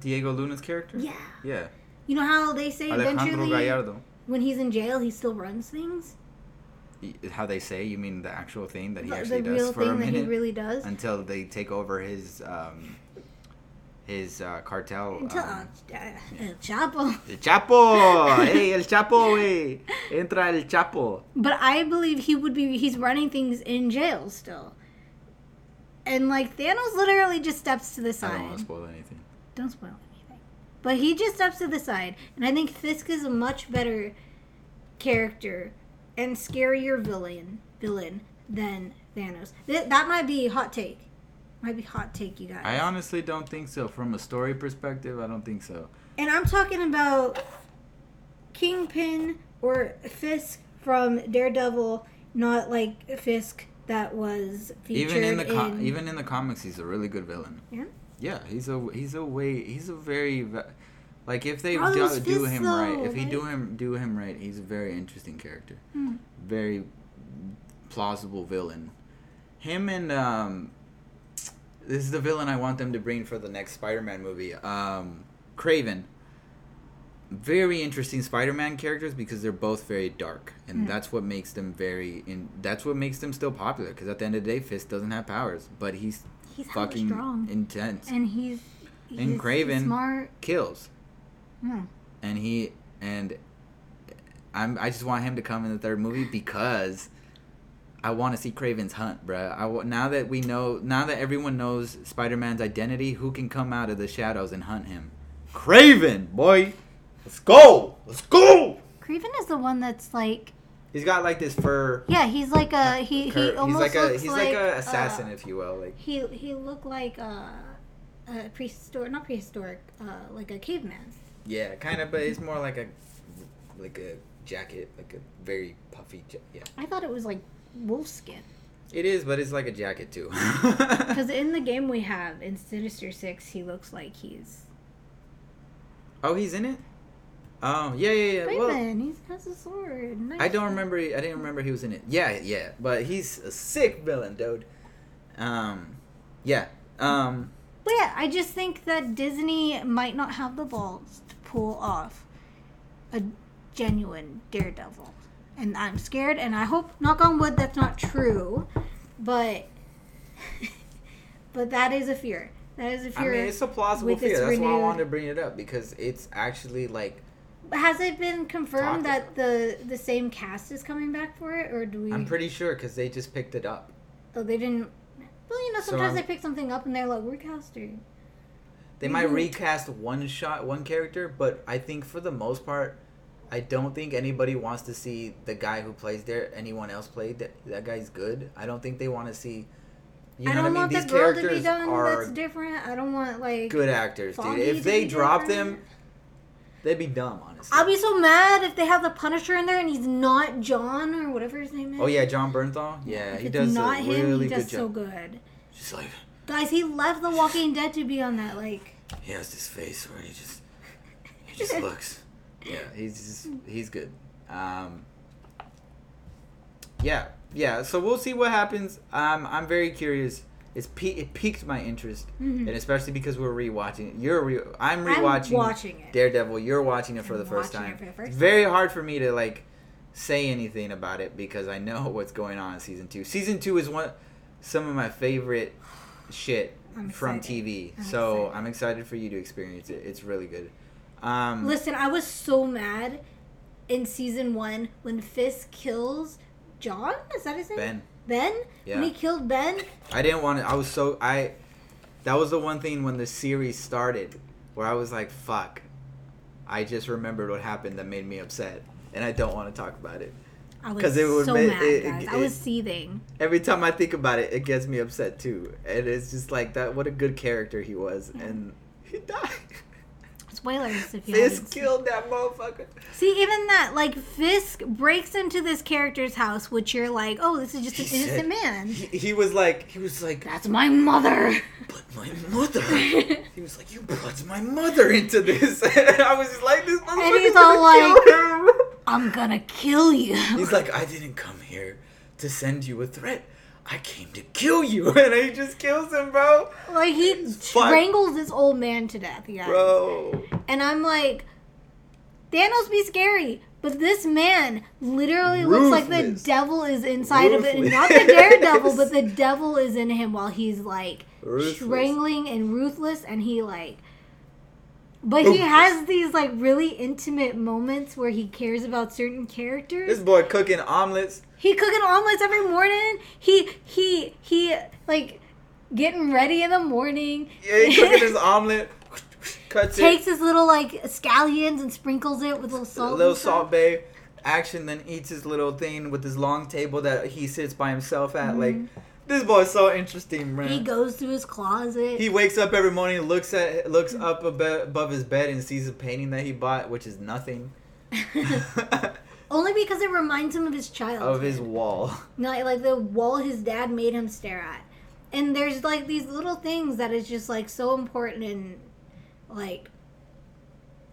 Diego Luna's character. Yeah. Yeah. You know how they say Alejandro eventually Gallardo. when he's in jail he still runs things. How they say? You mean the actual thing that he The, actually the does for a thing that he really does. until they take over his um, his uh, cartel. Until um, uh, El Chapo. El Chapo, hey, El Chapo, hey, entra El Chapo. But I believe he would be. He's running things in jail still. And like Thanos literally just steps to the I side. don't want to spoil anything. Don't spoil anything. But he just steps to the side, and I think Fisk is a much better character and scarier villain villain than Thanos. Th- that might be hot take. Might be hot take, you guys. I honestly don't think so. From a story perspective, I don't think so. And I'm talking about Kingpin or Fisk from Daredevil, not like Fisk that was featured Even in the com- in- even in the comics, he's a really good villain. Yeah? Yeah, he's a he's a way he's a very like if they do, do him right, though, if he like- do him do him right, he's a very interesting character. Hmm. Very plausible villain. Him and um this is the villain I want them to bring for the next Spider-Man movie. Um Kraven. Very interesting Spider-Man characters because they're both very dark, and Yeah. that's what makes them very. In that's what makes them still popular. Because at the end of the day, Fisk doesn't have powers, but he's He's fucking strong. intense. and he's, And Kraven- smart. Kills, Yeah. and he and I'm. I just want him to come in the third movie because I want to see Kraven's hunt, bruh. I now that we know, now that everyone knows Spider-Man's identity, who can come out of the shadows and hunt him? Kraven, boy. Let's go. Let's go. Kraven is the one that's like, He's got like this fur. yeah, he's like a he. cur- He almost he's like a looks he's like, like, a assassin, uh, if you will. Like he he looked like a, a prehistoric, not prehistoric, uh, like a caveman. yeah, kind of, but it's more like a like a jacket, like a very puffy. Ja- yeah, I thought it was like wolf skin. it is, but it's like a jacket too. Because in the game we have in Sinister Six, he looks like he's oh, he's in it. Oh yeah, yeah, yeah. Well, Raven. he has a sword. Nice I don't remember. I didn't remember he was in it. Yeah, yeah, but he's a sick villain, dude. Um, yeah. Um, But yeah, I just think that Disney might not have the balls to pull off a genuine Daredevil. And I'm scared, and I hope, knock on wood, that's not true. But, but that is a fear. That is a fear. I mean, it's a plausible fear. That's why I wanted to bring it up because it's actually like Has it been confirmed that the the same cast is coming back for it, or do we? I'm pretty sure because they just picked it up. Oh, they didn't. Well, you know, So sometimes I'm- they pick something up and they're like, "We're casting." They might Mhm. recast one shot, one character, but I think for the most part, I don't think anybody wants to see the guy who plays there. Anyone else played that? That guy's good. I don't think they want to see. You I know don't what I want mean? the These girl to be characters done are that's different. I don't want like good actors, dude. Foggy If to they be drop different. They'd be dumb, honestly. I'll be so mad if they have the Punisher in there and he's not Jon or whatever his name is. oh yeah, Jon Bernthal. Yeah, If he does not him, really he does good so job. good. Just like Guys, he left The Walking Dead to be on that. Like, he has this face where he just he just looks. Yeah, he's just, he's good. Um, yeah, yeah. So we'll see what happens. Um, I'm very curious. It's pe- it piqued my interest, Mhm. and especially because we're rewatching. it. You're re- I'm rewatching I'm watching it. Daredevil. You're watching it for I'm the first watching time. it for the first It's very hard for me to like say anything about it because I know what's going on in season two. Season two is one some of my favorite shit I'm from excited. TV. I'm so excited. I'm excited for you to experience it. It's really good. Um, Listen, I was so mad in season one when Fisk kills John. Is that his name? Ben, Ben. Yeah. When he killed Ben. I didn't want to. I was so I. That was the one thing when the series started where I was like, "Fuck." I just remembered what happened that made me upset, and I don't want to talk about it. I was it would so ma- mad, it- guys. it- I was seething. Every time I think about it, it gets me upset too. And it's just like that. What a good character he was, and he died. Spoilers if you Fisk killed that motherfucker. See, even that, like Fisk breaks into this character's house, which you're like, oh, this is just an He innocent said- man. He, he was like, he was like, That's my mother. but my mother. he was like, you brought my mother into this, and I was just like, this motherfucker's he's all gonna kill him. I'm gonna kill you. He's like, I didn't come here to send you a threat. I came to kill you, and he just kills him, bro. like he Fuck. strangles this old man to death, yeah. Bro, And I'm like, Thanos be scary, but this man literally looks like the devil is inside of it. And not the daredevil, but the devil is in him while he's like Ruthless. strangling and ruthless and he like but he oh, has these like really intimate moments where he cares about certain characters. this boy cooking omelets. He cooking omelets every morning. He he he like getting ready in the morning. Yeah, he cooking his omelet. Cuts Takes it. his little like scallions and sprinkles it with a little A salt. little Salt Bae. Action then eats his little thing with his long table that he sits by himself at. Like mm-hmm. This boy's so interesting, man. He goes to his closet. He wakes up every morning, looks at looks up above his bed, and sees a painting that he bought, which is nothing, Only because it reminds him of his childhood. of his wall. Not like the wall his dad made him stare at. And there's like these little things that is just like so important and like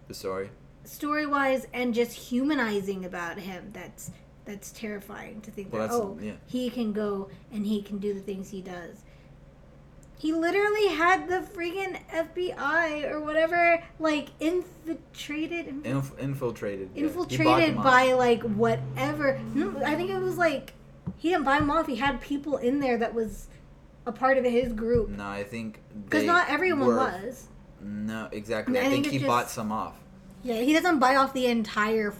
The story. story wise and just humanizing about him that's that's terrifying to think Well, that oh yeah. he can go and he can do the things he does. He literally had the freaking FBI or whatever like infiltrated Inf- infiltrated. yeah. Infiltrated all. by like whatever. I think it was like he didn't buy them off. He had people in there that was a part of his group No, I think because not everyone were- was. No, exactly. I I, think, think he it bought some off Yeah, he doesn't buy off the entire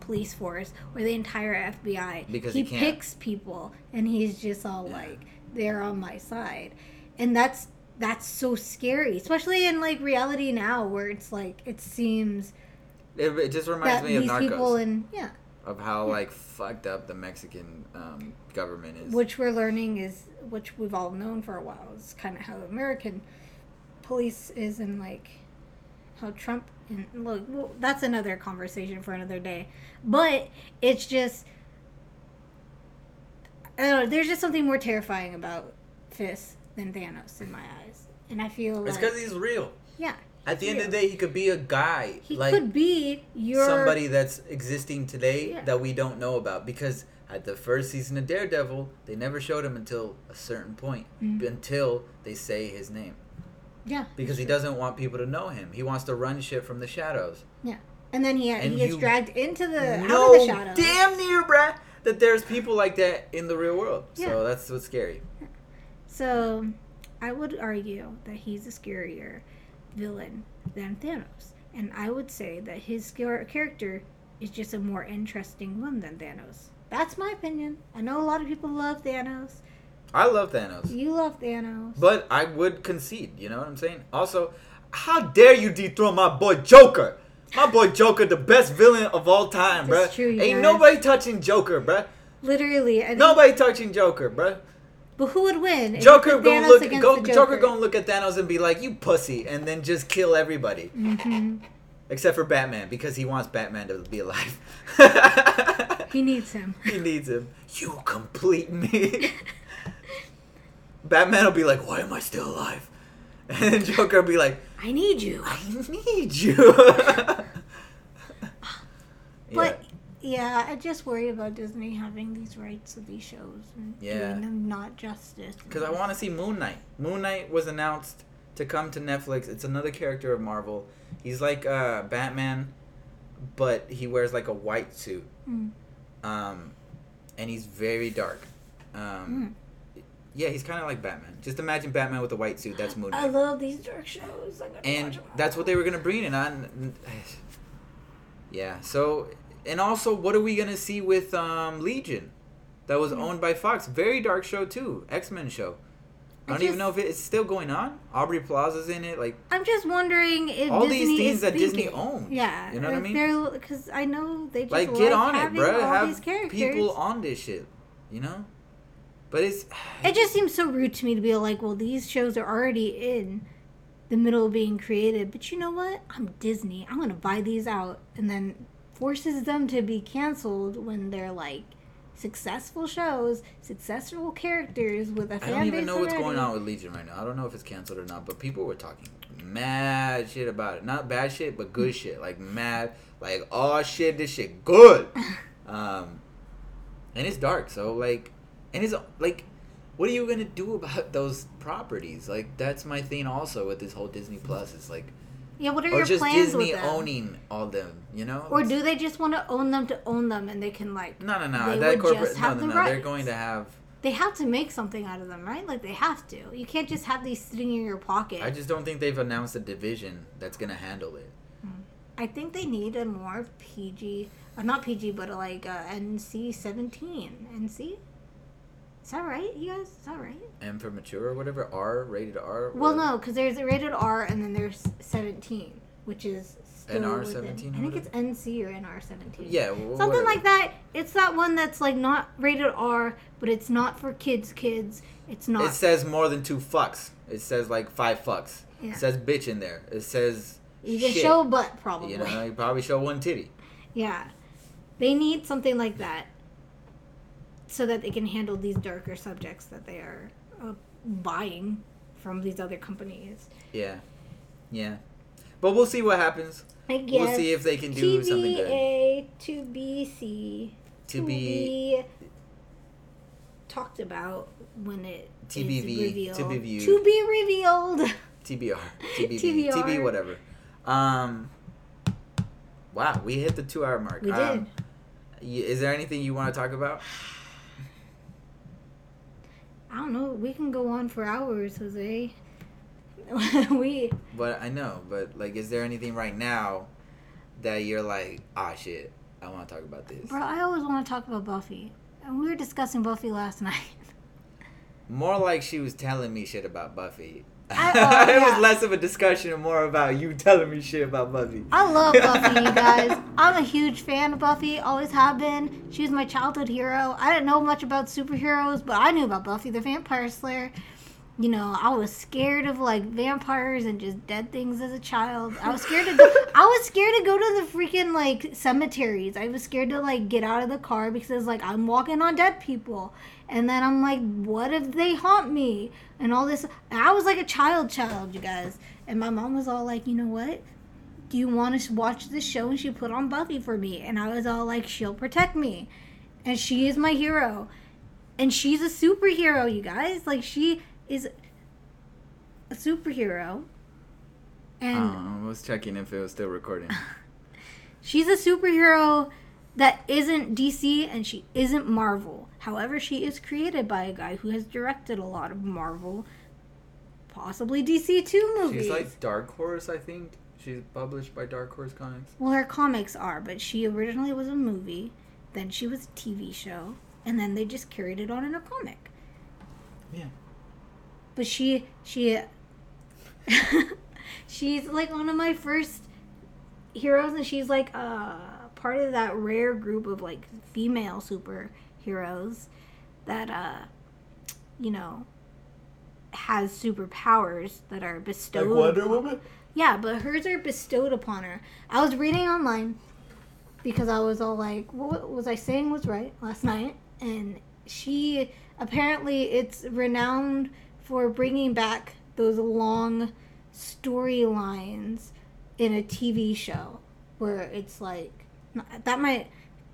police force or the entire FBI. Because he, he picks people, and he's just all like, "They're on my side," and that's that's so scary, especially in like reality now, where it's like it seems It, it just reminds me of these Narcos, people and yeah, of how like fucked up the Mexican um, government is. which we're learning is which we've all known for a while is kind of how American police is and like how Trump and look well, that's another conversation for another day but it's just I don't know, there's just something more terrifying about Fisk than Thanos in my eyes and I feel it's like because he's real. yeah At the end of the day, he could be a guy he like could be your somebody that's existing today Yeah. that we don't know about because at the first season of Daredevil, they never showed him until a certain point, Mhm. until they say his name. Yeah Because he doesn't want people to know him. He wants to run shit from the shadows. yeah and then he, And he gets dragged into the out of the shadows damn near, bruh, that there's people like that in the real world. Yeah. So that's what's scary. So, I would argue that he's a scarier villain than Thanos. And I would say that his character is just a more interesting one than Thanos. That's my opinion. I know a lot of people love Thanos. I love Thanos. You love Thanos. But I would concede, you know what I'm saying? Also, how dare you dethrone my boy Joker? My boy Joker, the best villain of all time, bruh. That's true, you Ain't guys. nobody touching Joker, bruh. Literally, I think, Nobody touching Joker, bruh. But who would win? Joker gonna look. Go, the Joker. gonna look at Thanos and be like, "You pussy," and then just kill everybody, hmm except for Batman because he wants Batman to be alive. He needs him. he needs him. You complete me. Batman will be like, "Why am I still alive?" And Joker will be like, I need you. "I need you." But yeah, I just worry about Disney having these rights of these shows and Yeah. doing them not justice. Because I want to see Moon Knight. Moon Knight was announced to come to Netflix. It's another character of Marvel. He's like uh, Batman, but he wears like a white suit. Mm. Um, and he's very dark. Um, Yeah, he's kind of like Batman. Just imagine Batman with a white suit. That's Moon I love these dark shows. And that's what they were gonna bring in on. Yeah. So, and also, what are we gonna see with um, Legion? That was owned by Fox. Very dark show too. X Men show. I I don't even just- know if it's still going on. Aubrey Plaza's in it. Like I'm just wondering if all Disney these things is that Disney owns. Yeah, You know what I mean? Because I know they just like like get on it, bro. Have people on this shit. You know. But it's. It just seems so rude to me to be like, well, these shows are already in the middle of being created, but you know what? I'm Disney. I'm gonna buy these out, and then forces them to be canceled when they're like successful shows, successful characters with a I fan don't even know what's already. going on with Legion right now. I don't know if it's canceled or not, but people were talking mad shit about it. Not bad shit, but good shit. Like mad, like oh shit, this shit good. Um, and it's dark, so like, and it's like, what are you gonna do about those properties? Like that's my thing also with this whole Disney Plus. It's like, Yeah, what are your just plans Disney with them? owning all them. You know? Or do they just want to own them to own them, and they can like no, no, no. they That would corporate, just no, have no, the no. They're going to have. they have to make something out of them, right? Like they have to. You can't just have these sitting in your pocket. I just don't think they've announced a division that's gonna handle it. I think they need a more PG, uh, not PG, but like uh, NC seventeen. NC, is that right, you guys? Is that right? M for mature or whatever, R rated R. Well, whatever. no, because there's a rated R and then there's seventeen, which is still NR within- 17 I think it's NC or NR seventeen. Yeah, wh- something whatever. like that. It's that one that's like not rated R, but it's not for kids. Kids. It's not. It says more than two fucks. It says like five fucks. Yeah. It says bitch in there. It says you can shit. show butt probably. You know, you probably show one titty. Yeah. They need something like that so that they can handle these darker subjects that they are uh, buying from these other companies. Yeah, yeah. But we'll see what happens. I guess. We'll see if they can do something good. TVA to BC To be talked about when it TBV, revealed. to be viewed. To be revealed. TBR, TBV, TBR. TB, whatever. Um. Wow, we hit the two-hour mark. We Um, did. is there anything you want to talk about? I don't know. We can go on for hours, Jose. we But I know, but like, is there anything right now that you're like, ah, shit, I want to talk about this? Bro, I always want to talk about Buffy. And we were discussing Buffy last night. More like she was telling me shit about Buffy. I- oh, it yeah. was less of a discussion and more about you telling me shit about Buffy. I love Buffy, you guys. I'm a huge fan of Buffy, always have been. She was my childhood hero. I didn't know much about superheroes, but I knew about Buffy the Vampire Slayer. You know, I was scared of like vampires and just dead things as a child. I was scared to go I was scared to go to the freaking like cemeteries. I was scared to like get out of the car because it's like I'm walking on dead people. And then I'm like, what if they haunt me? And all this I was like a child child, you guys. And my mom was all like, you know what? do you want to watch this show? And she put on Buffy for me. And I was all like, she'll protect me. And she is my hero. And she's a superhero, you guys. Like, she is a superhero. And Oh, I was checking if it was still recording. she's a superhero that isn't DC and she isn't Marvel. However, she is created by a guy who has directed a lot of Marvel, possibly DC 2 movies. She's like Dark Horse, I think. She's published by Dark Horse Comics. Well, her comics are, but she originally was a movie, then she was a TV show, and then they just carried it on in a comic. Yeah. But she she she's like one of my first heroes, and she's like uh part of that rare group of like female superheroes that uh you know has superpowers that are bestowed. Like Wonder Woman. Yeah, but hers are bestowed upon her. I was reading online because I was all like, what was I saying was right last night? And she apparently it's renowned for bringing back those long storylines in a TV show where it's like that might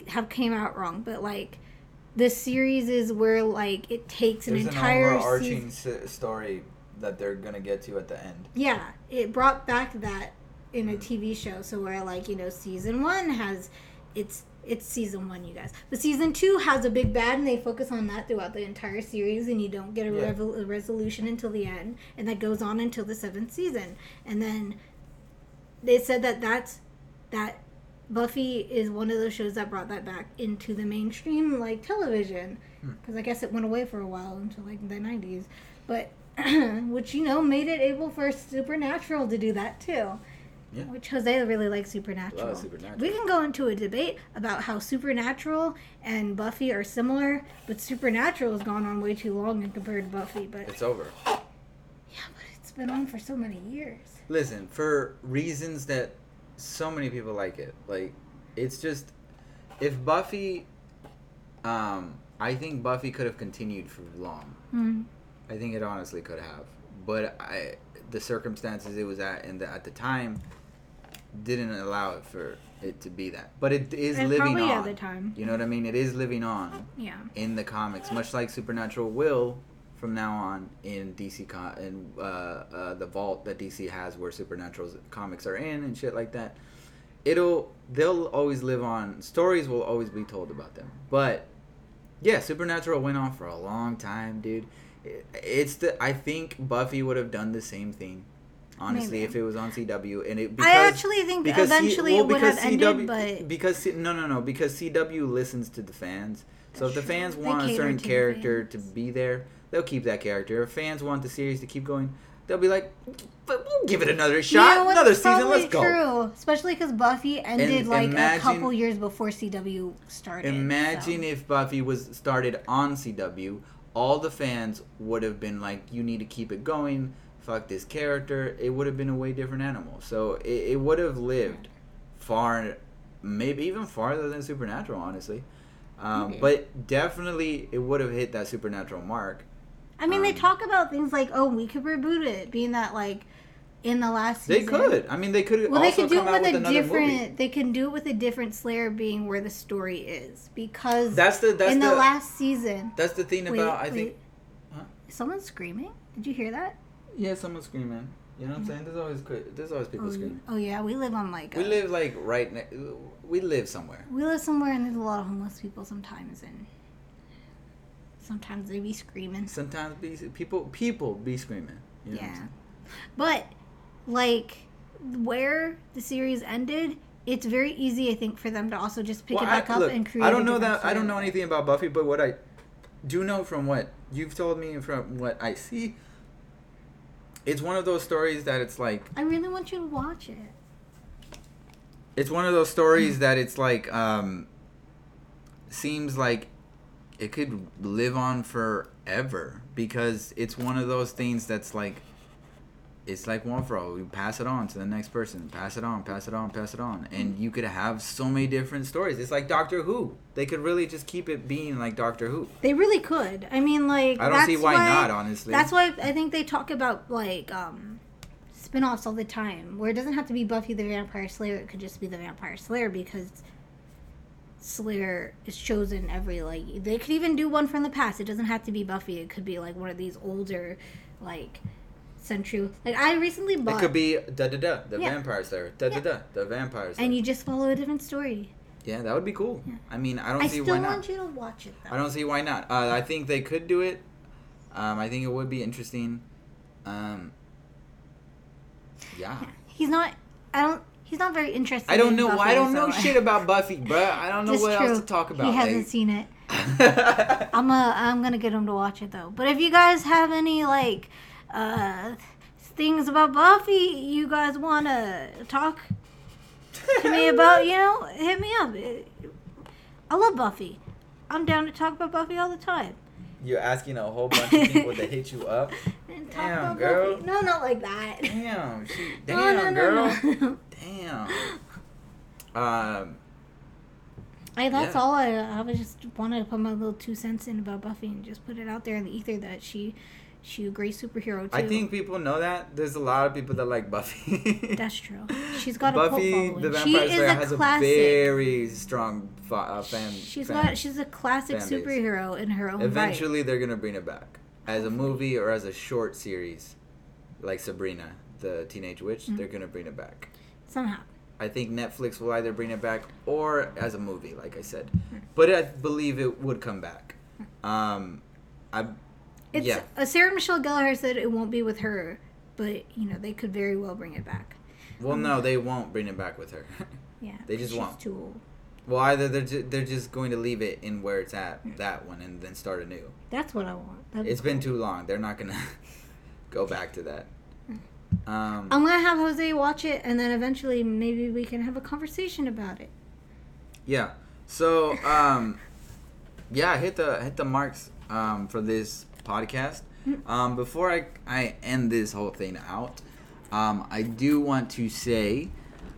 have came out wrong, but like the series is where like it takes an There's entire an overarching story that they're gonna get to at the end. Yeah, it brought back that in a hmm. TV show. So where like you know season one has it's it's season one, you guys, but season two has a big bad, and they focus on that throughout the entire series, and you don't get a, Yeah. revol- a resolution until the end, and that goes on until the seventh season, and then they said that that's that Buffy is one of those shows that brought that back into the mainstream like television Hmm. because I guess it went away for a while until like the 90s but which you know made it able for Supernatural to do that too Yeah. which Jose really likes Supernatural. Love Supernatural. We can go into a debate about how Supernatural and Buffy are similar, but Supernatural has gone on way too long in compared to Buffy. But It's over. yeah, but it's been on for so many years. Listen, for reasons that so many people like it. Like, it's just if Buffy, um, I think Buffy could have continued for long. Mm. I think it honestly could have, but I the circumstances it was at and the, at the time didn't allow it for it to be that. But it is And living probably on. at the time. You know what I mean? It is living on Yeah. in the comics, much like Supernatural will from now on in DC con- in uh, uh, the vault that DC has where Supernatural's comics are in and shit like that. It'll they'll always live on. Stories will always be told about them. But yeah, Supernatural went on for a long time, dude. It's the I think Buffy would have done the same thing. Honestly, Maybe. if it was on CW and it I because actually think because C- eventually well, it would have ended, but because C- no no no because CW listens to the fans. So if the fans want a certain character to be there, they'll keep that character. If fans want the series to keep going, they'll be like, "But we'll give it another You shot, know another season. Let's go." True, especially because Buffy ended And like imagine- a couple years before CW started. Imagine so. if Buffy was started on CW, all the fans would have been like, "You need to keep it going." Fuck this character. It would have been a way different animal. So it, it would have lived far, maybe even farther than Supernatural, honestly. Um, Maybe. but definitely, it would have hit that Supernatural mark. I mean, they um, talk about things like, "Oh, we could reboot it," being that like in the last season. They could. I mean, they could Well, they could do it with with a different. movie. They can do it with a different Slayer being where the story is because That's the that's in the, the, last season. that's the thing Wait, about I think wait. Huh? Is someone screaming? Did you hear that? yeah someone's screaming. You know what I'm saying? There's always there's always people Oh, screaming. oh yeah, we live on like We live like right. Ne- we live somewhere. we live somewhere and there's a lot of homeless people sometimes and sometimes they be screaming. Sometimes be people people be screaming. You know Yeah. But like where the series ended, it's very easy I think for them to also just pick Well, it back I, up look, and create I don't know that I don't know anything about Buffy, but what I do know from what you've told me and from what I see, it's one of those stories that it's like I really want you to watch it. it's one of those stories that it's like um seems like it could live on forever because it's one of those things that's like it's like one for all. We pass it on to the next person, pass it on, pass it on, pass it on, and you could have so many different stories. It's like Doctor Who. They could really just keep it being like Doctor Who. They really could. I mean, like I don't see why, not. Honestly, That's why I think they talk about like um spin-offs all the time, where it doesn't have to be Buffy the Vampire Slayer. It could just be the Vampire Slayer because Slayer is chosen every like. They could even do one from the past. It doesn't have to be Buffy. It could be like one of these older, like century. Like I recently bought it could be da da da the Yeah. Vampire Slayer, da da da the Vampire Slayer. and you just follow a different story. yeah, that would be cool. Yeah. I mean, I don't I see still why not. want you to watch it though. I don't see why not. Uh, I think they could do it. Um, I think it would be interesting. Um, yeah. He's not. I don't. He's not very interested. I don't in know. Buffy, I don't know so- shit about Buffy, but I don't know what true. else to talk about. He hasn't like- seen it. I'm a, I'm gonna get him to watch it though. But if you guys have any like uh things about Buffy you guys wanna talk to me about, you know, hit me up. I love Buffy. I'm down to talk about Buffy all the time. You're asking a whole bunch of people to hit you up. Damn, about girl. Buffy. No, not like that. Damn, she, damn, no, no, girl. no. Damn. Um, Hey, that's Yeah. all I. I was just wanted to put my little two cents in about Buffy and just put it out there in the ether that she, she a great superhero too. I think people know that. There's a lot of people that like Buffy. that's true. She's got a Buffy cult the following. She Vampire is Slayer a has classic. a very strong fa- uh, fan. she's fan. got. She's a classic superhero in her own right. Eventually, they're gonna bring it back as a movie or as a short series, like Sabrina, the Teenage Witch. Mm-hmm. They're gonna bring it back. Somehow. I think Netflix will either bring it back or as a movie, like I said. Hmm. But I believe it would come back. Um, I It's yeah. uh, Sarah Michelle Gellar said it won't be with her, but you know they could very well bring it back. Well, no, they won't bring it back with her. Yeah, They just won't. Too old. well, either they're ju- they're just going to leave it in where it's at, that one, and then start anew. That's what I want. That'd be It's been too long. They're not gonna go back to that. Um, I'm gonna have Jose watch it, and then eventually maybe we can have a conversation about it. Yeah. So, um, yeah, hit the hit the marks um, for this podcast. Um, before I I end this whole thing out, um, I do want to say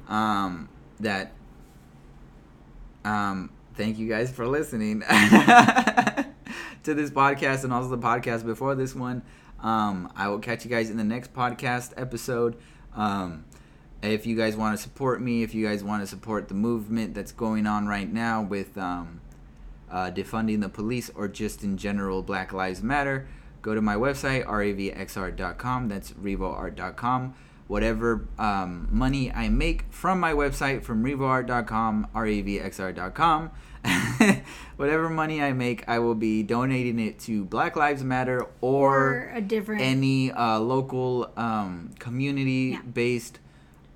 um, that um, thank you guys for listening to this podcast and also the podcast before this one. Um, I will catch you guys in the next podcast episode. Um, if you guys want to support me, if you guys want to support the movement that's going on right now with um, uh, defunding the police or just in general Black Lives Matter, go to my website, ravxr.com. That's revoart.com. Whatever um, money I make from my website, from revoart.com, ravxr.com, whatever money I make, I will be donating it to Black Lives Matter or, Or a different. any uh, local um, community based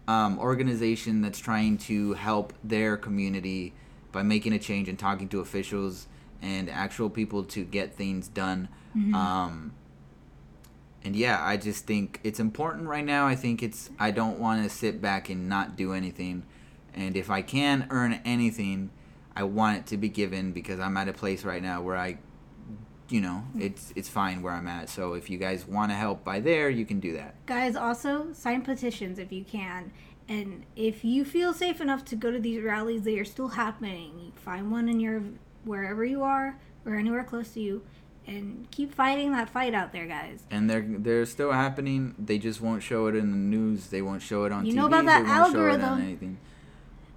um, organization that's trying to help their community by making a change and talking to officials and actual people to get things done. Um, and yeah, I just think it's important right now. I think it's, I don't want to sit back and not do anything. And if I can earn anything, I want it to be given because I'm at a place right now where I you know, mm. it's it's fine where I'm at. So if you guys want to help by there, you can do that. Guys, also sign petitions if you can. And if you feel safe enough to go to these rallies, they are still happening. Find one in your wherever you are or anywhere close to you, and keep fighting that fight out there, guys. And they're they're still happening. They just won't show it in the news. They won't show it on You TV. know about that they won't show it on algorithm.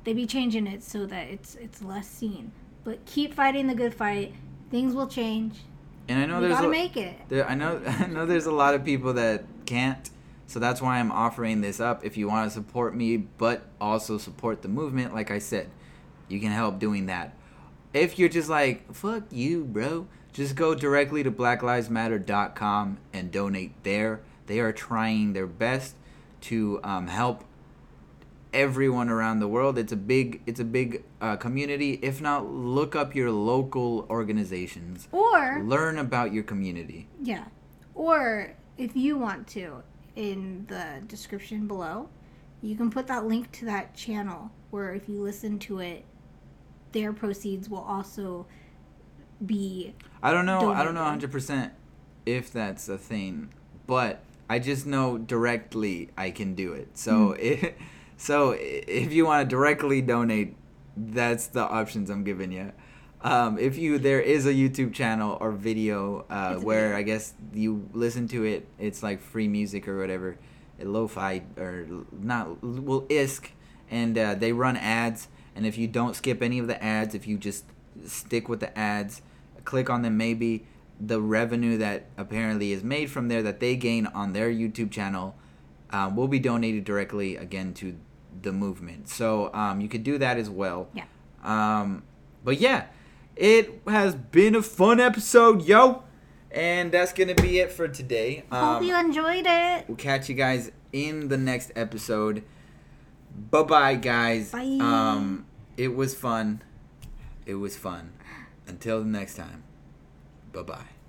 They be changing it so that it's it's less seen. But keep fighting the good fight. Things will change. And I know you there's gotta a, make it. there, I know I know there's a lot of people that can't. So that's why I'm offering this up. If you want to support me, but also support the movement, like I said, you can help doing that. If you're just like, fuck you, bro, just go directly to blacklivesmatter.com and donate there. They are trying their best to um, help everyone around the world. It's a big, it's a big uh, community. If not, look up your local organizations. Or Learn about your community. Yeah. Or if you want to, in the description below, you can put that link to that channel where if you listen to it, their proceeds will also be. I don't know. I don't know Donated. 100% if that's a thing, but I just know directly I can do it. So if, so if you want to directly donate, that's the options I'm giving you. Um, if you there is a YouTube channel or video uh, where video. I guess you listen to it, it's like free music or whatever, lo-fi or not well ISK, and uh, they run ads. And if you don't skip any of the ads, if you just stick with the ads, click on them, maybe the revenue that apparently is made from there that they gain on their YouTube channel um, will be donated directly again to the movement. So um, you could do that as well. Yeah. Um, but yeah, it has been a fun episode, yo. And that's gonna be it for today. Hope Um, you enjoyed it. We'll catch you guys in the next episode. Bye bye, guys. Bye. Um, it was fun. It was fun. Until the next time. Bye bye.